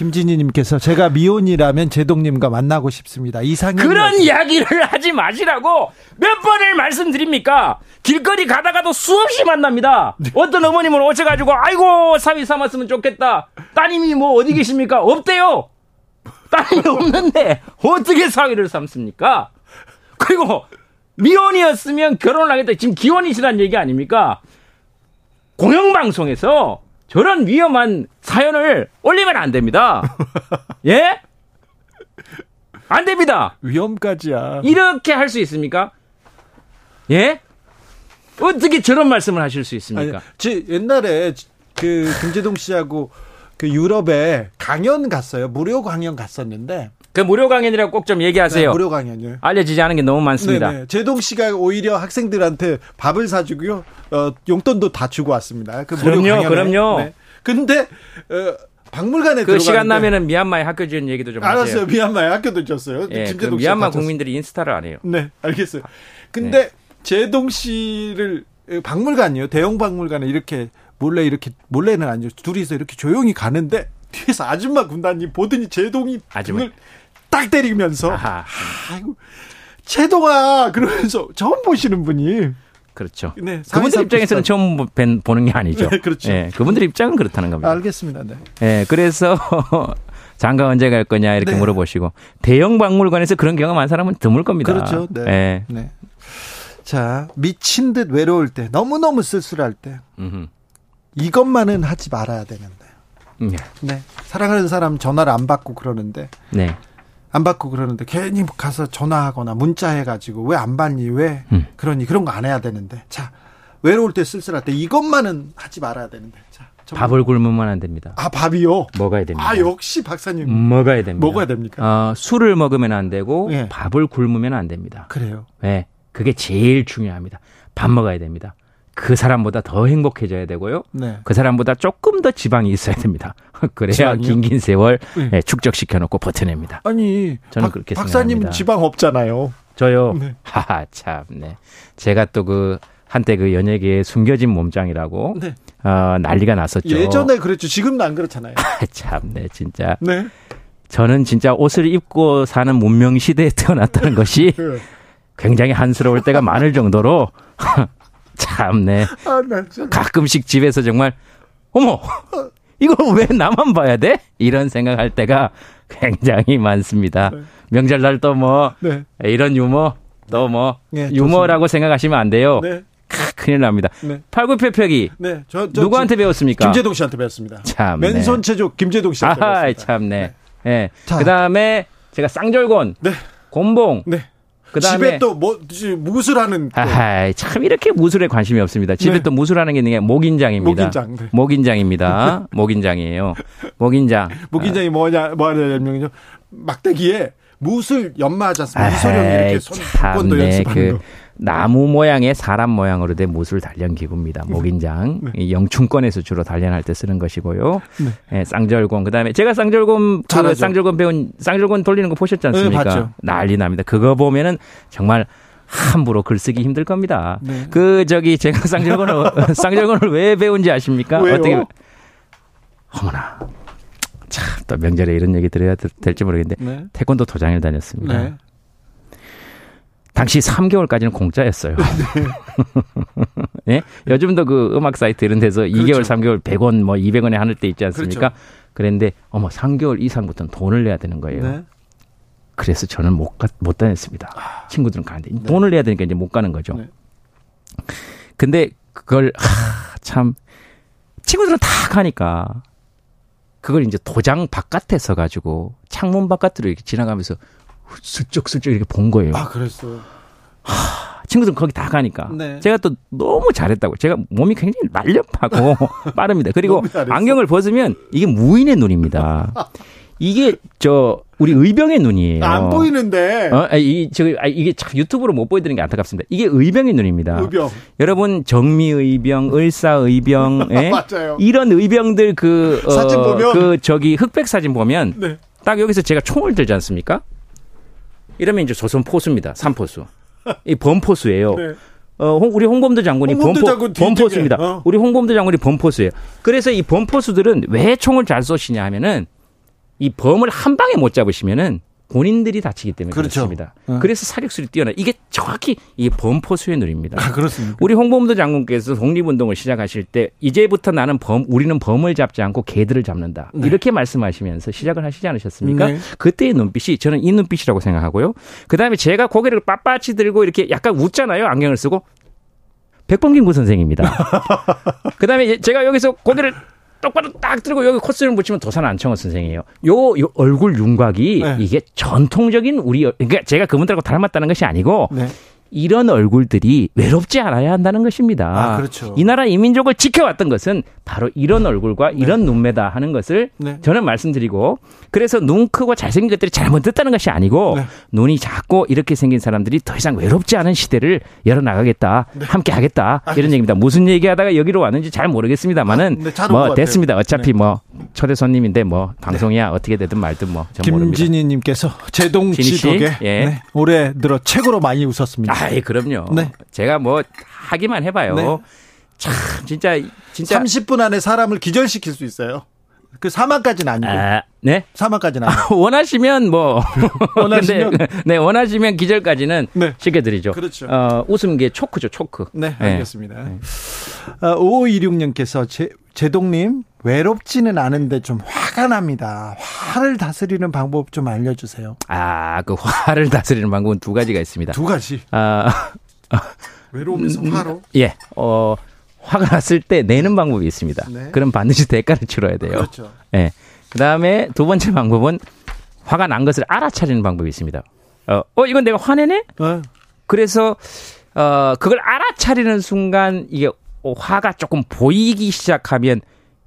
김진희님께서 제가 미혼이라면 제동님과 만나고 싶습니다. 이상형 그런. 이야기를 [LAUGHS] 하지 마시라고 몇 번을 말씀드립니까? 길거리 가다가도 수없이 만납니다. 어떤 어머님은 오셔가지고 아이고 사위 삼았으면 좋겠다. 따님이 뭐 어디 계십니까? 없대요. 따님이 없는데 어떻게 사위를 삼습니까? 그리고 미혼이었으면 결혼을 하겠다. 지금 기혼이시란 얘기 아닙니까? 공영방송에서 저런 위험한 사연을 올리면 안 됩니다. [LAUGHS] 예? 안 됩니다. 위험까지야. 이렇게 할 수 있습니까? 예? 어떻게 저런 말씀을 하실 수 아니, 있습니까? 지, 옛날에 그 김재동 씨하고 그 유럽에 강연 갔어요. 무료 강연 갔었는데 그 무료 강연이라고 꼭 좀 얘기하세요. 네, 무료 강연이요. 알려지지 않은 게 너무 많습니다. 네네. 제동 씨가 오히려 학생들한테 밥을 사주고요, 어, 용돈도 다 주고 왔습니다. 그 무료 그럼요, 강연에. 그럼요. 네. 근데 어, 박물관에 그 시간 나면은 미얀마에 학교 지은 얘기도 좀 알았어요. 하세요. 미얀마에 학교도 줬어요. 예, 그 미얀마 국민들이 인스타를 안 해요. 네, 알겠어요. 근데 네. 제동 씨를 박물관이요. 대형 박물관에 이렇게 몰래 이렇게 몰래는 아니죠. 둘이서 이렇게 조용히 가는데 뒤에서 아줌마 군단이 보더니 제동이 아줌마. 딱 때리면서 아하. 아이고 제동아 그러면서 처음 보시는 분이 그렇죠. 네, 그분들 입장에서는 처음 뵌- 보는 게 아니죠. 네, 그렇죠. 예, 그분들 입장은 그렇다는 겁니다. 알겠습니다. 네. 예, 그래서 [LAUGHS] 장가 언제 갈 거냐 이렇게 네. 물어보시고 대형 박물관에서 그런 경험한 사람은 드물 겁니다. 그렇죠. 네. 예. 네. 자, 미친 듯 외로울 때, 너무너무 쓸쓸할 때, 음흠. 이것만은 하지 말아야 되는데. 음, 네. 사랑하는 사람 전화를 안 받고 그러는데, 네. 안 받고 그러는데, 괜히 가서 전화하거나 문자 해가지고, 왜 안 받니? 왜? 음. 그러니, 그런 거 안 해야 되는데. 자, 외로울 때 쓸쓸할 때, 이것만은 하지 말아야 되는데. 자, 정말- 밥을 굶으면 안 됩니다. 아, 밥이요? 먹어야 됩니다. 아, 역시 박사님. 먹어야 됩니다. 먹어야 됩니까? 어, 술을 먹으면 안 되고 예. 밥을 굶으면 안 됩니다. 그래요. 네, 그게 제일 중요합니다. 밥 먹어야 됩니다. 그 사람보다 더 행복해져야 되고요. 네. 그 사람보다 조금 더 지방이 있어야 됩니다. [LAUGHS] 그래야? 긴긴 세월 네. 예, 축적시켜 놓고 버텨냅니다. 아니, 저는 박, 그렇게 박사님 생각합니다. 지방 없잖아요. 저요. 네. [LAUGHS] 하하 참. 네. 제가 또 그 한때 그 연예계의 숨겨진 몸짱이라고 네. 어, 난리가 났었죠. 예전에 그랬죠. 지금은 안 그렇잖아요. [LAUGHS] 아, 참, 네, 진짜. 네. 저는 진짜 옷을 입고 사는 문명 시대에 태어났다는 것이 네. 굉장히 한스러울 때가 많을 정도로 참, 네. 아. 가끔씩 집에서 정말 어머 이걸 왜 나만 봐야 돼? 이런 생각할 때가 굉장히 많습니다. 명절날 또뭐 네. 이런 유머 또뭐 네, 유머라고 생각하시면 안 돼요. 네. 크, 큰일 납니다. 네. 팔굽혀펴기 네. 저, 저 누구한테 배웠습니까? 김재동 씨한테 배웠습니다. 참, 네. 맨손 체조 김재동 씨한테 아하 배웠습니다. 참네. 예. 자. 그다음에 제가 쌍절곤, 네. 곤봉. 네. 그다음에 집에 또 뭐, 무술하는 또 아하, 참 이렇게 무술에 관심이 없습니다. 집에 네. 또 무술하는 게 있는 게 목인장입니다. 목인장, 네. 목인장입니다. [LAUGHS] 목인장이에요. 목인장. 목인장이 뭐냐, 뭐 하냐, 명이죠. 막대기에 무술 연마하지 않습니까? 이소룡이 이렇게 손, 손권도 참네. 연습하는 그 거. 나무 모양의 사람 모양으로 된 무술 단련 기구입니다. 목인장. 네. 이 영춘권에서 주로 단련할 때 쓰는 것이고요. 예, 쌍절곤. 그다음에 제가 쌍절곤 그. 쌍절곤 배운 쌍절곤 돌리는 거 보셨지 않습니까? 네, 봤죠. 난리 납니다. 그거 보면은 정말 함부로 글 쓰기 힘들 겁니다. 네. 그 저기 제가 [LAUGHS] 쌍절곤을 쌍절곤을 왜 배운지 아십니까? 왜요? 어떻게 어머나. 참 또 명절에 이런 얘기 드려야 될- 될지 모르겠는데 네. 태권도 도장을 다녔습니다. 네. 당시 3개월까지는 공짜였어요. [LAUGHS] 예? 요즘도 그 음악 사이트 이런 데서 2개월, 그렇죠. 3개월 100원 뭐 200원에 하는 때 있지 않습니까? 그랬는데 어머 3개월 이상부터는 돈을 내야 되는 거예요. 네. 그래서 저는 못, 가, 못 다녔습니다. 친구들은 가는데 돈을 내야 되니까 이제 못 가는 거죠. 네. 근데 그걸 하, 참 친구들은 다 가니까 그걸 이제 도장 바깥에 서 가지고 창문 바깥으로 이렇게 지나가면서 슬쩍슬쩍 이렇게 본 거예요. 아, 그랬어요. 친구들은 거기 다 가니까. 네. 제가 또 너무 잘했다고. 제가 몸이 굉장히 날렵하고 [LAUGHS] 빠릅니다. 그리고. 안경을 벗으면 이게 무인의 눈입니다. 이게 저 우리 의병의 눈이에요. 안 보이는데. 어, 아, 이, 저, 아, 이게 참 유튜브로 못 보여드리는 게 안타깝습니다. 이게 의병의 눈입니다. 의병. 여러분 정미의병, 을사의병, [LAUGHS] 예? 맞아요. 이런 의병들 그, 어, 사진 보면. 그 저기 흑백 사진 보면 네. 딱 여기서 제가 총을 들지 않습니까? 이러면 이제 조선 포수입니다. 삼포수. 이 범포수예요. 네. 어, 홍- 우리 홍범도 장군이 범포, 장군 범포수입니다. 어. 우리 홍범도 장군이 범포수예요. 그래서 이 범포수들은 왜 총을 잘 쏘시냐 하면은 이 범을 한 방에 못 잡으시면은 본인들이 다치기 때문에 그렇죠. 그렇습니다 어. 그래서 사격술이 뛰어나. 이게 정확히 이 범포 수의 누리입니다. 아, 그렇습니까? 우리 홍범도 장군께서 독립운동을 시작하실 때 이제부터 나는 범 우리는 범을 잡지 않고 개들을 잡는다 이렇게 말씀하시면서 시작을 하시지 않으셨습니까? 네. 그때의 눈빛이 저는 이 눈빛이라고 생각하고요. 그 다음에 제가 고개를 빳빳이 들고 이렇게 약간 웃잖아요 안경을 쓰고 백범김구 선생입니다. [LAUGHS] 그 다음에 제가 여기서 고개를 똑바로 딱 들고 여기 코스를 붙이면 도산 안청호 선생이에요. 요, 요 얼굴 윤곽이 네. 이게 전통적인 우리 어- 그러니까 제가 그분들하고 닮았다는 것이 아니고 네. 이런 얼굴들이 외롭지 않아야 한다는 것입니다. 아, 그렇죠. 이 나라 이민족을 지켜왔던 것은 바로 이런 얼굴과 이런 눈매다 하는 것을 네. 저는 말씀드리고 그래서 눈 크고 잘생긴 것들이 잘못됐다는 것이 아니고 네. 눈이 작고 이렇게 생긴 사람들이 더 이상 외롭지 않은 시대를 열어나가겠다, 함께 하겠다 이런 얘기입니다. 무슨 얘기하다가 여기로 왔는지 잘 모르겠습니다만은 아, 네, 뭐. 됐습니다. 어차피 네. 뭐 초대 손님인데 뭐 방송이야 어떻게 되든 말든 뭐. 김진희님께서 제동? 지독에 예. 네, 올해 들어 최고로 많이 웃었습니다. 아이 그럼요. 네. 제가 뭐 하기만 해봐요. 네. 참 진짜 진짜 30분 안에 사람을 기절시킬 수 있어요. 그 사망까지는 아니고 아, 네. 사망까지는 아니고. 원하시면 뭐 [LAUGHS] 원하시면? 근데, 네 원하시면 기절까지는 네. 시켜 드리죠. 그렇죠. 어, 웃음계 초크죠 초크. 네, 알겠습니다. 어, 5526님께서 제, 제동님 외롭지는 않은데 좀 화가 납니다. 화를 다스리는 방법 좀 알려주세요. 아 그 화를 다스리는 방법은 두 가지가 있습니다. 두 가지. 아 외로움에서 화로. 예. 어 화가 났을 때 내는 방법이 있습니다. 네. 그럼 반드시 대가를 치러야 돼요. 그렇죠. 예. 그 다음에 두 번째 방법은 화가 난 것을 알아차리는 방법이 있습니다. 어, 어 이건 내가 화내네? 어, 그래서 어 그걸 알아차리는 순간 이게 어, 화가 조금 보이기 시작하면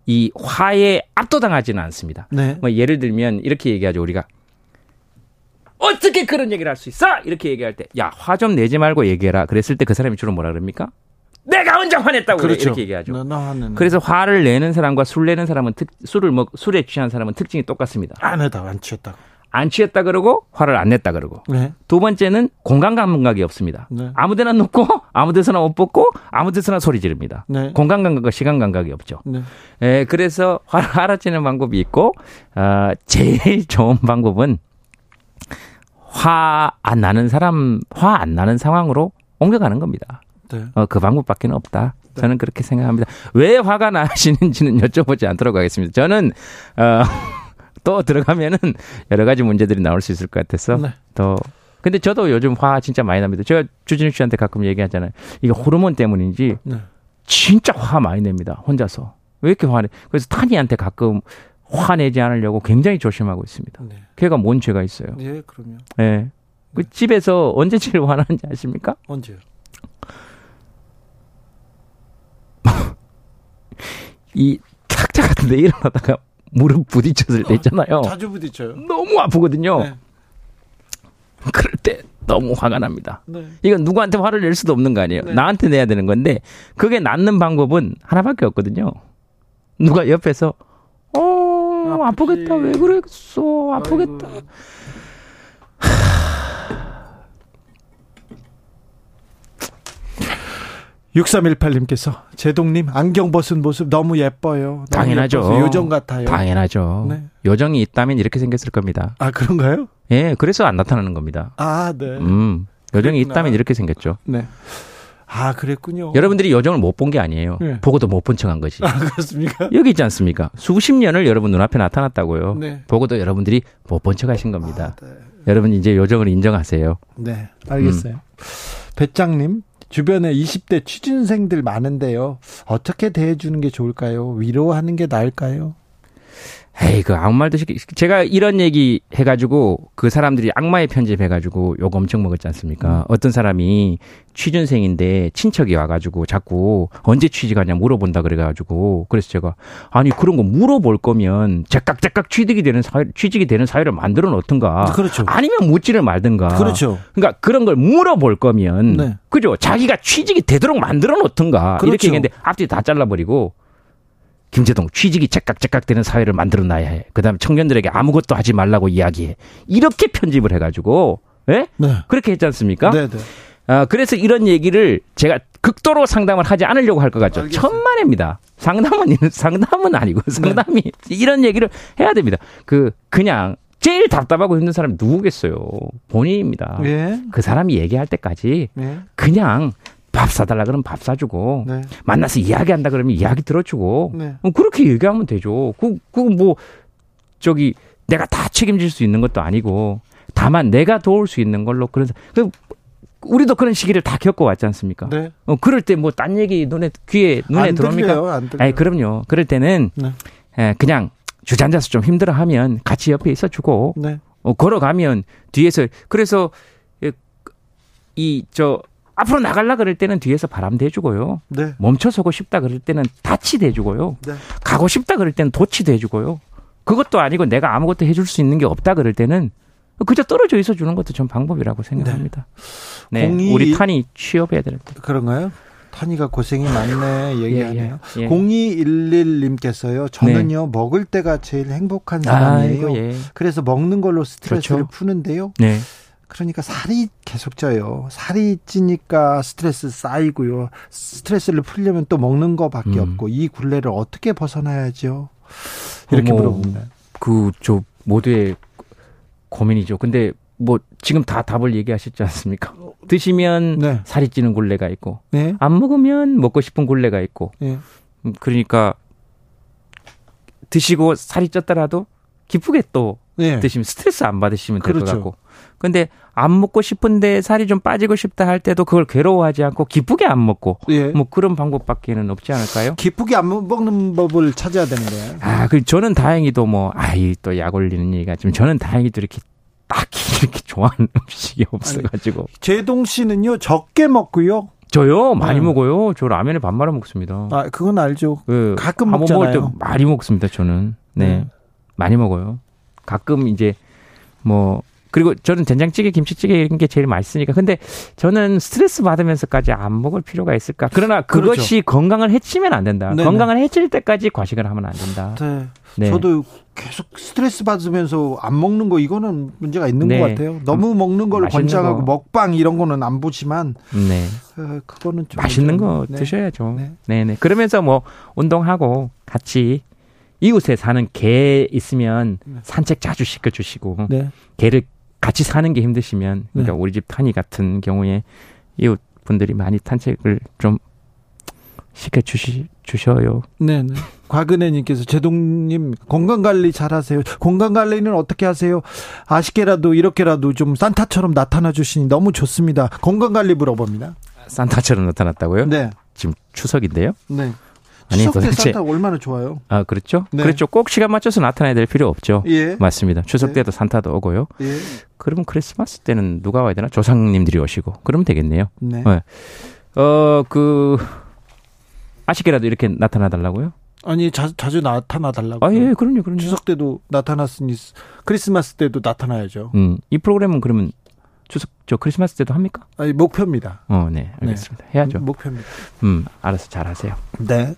이 화에 압도당하지는 않습니다. 네. 뭐 예를 들면 이렇게 얘기하죠 우리가 어떻게 그런 얘기를 할 수 있어? 이렇게 얘기할 때 야 화 좀 내지 말고 얘기해라. 그랬을 때 그 사람이 주로 뭐라 그럽니까? 내가 언제 화냈다고 그렇죠. 이렇게 얘기하죠. 너, 너 하는. 그래서 화를 내는 사람과 술 내는 사람은 특, 술을 먹 술에 취한 사람은 특징이 똑같습니다. 안 해다 안 취했다고. 안 취했다 그러고 화를 안 냈다 그러고 네. 두 번째는 공간 감각이 없습니다. 네. 아무데나 눕고 아무데서나 옷 벗고 아무데서나 소리 지릅니다. 네. 공간 감각과 시간 감각이 없죠. 네. 예, 그래서 화를 [LAUGHS] 알아채는 방법이 있고 아, 제일 [LAUGHS] 좋은 방법은 화 안 나는 사람 화 안 나는 상황으로 옮겨가는 겁니다. 네. 어, 그 방법밖에 없다. 저는 그렇게 생각합니다. 왜 화가 [LAUGHS] 나시는지는 여쭤보지 않도록 하겠습니다. 저는 어, 또 들어가면은 여러 가지 문제들이 나올 수 있을 것 같아서 네. 더 근데 저도 요즘 화 진짜 많이 납니다. 제가 주진우 씨한테 가끔 얘기하잖아요. 이게 호르몬 때문인지 네. 진짜 화 많이 냅니다. 혼자서. 왜 이렇게 화내? 그래서 타니한테 가끔 화내지 않으려고 굉장히 조심하고 있습니다. 네. 걔가 뭔 죄가 있어요? 예, 그럼요. 예. 그 집에서 언제 제일 화나는지 아십니까? 언제요? [LAUGHS] 이 탁자 같은 데 일어나다가 무릎 부딪혔을 때 있잖아요. 자주 부딪혀요. 너무 아프거든요. 네. 그럴 때 너무 화가 납니다. 네. 이건 누구한테 화를 낼 수도 없는 거 아니에요. 네. 나한테 내야 되는 건데 그게 낫는 방법은 하나밖에 없거든요. 누가 옆에서 어. 아프겠다 왜 그랬어 아프겠다. 아이고. 6318님께서 제동님 안경 벗은 모습 너무 예뻐요. 너무 당연하죠. 예뻐서 요정 같아요. 당연하죠. 네. 요정이 있다면 이렇게 생겼을 겁니다. 아 그런가요? 예, 그래서 안 나타나는 겁니다. 아 네. 음, 요정이 그랬구나. 있다면 이렇게 생겼죠. 네. 아 그랬군요. 여러분들이 요정을 못 본 게 아니에요. 네. 보고도 못 본 척한 거지. 아 그렇습니까? 여기 있지 않습니까? 수십 년을 여러분 눈앞에 나타났다고요. 네. 보고도 여러분들이 못 본 척 하신 겁니다. 네. 여러분 이제 요정을 인정하세요. 네, 알겠어요. 배짱님, 주변에 20대 취준생들 많은데요. 어떻게 대해주는 게 좋을까요? 위로하는 게 나을까요? 에이, 그 아무 말도 시키, 제가 이런 얘기 해가지고 그 사람들이 악마의 편집 해가지고 욕 엄청 먹었지 않습니까? 어떤 사람이 취준생인데 친척이 와가지고 자꾸 언제 취직하냐 물어본다 그래가지고 그래서 제가 아니 그런 거 물어볼 거면 제깍제깍 취직이 되는 사회, 취직이 되는 사회를 만들어 놓든가. 그렇죠. 아니면 묻지를 말든가. 그렇죠. 그러니까 그런 걸 물어볼 거면 네. 그죠? 자기가 취직이 되도록 만들어 놓든가 그렇죠. 이렇게 얘기했는데 앞뒤 다 잘라버리고 김재동 취직이 째깍째깍 되는 사회를 만들어 놔야 해. 그다음에 청년들에게 아무것도 하지 말라고 이야기해. 이렇게 편집을 해 가지고 예? 네. 그렇게 했지 않습니까? 네, 네. 아, 그래서 이런 얘기를 제가 극도로 상담을 하지 않으려고 할 것 같죠. 알겠어요. 천만에입니다. 상담은 [LAUGHS] 상담은 아니고 상담이 이런 얘기를 해야 됩니다. 그 그냥 제일 답답하고 힘든 사람이 누구겠어요? 본인입니다. 예. 그 사람이 얘기할 때까지 예. 그냥 밥 사달라 그러면 밥 사주고 네. 만나서 이야기한다 그러면 이야기 들어주고 네. 어, 그렇게 얘기하면 되죠. 그, 그 뭐 저기 내가 다 책임질 수 있는 것도 아니고 다만 내가 도울 수 있는 걸로 그런 그 우리도 그런 시기를 다 겪어왔지 않습니까? 네. 어, 그럴 때 뭐 딴 얘기 눈에 귀에 눈에 안 들어옵니까? 아니 그럼요. 그럴 때는 네. 에, 그냥 주저앉아서 좀 힘들어하면 같이 옆에 있어주고 네. 어, 걸어가면 뒤에서 그래서 이 저 앞으로 나갈라 그럴 때는 뒤에서 바람 대주고요. 네. 멈춰서고 싶다 그럴 때는 닻이 대주고요. 네. 가고 싶다 그럴 때는 돛이 대주고요. 그것도 아니고 내가 아무것도 해줄 수 있는 게 없다 그럴 때는 그저 떨어져 있어 주는 것도 전 방법이라고 생각합니다. 네, 공이- 우리 탄이 취업해야 되는데. 그런가요? 탄이가 고생이 많네 [LAUGHS] 얘기하네요. 예, 예. 0211님께서요. 저는요 먹을 때가 제일 행복한 사람이에요. 아이고, 예. 그래서 먹는 걸로 스트레스를 그렇죠. 푸는데요. 네. 그러니까 살이 계속 쪄요. 살이 찌니까 스트레스 쌓이고요. 스트레스를 풀려면 또 먹는 거밖에 음. 없고 이 굴레를 어떻게 벗어나야죠? 이렇게 어머, 물어봅니다. 그저 모두의 고민이죠. 근데 뭐 지금 다 답을 얘기하셨지 않습니까? 드시면 네. 살이 찌는 굴레가 있고 네. 안 먹으면 먹고 싶은 굴레가 있고 네. 음, 그러니까 드시고 살이 쪘더라도 기쁘게 또 네. 드시면 스트레스 안 받으시면 될것 그렇죠. 같고. 근데 안 먹고 싶은데 살이 좀 빠지고 싶다 할 때도 그걸 괴로워하지 않고 기쁘게 안 먹고 예. 뭐 그런 방법밖에는 없지 않을까요? 기쁘게 안 먹는 법을 찾아야 되는데. 아, 그 저는 다행히도 뭐 아이 또 약 올리는 얘기가 좀 저는 다행히도 이렇게 딱히 [LAUGHS] 이렇게 좋아하는 음식이 없어가지고 제동 씨는요 적게 먹고요. 저요 많이 네. 먹어요. 저 라면에 밥 말아 먹습니다. 아 그건 알죠. 그 가끔 한번 먹을 때 먹잖아요. 많이 먹습니다. 저는 네. 네. 많이 먹어요. 가끔 이제 뭐 그리고 저는 된장찌개, 김치찌개 이런 게 제일 맛있으니까. 근데 저는 스트레스 받으면서까지 안 먹을 필요가 있을까? 그러나 그것이 건강을 해치면 안 된다. 그렇죠. 네네. 건강을 해칠 때까지 과식을 하면 안 된다. 네. 네. 저도 계속 스트레스 받으면서 안 먹는 거 이거는 문제가 있는 네. 것 같아요. 너무 먹는 걸 권장하고 거. 먹방 이런 거는 안 보지만 네. 어, 그거는 좀 맛있는 좀, 거 네. 드셔야죠. 네. 네. 네 그러면서 뭐 운동하고 같이 이웃에 사는 개 있으면 산책 자주 시켜주시고 네. 개를 같이 사는 게 힘드시면 그러니까 네. 우리 집 탄이 같은 경우에 이웃 분들이 많이 산책을 좀 시켜 주시 주셔요. 네, 네. 곽은혜님께서 제동님 건강 관리 잘하세요. 건강 관리는 어떻게 하세요? 아쉽게라도 이렇게라도 좀 산타처럼 나타나 주시니 너무 좋습니다. 건강 관리 물어봅니다. 산타처럼 나타났다고요? 네, 지금 추석인데요? 네. 아니, 추석 때 산타 얼마나 좋아요? 아 그렇죠? 네. 그렇죠. 꼭 시간 맞춰서 나타나야 될 필요 없죠. 예, 맞습니다. 추석 네. 때도 산타도 오고요. 예, 그러면 크리스마스 때는 누가 와야 되나? 조상님들이 오시고 그러면 되겠네요. 네. 네. 어그 아쉽게라도 이렇게 나타나 달라고요? 아니 자, 자주 나타나 달라고. 아 예, 그럼요, 그럼요. 추석 때도 나타났으니 크리스마스 때도 나타나야죠. 음, 이 프로그램은 그러면 추석 저 크리스마스 때도 합니까? 아니 목표입니다. 어, 네, 알겠습니다. 해야죠. 목표입니다. 음, 알아서 잘 하세요. 네.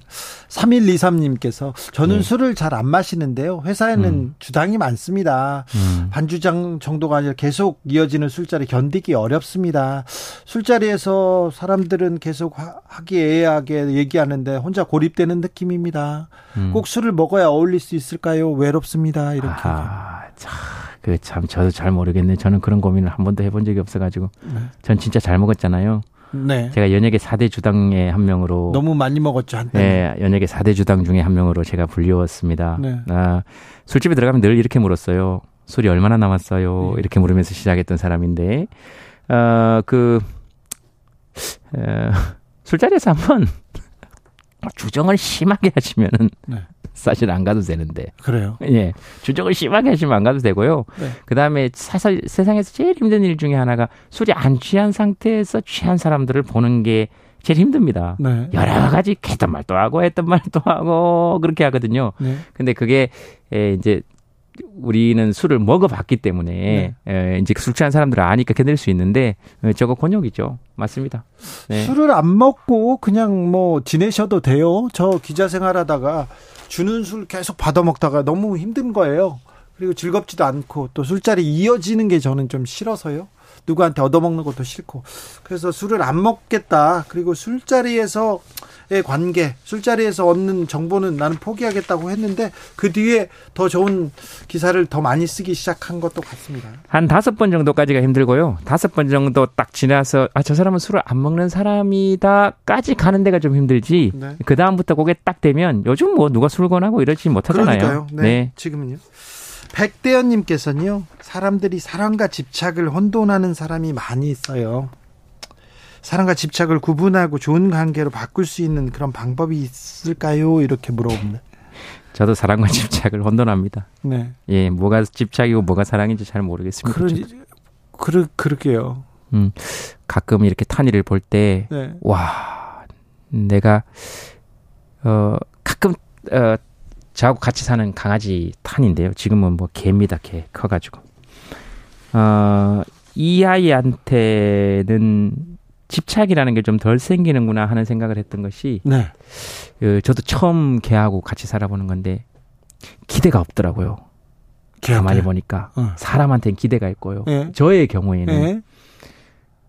3123 님께서 저는 네. 술을 잘 안 마시는데요. 회사에는 음. 주당이 많습니다. 음. 반주장 정도가 아니라 계속 이어지는 술자리 견디기 어렵습니다. 술자리에서 사람들은 계속 하- 화기애애하게 얘기하는데 혼자 고립되는 느낌입니다. 음. 꼭 술을 먹어야 어울릴 수 있을까요? 외롭습니다. 이렇게. 아, 참, 그 참 저도 잘 모르겠네. 저는 그런 고민을 한 번도 해본 적이 없어가지고. 전 진짜 잘 먹었잖아요. 네. 제가 연예계 4대 주당의 한 명으로. 너무 많이 먹었죠 한때. 네, 연예계 4대 주당 중에 한 명으로 제가 불리웠습니다. 네. 아, 술집에 들어가면 늘 이렇게 물었어요. 술이 얼마나 남았어요? 네. 이렇게 물으면서 시작했던 사람인데, 어, 그, 어, 술자리에서 한번 주정을 심하게 하시면은 네. 사실 안 가도 되는데, 그래요. 예, 주정을 심하게 하시면 안 가도 되고요. 네. 그 다음에 사실 세상에서 제일 힘든 일 중에 하나가 술이 안 취한 상태에서 취한 사람들을 보는 게 제일 힘듭니다. 네. 여러 가지 했던 말도 하고 했던 말도 하고 그렇게 하거든요. 네. 근데 그게 에, 이제 우리는 술을 먹어봤기 때문에 에, 이제 술 취한 사람들은 아니까 견딜 수 있는데 에, 저거 곤욕이죠. 맞습니다. 네. 술을 안 먹고 그냥 뭐 지내셔도 돼요. 저 기자 생활하다가 주는 술 계속 받아 먹다가 너무 힘든 거예요. 그리고 즐겁지도 않고 또 술자리 이어지는 게 저는 좀 싫어서요. 누구한테 얻어먹는 것도 싫고 그래서 술을 안 먹겠다. 그리고 술자리에서의 관계, 술자리에서 얻는 정보는 나는 포기하겠다고 했는데 그 뒤에 더 좋은 기사를 더 많이 쓰기 시작한 것도 같습니다. 한 다섯 번 정도까지가 힘들고요. 다섯 번 정도 딱 지나서 아 저 사람은 술을 안 먹는 사람이다까지 가는 데가 좀 힘들지. 네. 그 다음부터 그게 딱 되면 요즘 뭐 누가 술 권하고 이러지 못하잖아요. 그러니까요. 네. 지금은요. 백대현님께서는요, 사람들이 사랑과 집착을 혼돈하는 사람이 많이 있어요. 사랑과 집착을 구분하고 좋은 관계로 바꿀 수 있는 그런 방법이 있을까요? 이렇게 물어봅니다. 저도 사랑과 집착을 혼돈합니다. 네. 예, 뭐가 집착이고 뭐가 사랑인지 잘 모르겠습니다. 그러. 그러, 그럴게요. 음, 가끔 이렇게 탄이를 볼 때, 네. 와, 내가, 어, 가끔, 어, 저하고 같이 사는 강아지 탄인데요. 지금은 뭐 개입니다, 개. 커가지고. 어, 이 아이한테는 집착이라는 게 좀 덜 생기는구나 하는 생각을 했던 것이, 네. 어, 저도 처음 개하고 같이 살아보는 건데, 기대가 없더라고요. 가만히 보니까. 어. 사람한테는 기대가 있고요. 네. 저의 경우에는. 네.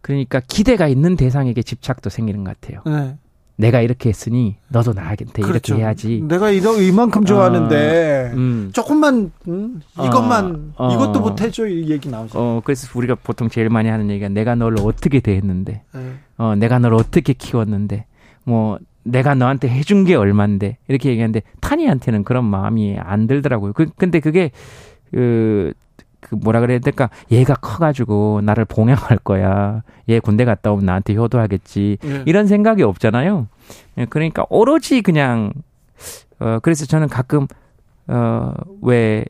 그러니까 기대가 있는 대상에게 집착도 생기는 것 같아요. 네. 내가 이렇게 했으니 너도 나한테 그렇죠. 이렇게 해야지. 내가 이러, 이만큼 좋아하는데, 음. 조금만, 음, 이것만, 어, 어. 이것도 못 해줘. 이 얘기 나오죠. 어 그래서 우리가 보통 제일 많이 하는 얘기가 내가 너를 어떻게 대했는데, 네. 어 내가 너를 어떻게 키웠는데, 뭐 내가 너한테 해준 게 얼만데 이렇게 얘기하는데 타니한테는 그런 마음이 안 들더라고요. 그 근데 그게 그. 그 뭐라 그래야 될까? 얘가 커가지고 나를 봉양할 거야. 얘 군대 갔다 오면 나한테 효도하겠지. 네. 이런 생각이 없잖아요. 예, 그러니까 오로지 그냥 어 그래서 저는 가끔 어왜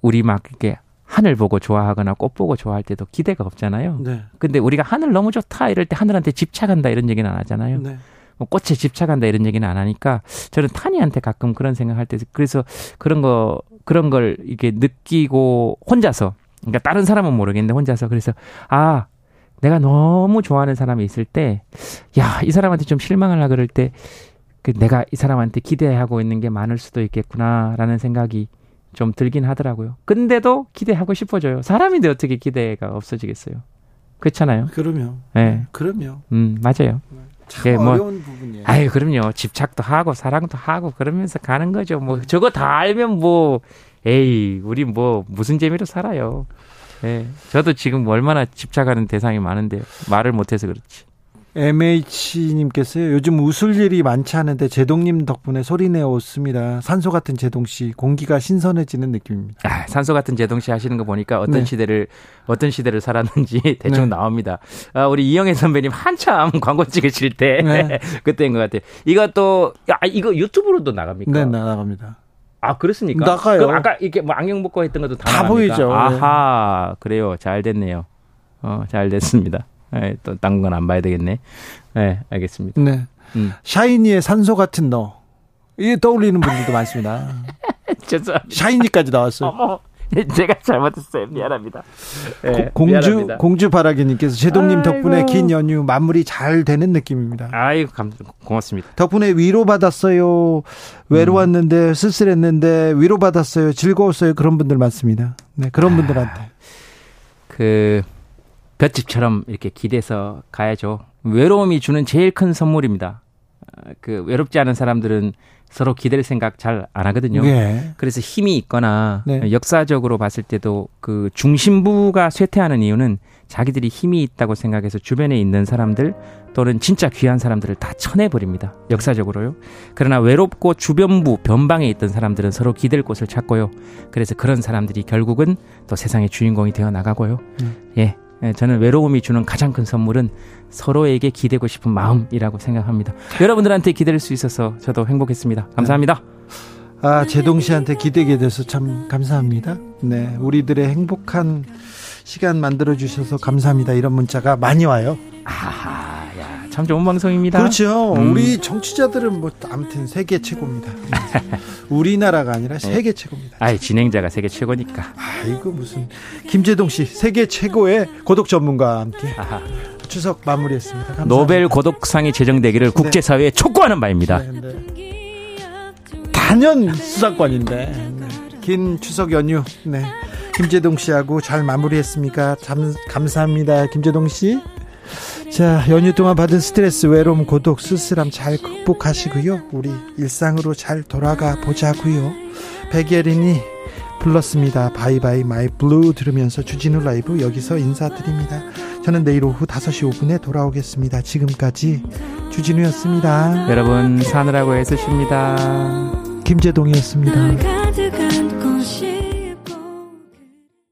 우리 막 이렇게 하늘 보고 좋아하거나 꽃 보고 좋아할 때도 기대가 없잖아요. 네. 근데 우리가 하늘 너무 좋다 이럴 때 하늘한테 집착한다 이런 얘기는 안 하잖아요. 네. 뭐 꽃에 집착한다 이런 얘기는 안 하니까 저는 타니한테 가끔 그런 생각할 때 그래서 그런 거 그런 걸 이렇게 느끼고 혼자서 그러니까 다른 사람은 모르겠는데 혼자서 그래서 아 내가 너무 좋아하는 사람이 있을 때 야 이 사람한테 좀 실망하려 그럴 때 그 내가 이 사람한테 기대하고 있는 게 많을 수도 있겠구나라는 생각이 좀 들긴 하더라고요. 근데도 기대하고 싶어져요. 사람인데 어떻게 기대가 없어지겠어요? 그렇잖아요. 그럼요. 예. 그럼요. 음, 맞아요. 참 예, 뭐- 어려운 부분이에요. 아유, 그럼요. 집착도 하고 사랑도 하고 그러면서 가는 거죠. 뭐 저거 다 알면 뭐 에이, 우리 뭐 무슨 재미로 살아요. 예. 저도 지금 얼마나 집착하는 대상이 많은데요. 말을 못 해서 그렇지. MH님께서요, 요즘 웃을 일이 많지 않은데 제동님 덕분에 소리내어 웃습니다. 산소 같은 제동씨, 공기가 신선해지는 느낌입니다. 아, 산소 같은 제동 씨 하시는 거 보니까 어떤 네. 시대를 어떤 시대를 살았는지 [LAUGHS] 대충 네. 나옵니다. 아, 우리 이영애 선배님 한참 [LAUGHS] 광고 찍으실 때 네. [LAUGHS] 그때인 것 같아요. 이것도 야, 이거 유튜브로도 나갑니까? 네, 나갑니다. 아 그렇습니까? 나가요. 그럼 아까 이렇게 뭐 안경 벗고 했던 것도 다, 다 나갑니까? 보이죠. 네. 아하 그래요. 잘 됐네요. 어, 잘 됐습니다. 예, 또 딴 건 안 봐야 되겠네. 네, 알겠습니다. 네. 음. 샤이니의 산소 같은 너. 이게 떠올리는 분들도 많습니다. [LAUGHS] 죄송합니다. 샤이니까지 나왔어요. 어머, [LAUGHS] 제가 잘못했어요. 미안합니다. 예, 고- 공주 미안합니다. 공주 바라기님께서 제동님 덕분에. 긴 연휴 마무리 잘 되는 느낌입니다. 아이고 감, 고맙습니다. 덕분에 위로 받았어요. 외로웠는데 쓸쓸했는데 위로 받았어요. 즐거웠어요. 그런 분들 많습니다. 네, 그런 분들한테. 그 볏집처럼 이렇게 기대서 가야죠. 외로움이 주는 제일 큰 선물입니다. 아, 그 외롭지 않은 사람들은 서로 기댈 생각 잘 안 하거든요. 예. 그래서 힘이 있거나 네. 역사적으로 봤을 때도 그 중심부가 쇠퇴하는 이유는 자기들이 힘이 있다고 생각해서 주변에 있는 사람들 또는 진짜 귀한 사람들을 다 쳐내버립니다. 역사적으로요. 그러나 외롭고 주변부 변방에 있던 사람들은 서로 기댈 곳을 찾고요. 그래서 그런 사람들이 결국은 또 세상의 주인공이 되어 나가고요. 예. 예, 저는 외로움이 주는 가장 큰 선물은 서로에게 기대고 싶은 마음이라고 생각합니다. 여러분들한테 기댈 수 있어서 저도 행복했습니다. 감사합니다. 아, 제동 씨한테 기대게 돼서 참 감사합니다. 네, 우리들의 행복한 시간 만들어 주셔서 감사합니다. 이런 문자가 많이 와요. 아하, 야, 참 좋은 방송입니다. 그렇죠. 음. 우리 정치자들은 뭐 아무튼 세계 최고입니다. [LAUGHS] 우리나라가 아니라 세계 최고입니다. 아이 진행자가 세계 최고니까. 아, 이거 무슨 김재동 씨 세계 최고의 고독 전문가와 함께 아하. 추석 마무리했습니다. 감사합니다. 노벨 고독상이 제정되기를 국제사회에 촉구하는 바입니다. 네, 네. 단연 수사권인데 네. 긴 추석 연휴 네 김재동 씨하고 잘 마무리했습니까? 참, 감사합니다, 김재동 씨. 자 연휴 동안 받은 스트레스, 외로움, 고독, 쓸쓸함 잘 극복하시고요. 우리 일상으로 잘 돌아가 보자고요. 백예린이 불렀습니다. Bye bye my blue 들으면서 주진우 라이브 여기서 인사드립니다. 저는 내일 오후 5시 5분에 돌아오겠습니다. 지금까지 주진우였습니다. 여러분 사느라고 애쓰십니다. 김제동이었습니다.